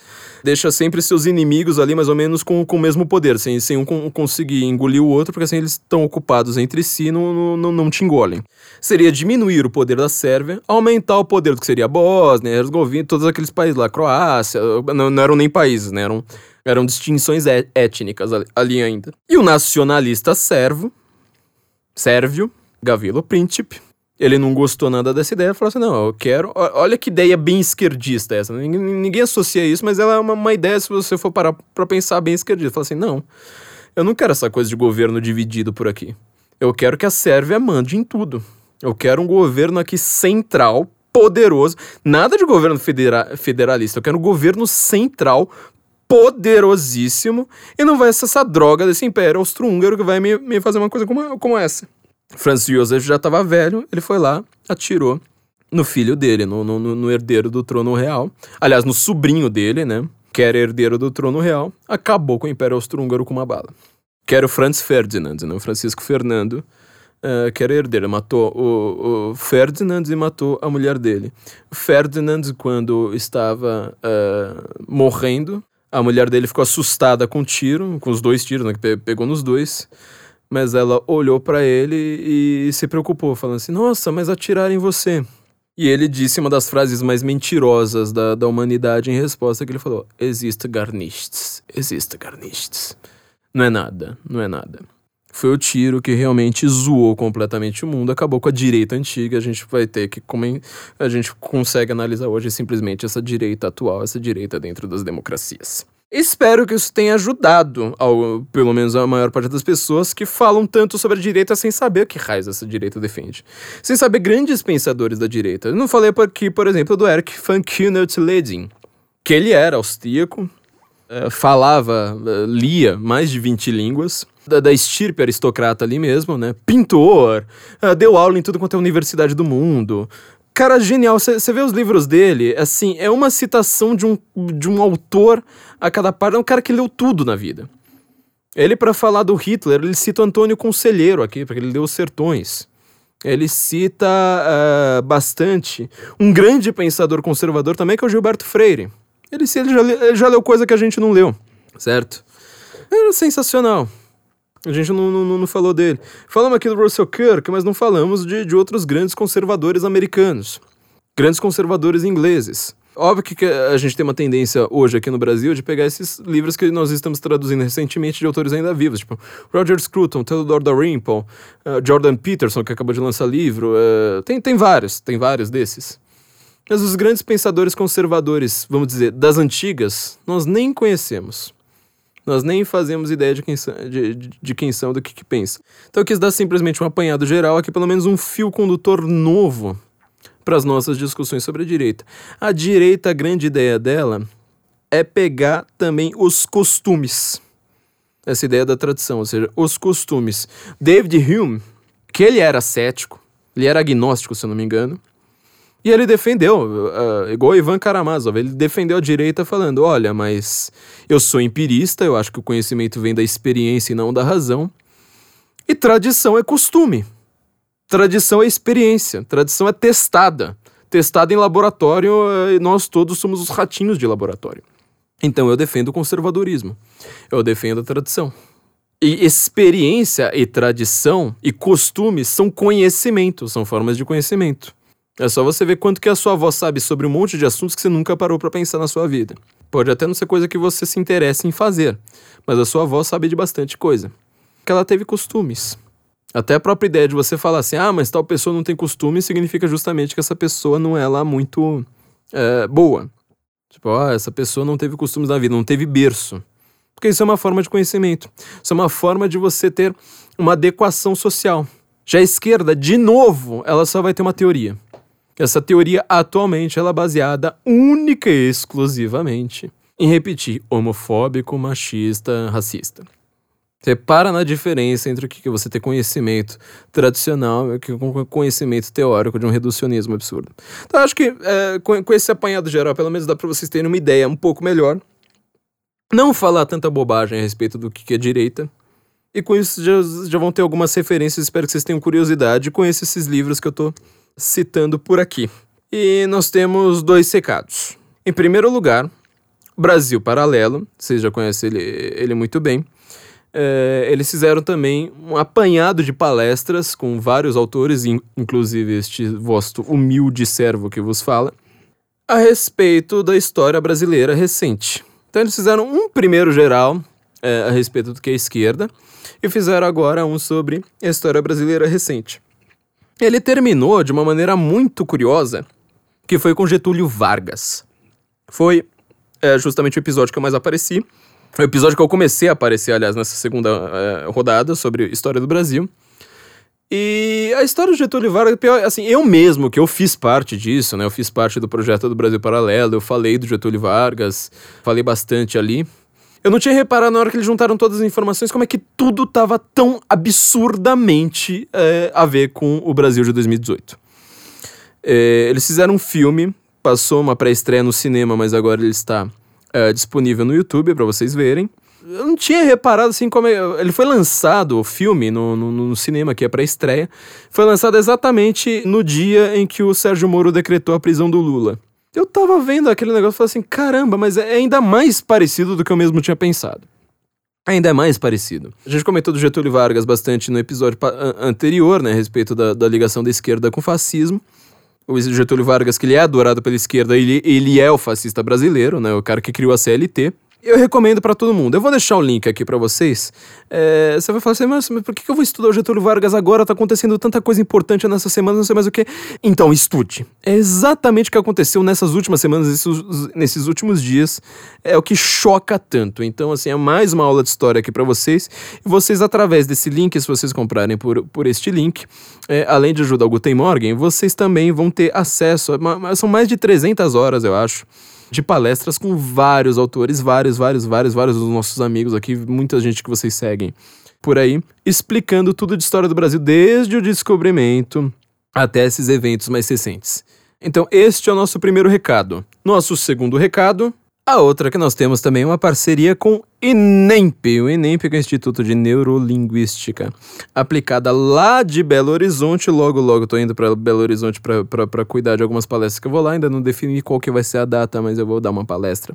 deixa sempre seus inimigos ali mais ou menos com, com o mesmo poder, sem, sem um conseguir engolir o outro, porque assim eles estão ocupados entre si não, não, não te engolem. Seria diminuir o poder da Sérvia, aumentar o poder do que seria a Bósnia, Herzegovina, todos aqueles países lá, Croácia, não, não eram nem países, né? Eram, eram distinções étnicas ali ainda. E o nacionalista servo, Sérvio Gavilo Príncipe. Ele não gostou nada dessa ideia, falou assim: não, eu quero. Olha que ideia bem esquerdista essa. Ninguém, ninguém associa isso, mas ela é uma, uma, ideia, se você for parar pra pensar, bem esquerdista. Fala assim: não, eu não quero essa coisa de governo dividido por aqui. Eu quero que a Sérvia mande em tudo. Eu quero um governo aqui central, poderoso. Nada de governo federa federalista. Eu quero um governo central, poderosíssimo e não vai ser essa droga desse império austro-húngaro que vai me, me fazer uma coisa como, como essa. Franz Josef já estava velho, ele foi lá, atirou no filho dele, no, no, no, herdeiro do trono real. Aliás, no sobrinho dele, né? Que era herdeiro do trono real, acabou com o Império Austro-Húngaro com uma bala. Que era o Franz Ferdinand, não? Francisco Fernando, uh, que era herdeiro. Matou o, o, Ferdinand e matou a mulher dele. Ferdinand, quando estava uh, morrendo, a mulher dele ficou assustada com o tiro, com os dois tiros, né, que pegou nos dois. Mas ela olhou para ele e se preocupou, falando assim: Nossa, mas atiraram em você. E ele disse uma das frases mais mentirosas da, da humanidade em resposta que ele falou: Existe garnistes, existe garnistes. Não é nada, não é nada. Foi o tiro que realmente zoou completamente o mundo, acabou com a direita antiga. A gente vai ter que, como a gente consegue analisar hoje, simplesmente essa direita atual, essa direita dentro das democracias. Espero que isso tenha ajudado, ao, pelo menos a maior parte das pessoas que falam tanto sobre a direita sem saber o que raiz essa direita defende. Sem saber grandes pensadores da direita. Eu não falei aqui, por exemplo, do Erich von Kuhnert-Ledin, que ele era austríaco, eh, falava, eh, lia mais de 20 línguas, da, da estirpe aristocrata ali mesmo, né? Pintor, uh, deu aula em tudo quanto é universidade do mundo. Cara, genial. Você vê os livros dele, assim, é uma citação de um, de um autor a cada parte. É um cara que leu tudo na vida. Ele, para falar do Hitler, ele cita Antônio Conselheiro aqui, porque ele leu Os Sertões. Ele cita uh, bastante um grande pensador conservador também, que é o Gilberto Freire. Ele, ele, já, ele já leu coisa que a gente não leu, certo? Era sensacional. A gente não, não, não falou dele. Falamos aqui do Russell Kirk, mas não falamos de, de outros grandes conservadores americanos. Grandes conservadores ingleses. Óbvio que a gente tem uma tendência hoje aqui no Brasil de pegar esses livros que nós estamos traduzindo recentemente de autores ainda vivos, tipo Roger Scruton, Theodore Dalrymple, uh, Jordan Peterson, que acabou de lançar livro. Uh, tem, tem vários, tem vários desses. Mas os grandes pensadores conservadores, vamos dizer, das antigas, nós nem conhecemos. Nós nem fazemos ideia de quem, são, de, de, quem são, do que, que pensam. Então eu quis dar simplesmente um apanhado geral aqui, pelo menos um fio condutor novo para as nossas discussões sobre a direita. A direita, a grande ideia dela é pegar também os costumes. Essa ideia da tradição, ou seja, os costumes. David Hume, que ele era cético, ele era agnóstico, se eu não me engano, E ele defendeu, uh, igual Ivan Karamazov, ele defendeu a direita falando: olha, mas eu sou empirista, eu acho que o conhecimento vem da experiência e não da razão. E tradição é costume. Tradição é experiência. Tradição é testada. Testada em laboratório, e nós todos somos os ratinhos de laboratório. Então eu defendo o conservadorismo. Eu defendo a tradição. E experiência e tradição e costumes são conhecimento, são formas de conhecimento. É só você ver quanto que a sua avó sabe sobre um monte de assuntos que você nunca parou para pensar na sua vida. Pode até não ser coisa que você se interessa em fazer, mas a sua avó sabe de bastante coisa. Que ela teve costumes. Até a própria ideia de você falar assim, ah, mas tal pessoa não tem costume, significa justamente que essa pessoa não é lá muito é, boa. Tipo, ah, essa pessoa não teve costumes na vida, não teve berço. Porque isso é uma forma de conhecimento. Isso é uma forma de você ter uma adequação social. Já a esquerda, de novo, ela só vai ter uma teoria. Essa teoria, atualmente, ela é baseada única e exclusivamente em repetir homofóbico, machista, racista. Você para na diferença entre o que você ter conhecimento tradicional e o conhecimento teórico de um reducionismo absurdo. Então, acho que é, com, com, esse apanhado geral, pelo menos dá para vocês terem uma ideia um pouco melhor. Não falar tanta bobagem a respeito do que é direita. E com isso já, já vão ter algumas referências. Espero que vocês tenham curiosidade com esses livros que eu tô citando por aqui. E nós temos dois recados. Em primeiro lugar, Brasil Paralelo, vocês já conhecem ele, ele muito bem. É, eles fizeram também um apanhado de palestras com vários autores, inclusive este vosso humilde servo que vos fala, a respeito da história brasileira recente. Então eles fizeram um primeiro geral é, a respeito do que é esquerda e fizeram agora um sobre a história brasileira recente. Ele terminou de uma maneira muito curiosa, que foi com Getúlio Vargas. Foi é, justamente o episódio que eu mais apareci. O episódio que eu comecei a aparecer, aliás, nessa segunda é, rodada sobre história do Brasil. E a história do Getúlio Vargas, assim, eu mesmo, que eu fiz parte disso, né? Eu fiz parte do projeto do Brasil Paralelo, eu falei do Getúlio Vargas, falei bastante ali. Eu não tinha reparado na hora que eles juntaram todas as informações como é que tudo tava tão absurdamente é, a ver com o Brasil de 2018. É, eles fizeram um filme, passou uma pré-estreia no cinema, mas agora ele está é, disponível no YouTube para vocês verem. Eu não tinha reparado assim como. É, ele foi lançado, o filme, no, no, no cinema, que é pré-estreia. Foi lançado exatamente no dia em que o Sérgio Moro decretou a prisão do Lula. Eu tava vendo aquele negócio e falei assim: caramba, mas é ainda mais parecido do que eu mesmo tinha pensado. Ainda é mais parecido. A gente comentou do Getúlio Vargas bastante no episódio anterior, né, a respeito da, da ligação da esquerda com o fascismo. O Getúlio Vargas, que ele é adorado pela esquerda, ele, ele é o fascista brasileiro, né, o cara que criou a CLT eu recomendo para todo mundo. Eu vou deixar o link aqui para vocês. É, você vai falar assim, mas, mas por que eu vou estudar o Getúlio Vargas agora? Tá acontecendo tanta coisa importante nessa semana, não sei mais o que. Então, estude. É exatamente o que aconteceu nessas últimas semanas, nesses, nesses últimos dias. É o que choca tanto. Então, assim, é mais uma aula de história aqui para vocês. E vocês, através desse link, se vocês comprarem por, por este link, é, além de ajudar o Guten Morgen, vocês também vão ter acesso. A, são mais de 300 horas, eu acho de palestras com vários autores, vários, vários, vários, vários dos nossos amigos aqui, muita gente que vocês seguem por aí, explicando tudo de história do Brasil desde o descobrimento até esses eventos mais recentes. Então, este é o nosso primeiro recado. Nosso segundo recado a outra que nós temos também é uma parceria com INEMP, o INEMP é o Instituto de Neurolinguística, aplicada lá de Belo Horizonte. Logo, logo tô indo para Belo Horizonte para cuidar de algumas palestras que eu vou lá. Ainda não defini qual que vai ser a data, mas eu vou dar uma palestra.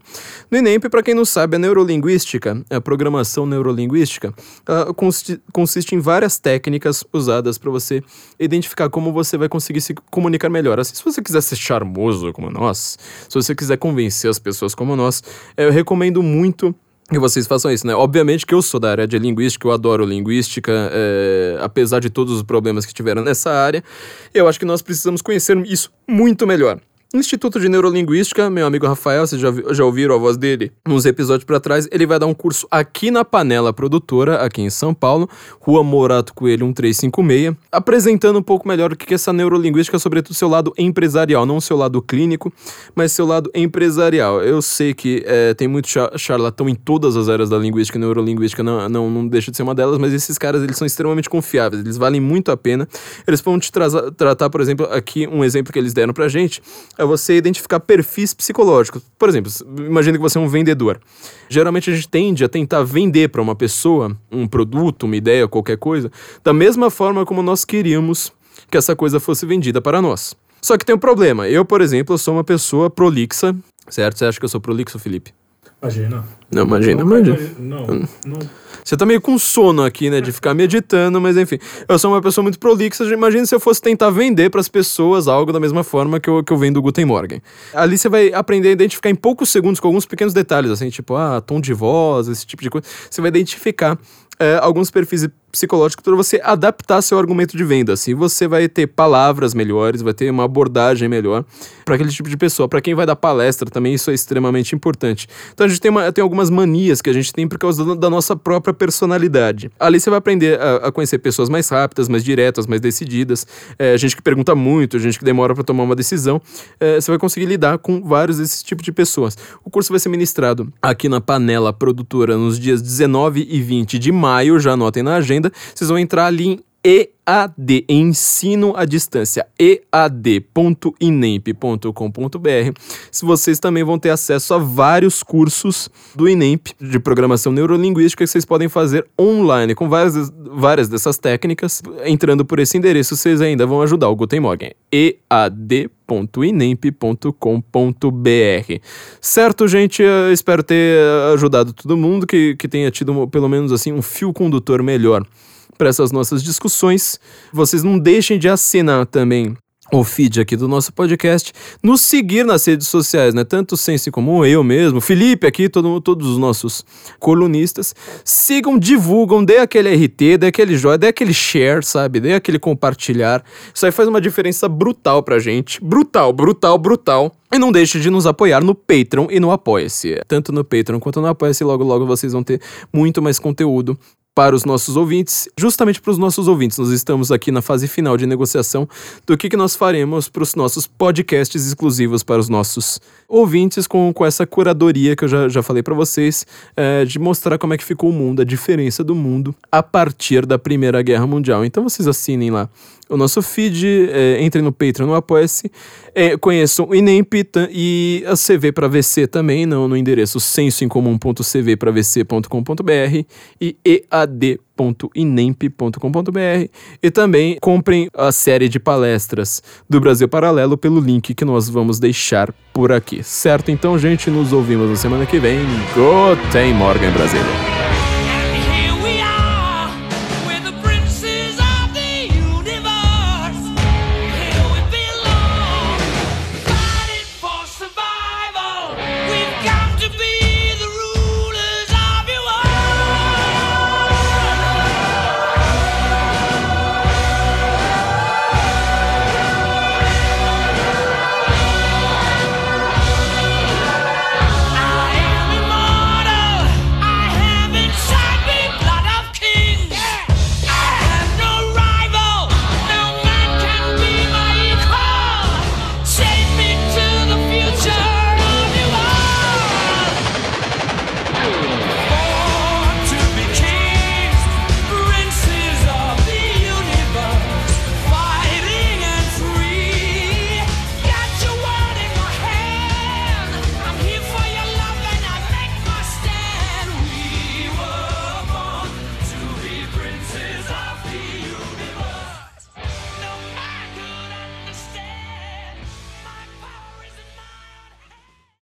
No INEMP, para quem não sabe, a neurolinguística, a programação neurolinguística, consiste, consiste em várias técnicas usadas para você identificar como você vai conseguir se comunicar melhor. Assim, se você quiser ser charmoso como nós, se você quiser convencer as pessoas como nós, eu recomendo muito que vocês façam isso, né? Obviamente que eu sou da área de linguística, eu adoro linguística, é, apesar de todos os problemas que tiveram nessa área, eu acho que nós precisamos conhecer isso muito melhor. Instituto de Neurolinguística, meu amigo Rafael, vocês já, já ouviram a voz dele nos episódios para trás. Ele vai dar um curso aqui na Panela Produtora, aqui em São Paulo, Rua Morato Coelho 1356, apresentando um pouco melhor o que é essa neurolinguística, sobretudo seu lado empresarial, não seu lado clínico, mas seu lado empresarial. Eu sei que é, tem muito charlatão em todas as áreas da linguística neurolinguística, não, não, não deixa de ser uma delas, mas esses caras eles são extremamente confiáveis, eles valem muito a pena. Eles vão te tratar, por exemplo, aqui um exemplo que eles deram pra gente é você identificar perfis psicológicos. Por exemplo, imagine que você é um vendedor. Geralmente a gente tende a tentar vender para uma pessoa um produto, uma ideia, qualquer coisa, da mesma forma como nós queríamos que essa coisa fosse vendida para nós. Só que tem um problema. Eu, por exemplo, sou uma pessoa prolixa, certo? Você acha que eu sou prolixo, Felipe? Imagina. Não, imagina, não, imagina. Não, não. Você tá meio com sono aqui, né, de ficar meditando, mas enfim. Eu sou uma pessoa muito prolixa. Imagina se eu fosse tentar vender para as pessoas algo da mesma forma que eu, que eu vendo o Guten Morgen. Ali você vai aprender a identificar em poucos segundos com alguns pequenos detalhes, assim, tipo, ah, tom de voz, esse tipo de coisa. Você vai identificar é, alguns perfis psicológicos para você adaptar seu argumento de venda. Assim, você vai ter palavras melhores, vai ter uma abordagem melhor para aquele tipo de pessoa. Para quem vai dar palestra também, isso é extremamente importante. Então a gente tem, uma, tem algumas manias que a gente tem por causa da, nossa própria personalidade. Ali você vai aprender a, a, conhecer pessoas mais rápidas, mais diretas, mais decididas. É, gente que pergunta muito, gente que demora para tomar uma decisão. É, você vai conseguir lidar com vários desses tipos de pessoas. O curso vai ser ministrado aqui na Panela Produtora nos dias 19 e 20 de maio, já anotem na agenda, vocês vão entrar ali EAD, Ensino à Distância, ead.inemp.com.br. Se vocês também vão ter acesso a vários cursos do INEMP de programação neurolinguística que vocês podem fazer online, com várias, várias dessas técnicas. Entrando por esse endereço, vocês ainda vão ajudar o Guten Morgen, ead.inemp.com.br. Certo, gente? Eu espero ter ajudado todo mundo, que, que tenha tido pelo menos assim um fio condutor melhor para essas nossas discussões. Vocês não deixem de assinar também o feed aqui do nosso podcast, nos seguir nas redes sociais, né? Tanto o Sense como eu mesmo, Felipe aqui, todo, todos os nossos colunistas. Sigam, divulgam, dê aquele RT, dê aquele joia, dê aquele share, sabe? Dê aquele compartilhar. Isso aí faz uma diferença brutal pra gente. Brutal, brutal, brutal. E não deixe de nos apoiar no Patreon e no Apoia-se. Tanto no Patreon quanto no Apoia-se, logo logo vocês vão ter muito mais conteúdo para os nossos ouvintes, justamente para os nossos ouvintes. Nós estamos aqui na fase final de negociação do que, que nós faremos para os nossos podcasts exclusivos para os nossos ouvintes, com, com essa curadoria que eu já, já falei para vocês, é, de mostrar como é que ficou o mundo, a diferença do mundo a partir da Primeira Guerra Mundial. Então vocês assinem lá o nosso feed, é, entrem no Patreon, no Apoia-se, é, conheçam o INEMP e a CV para VC também, no, no endereço sensoincomum.cv para vc.com.br e ead.inemp.com.br e também comprem a série de palestras do Brasil Paralelo pelo link que nós vamos deixar por aqui, certo? Então, gente, nos ouvimos na semana que vem. Guten Morgen, Brasília!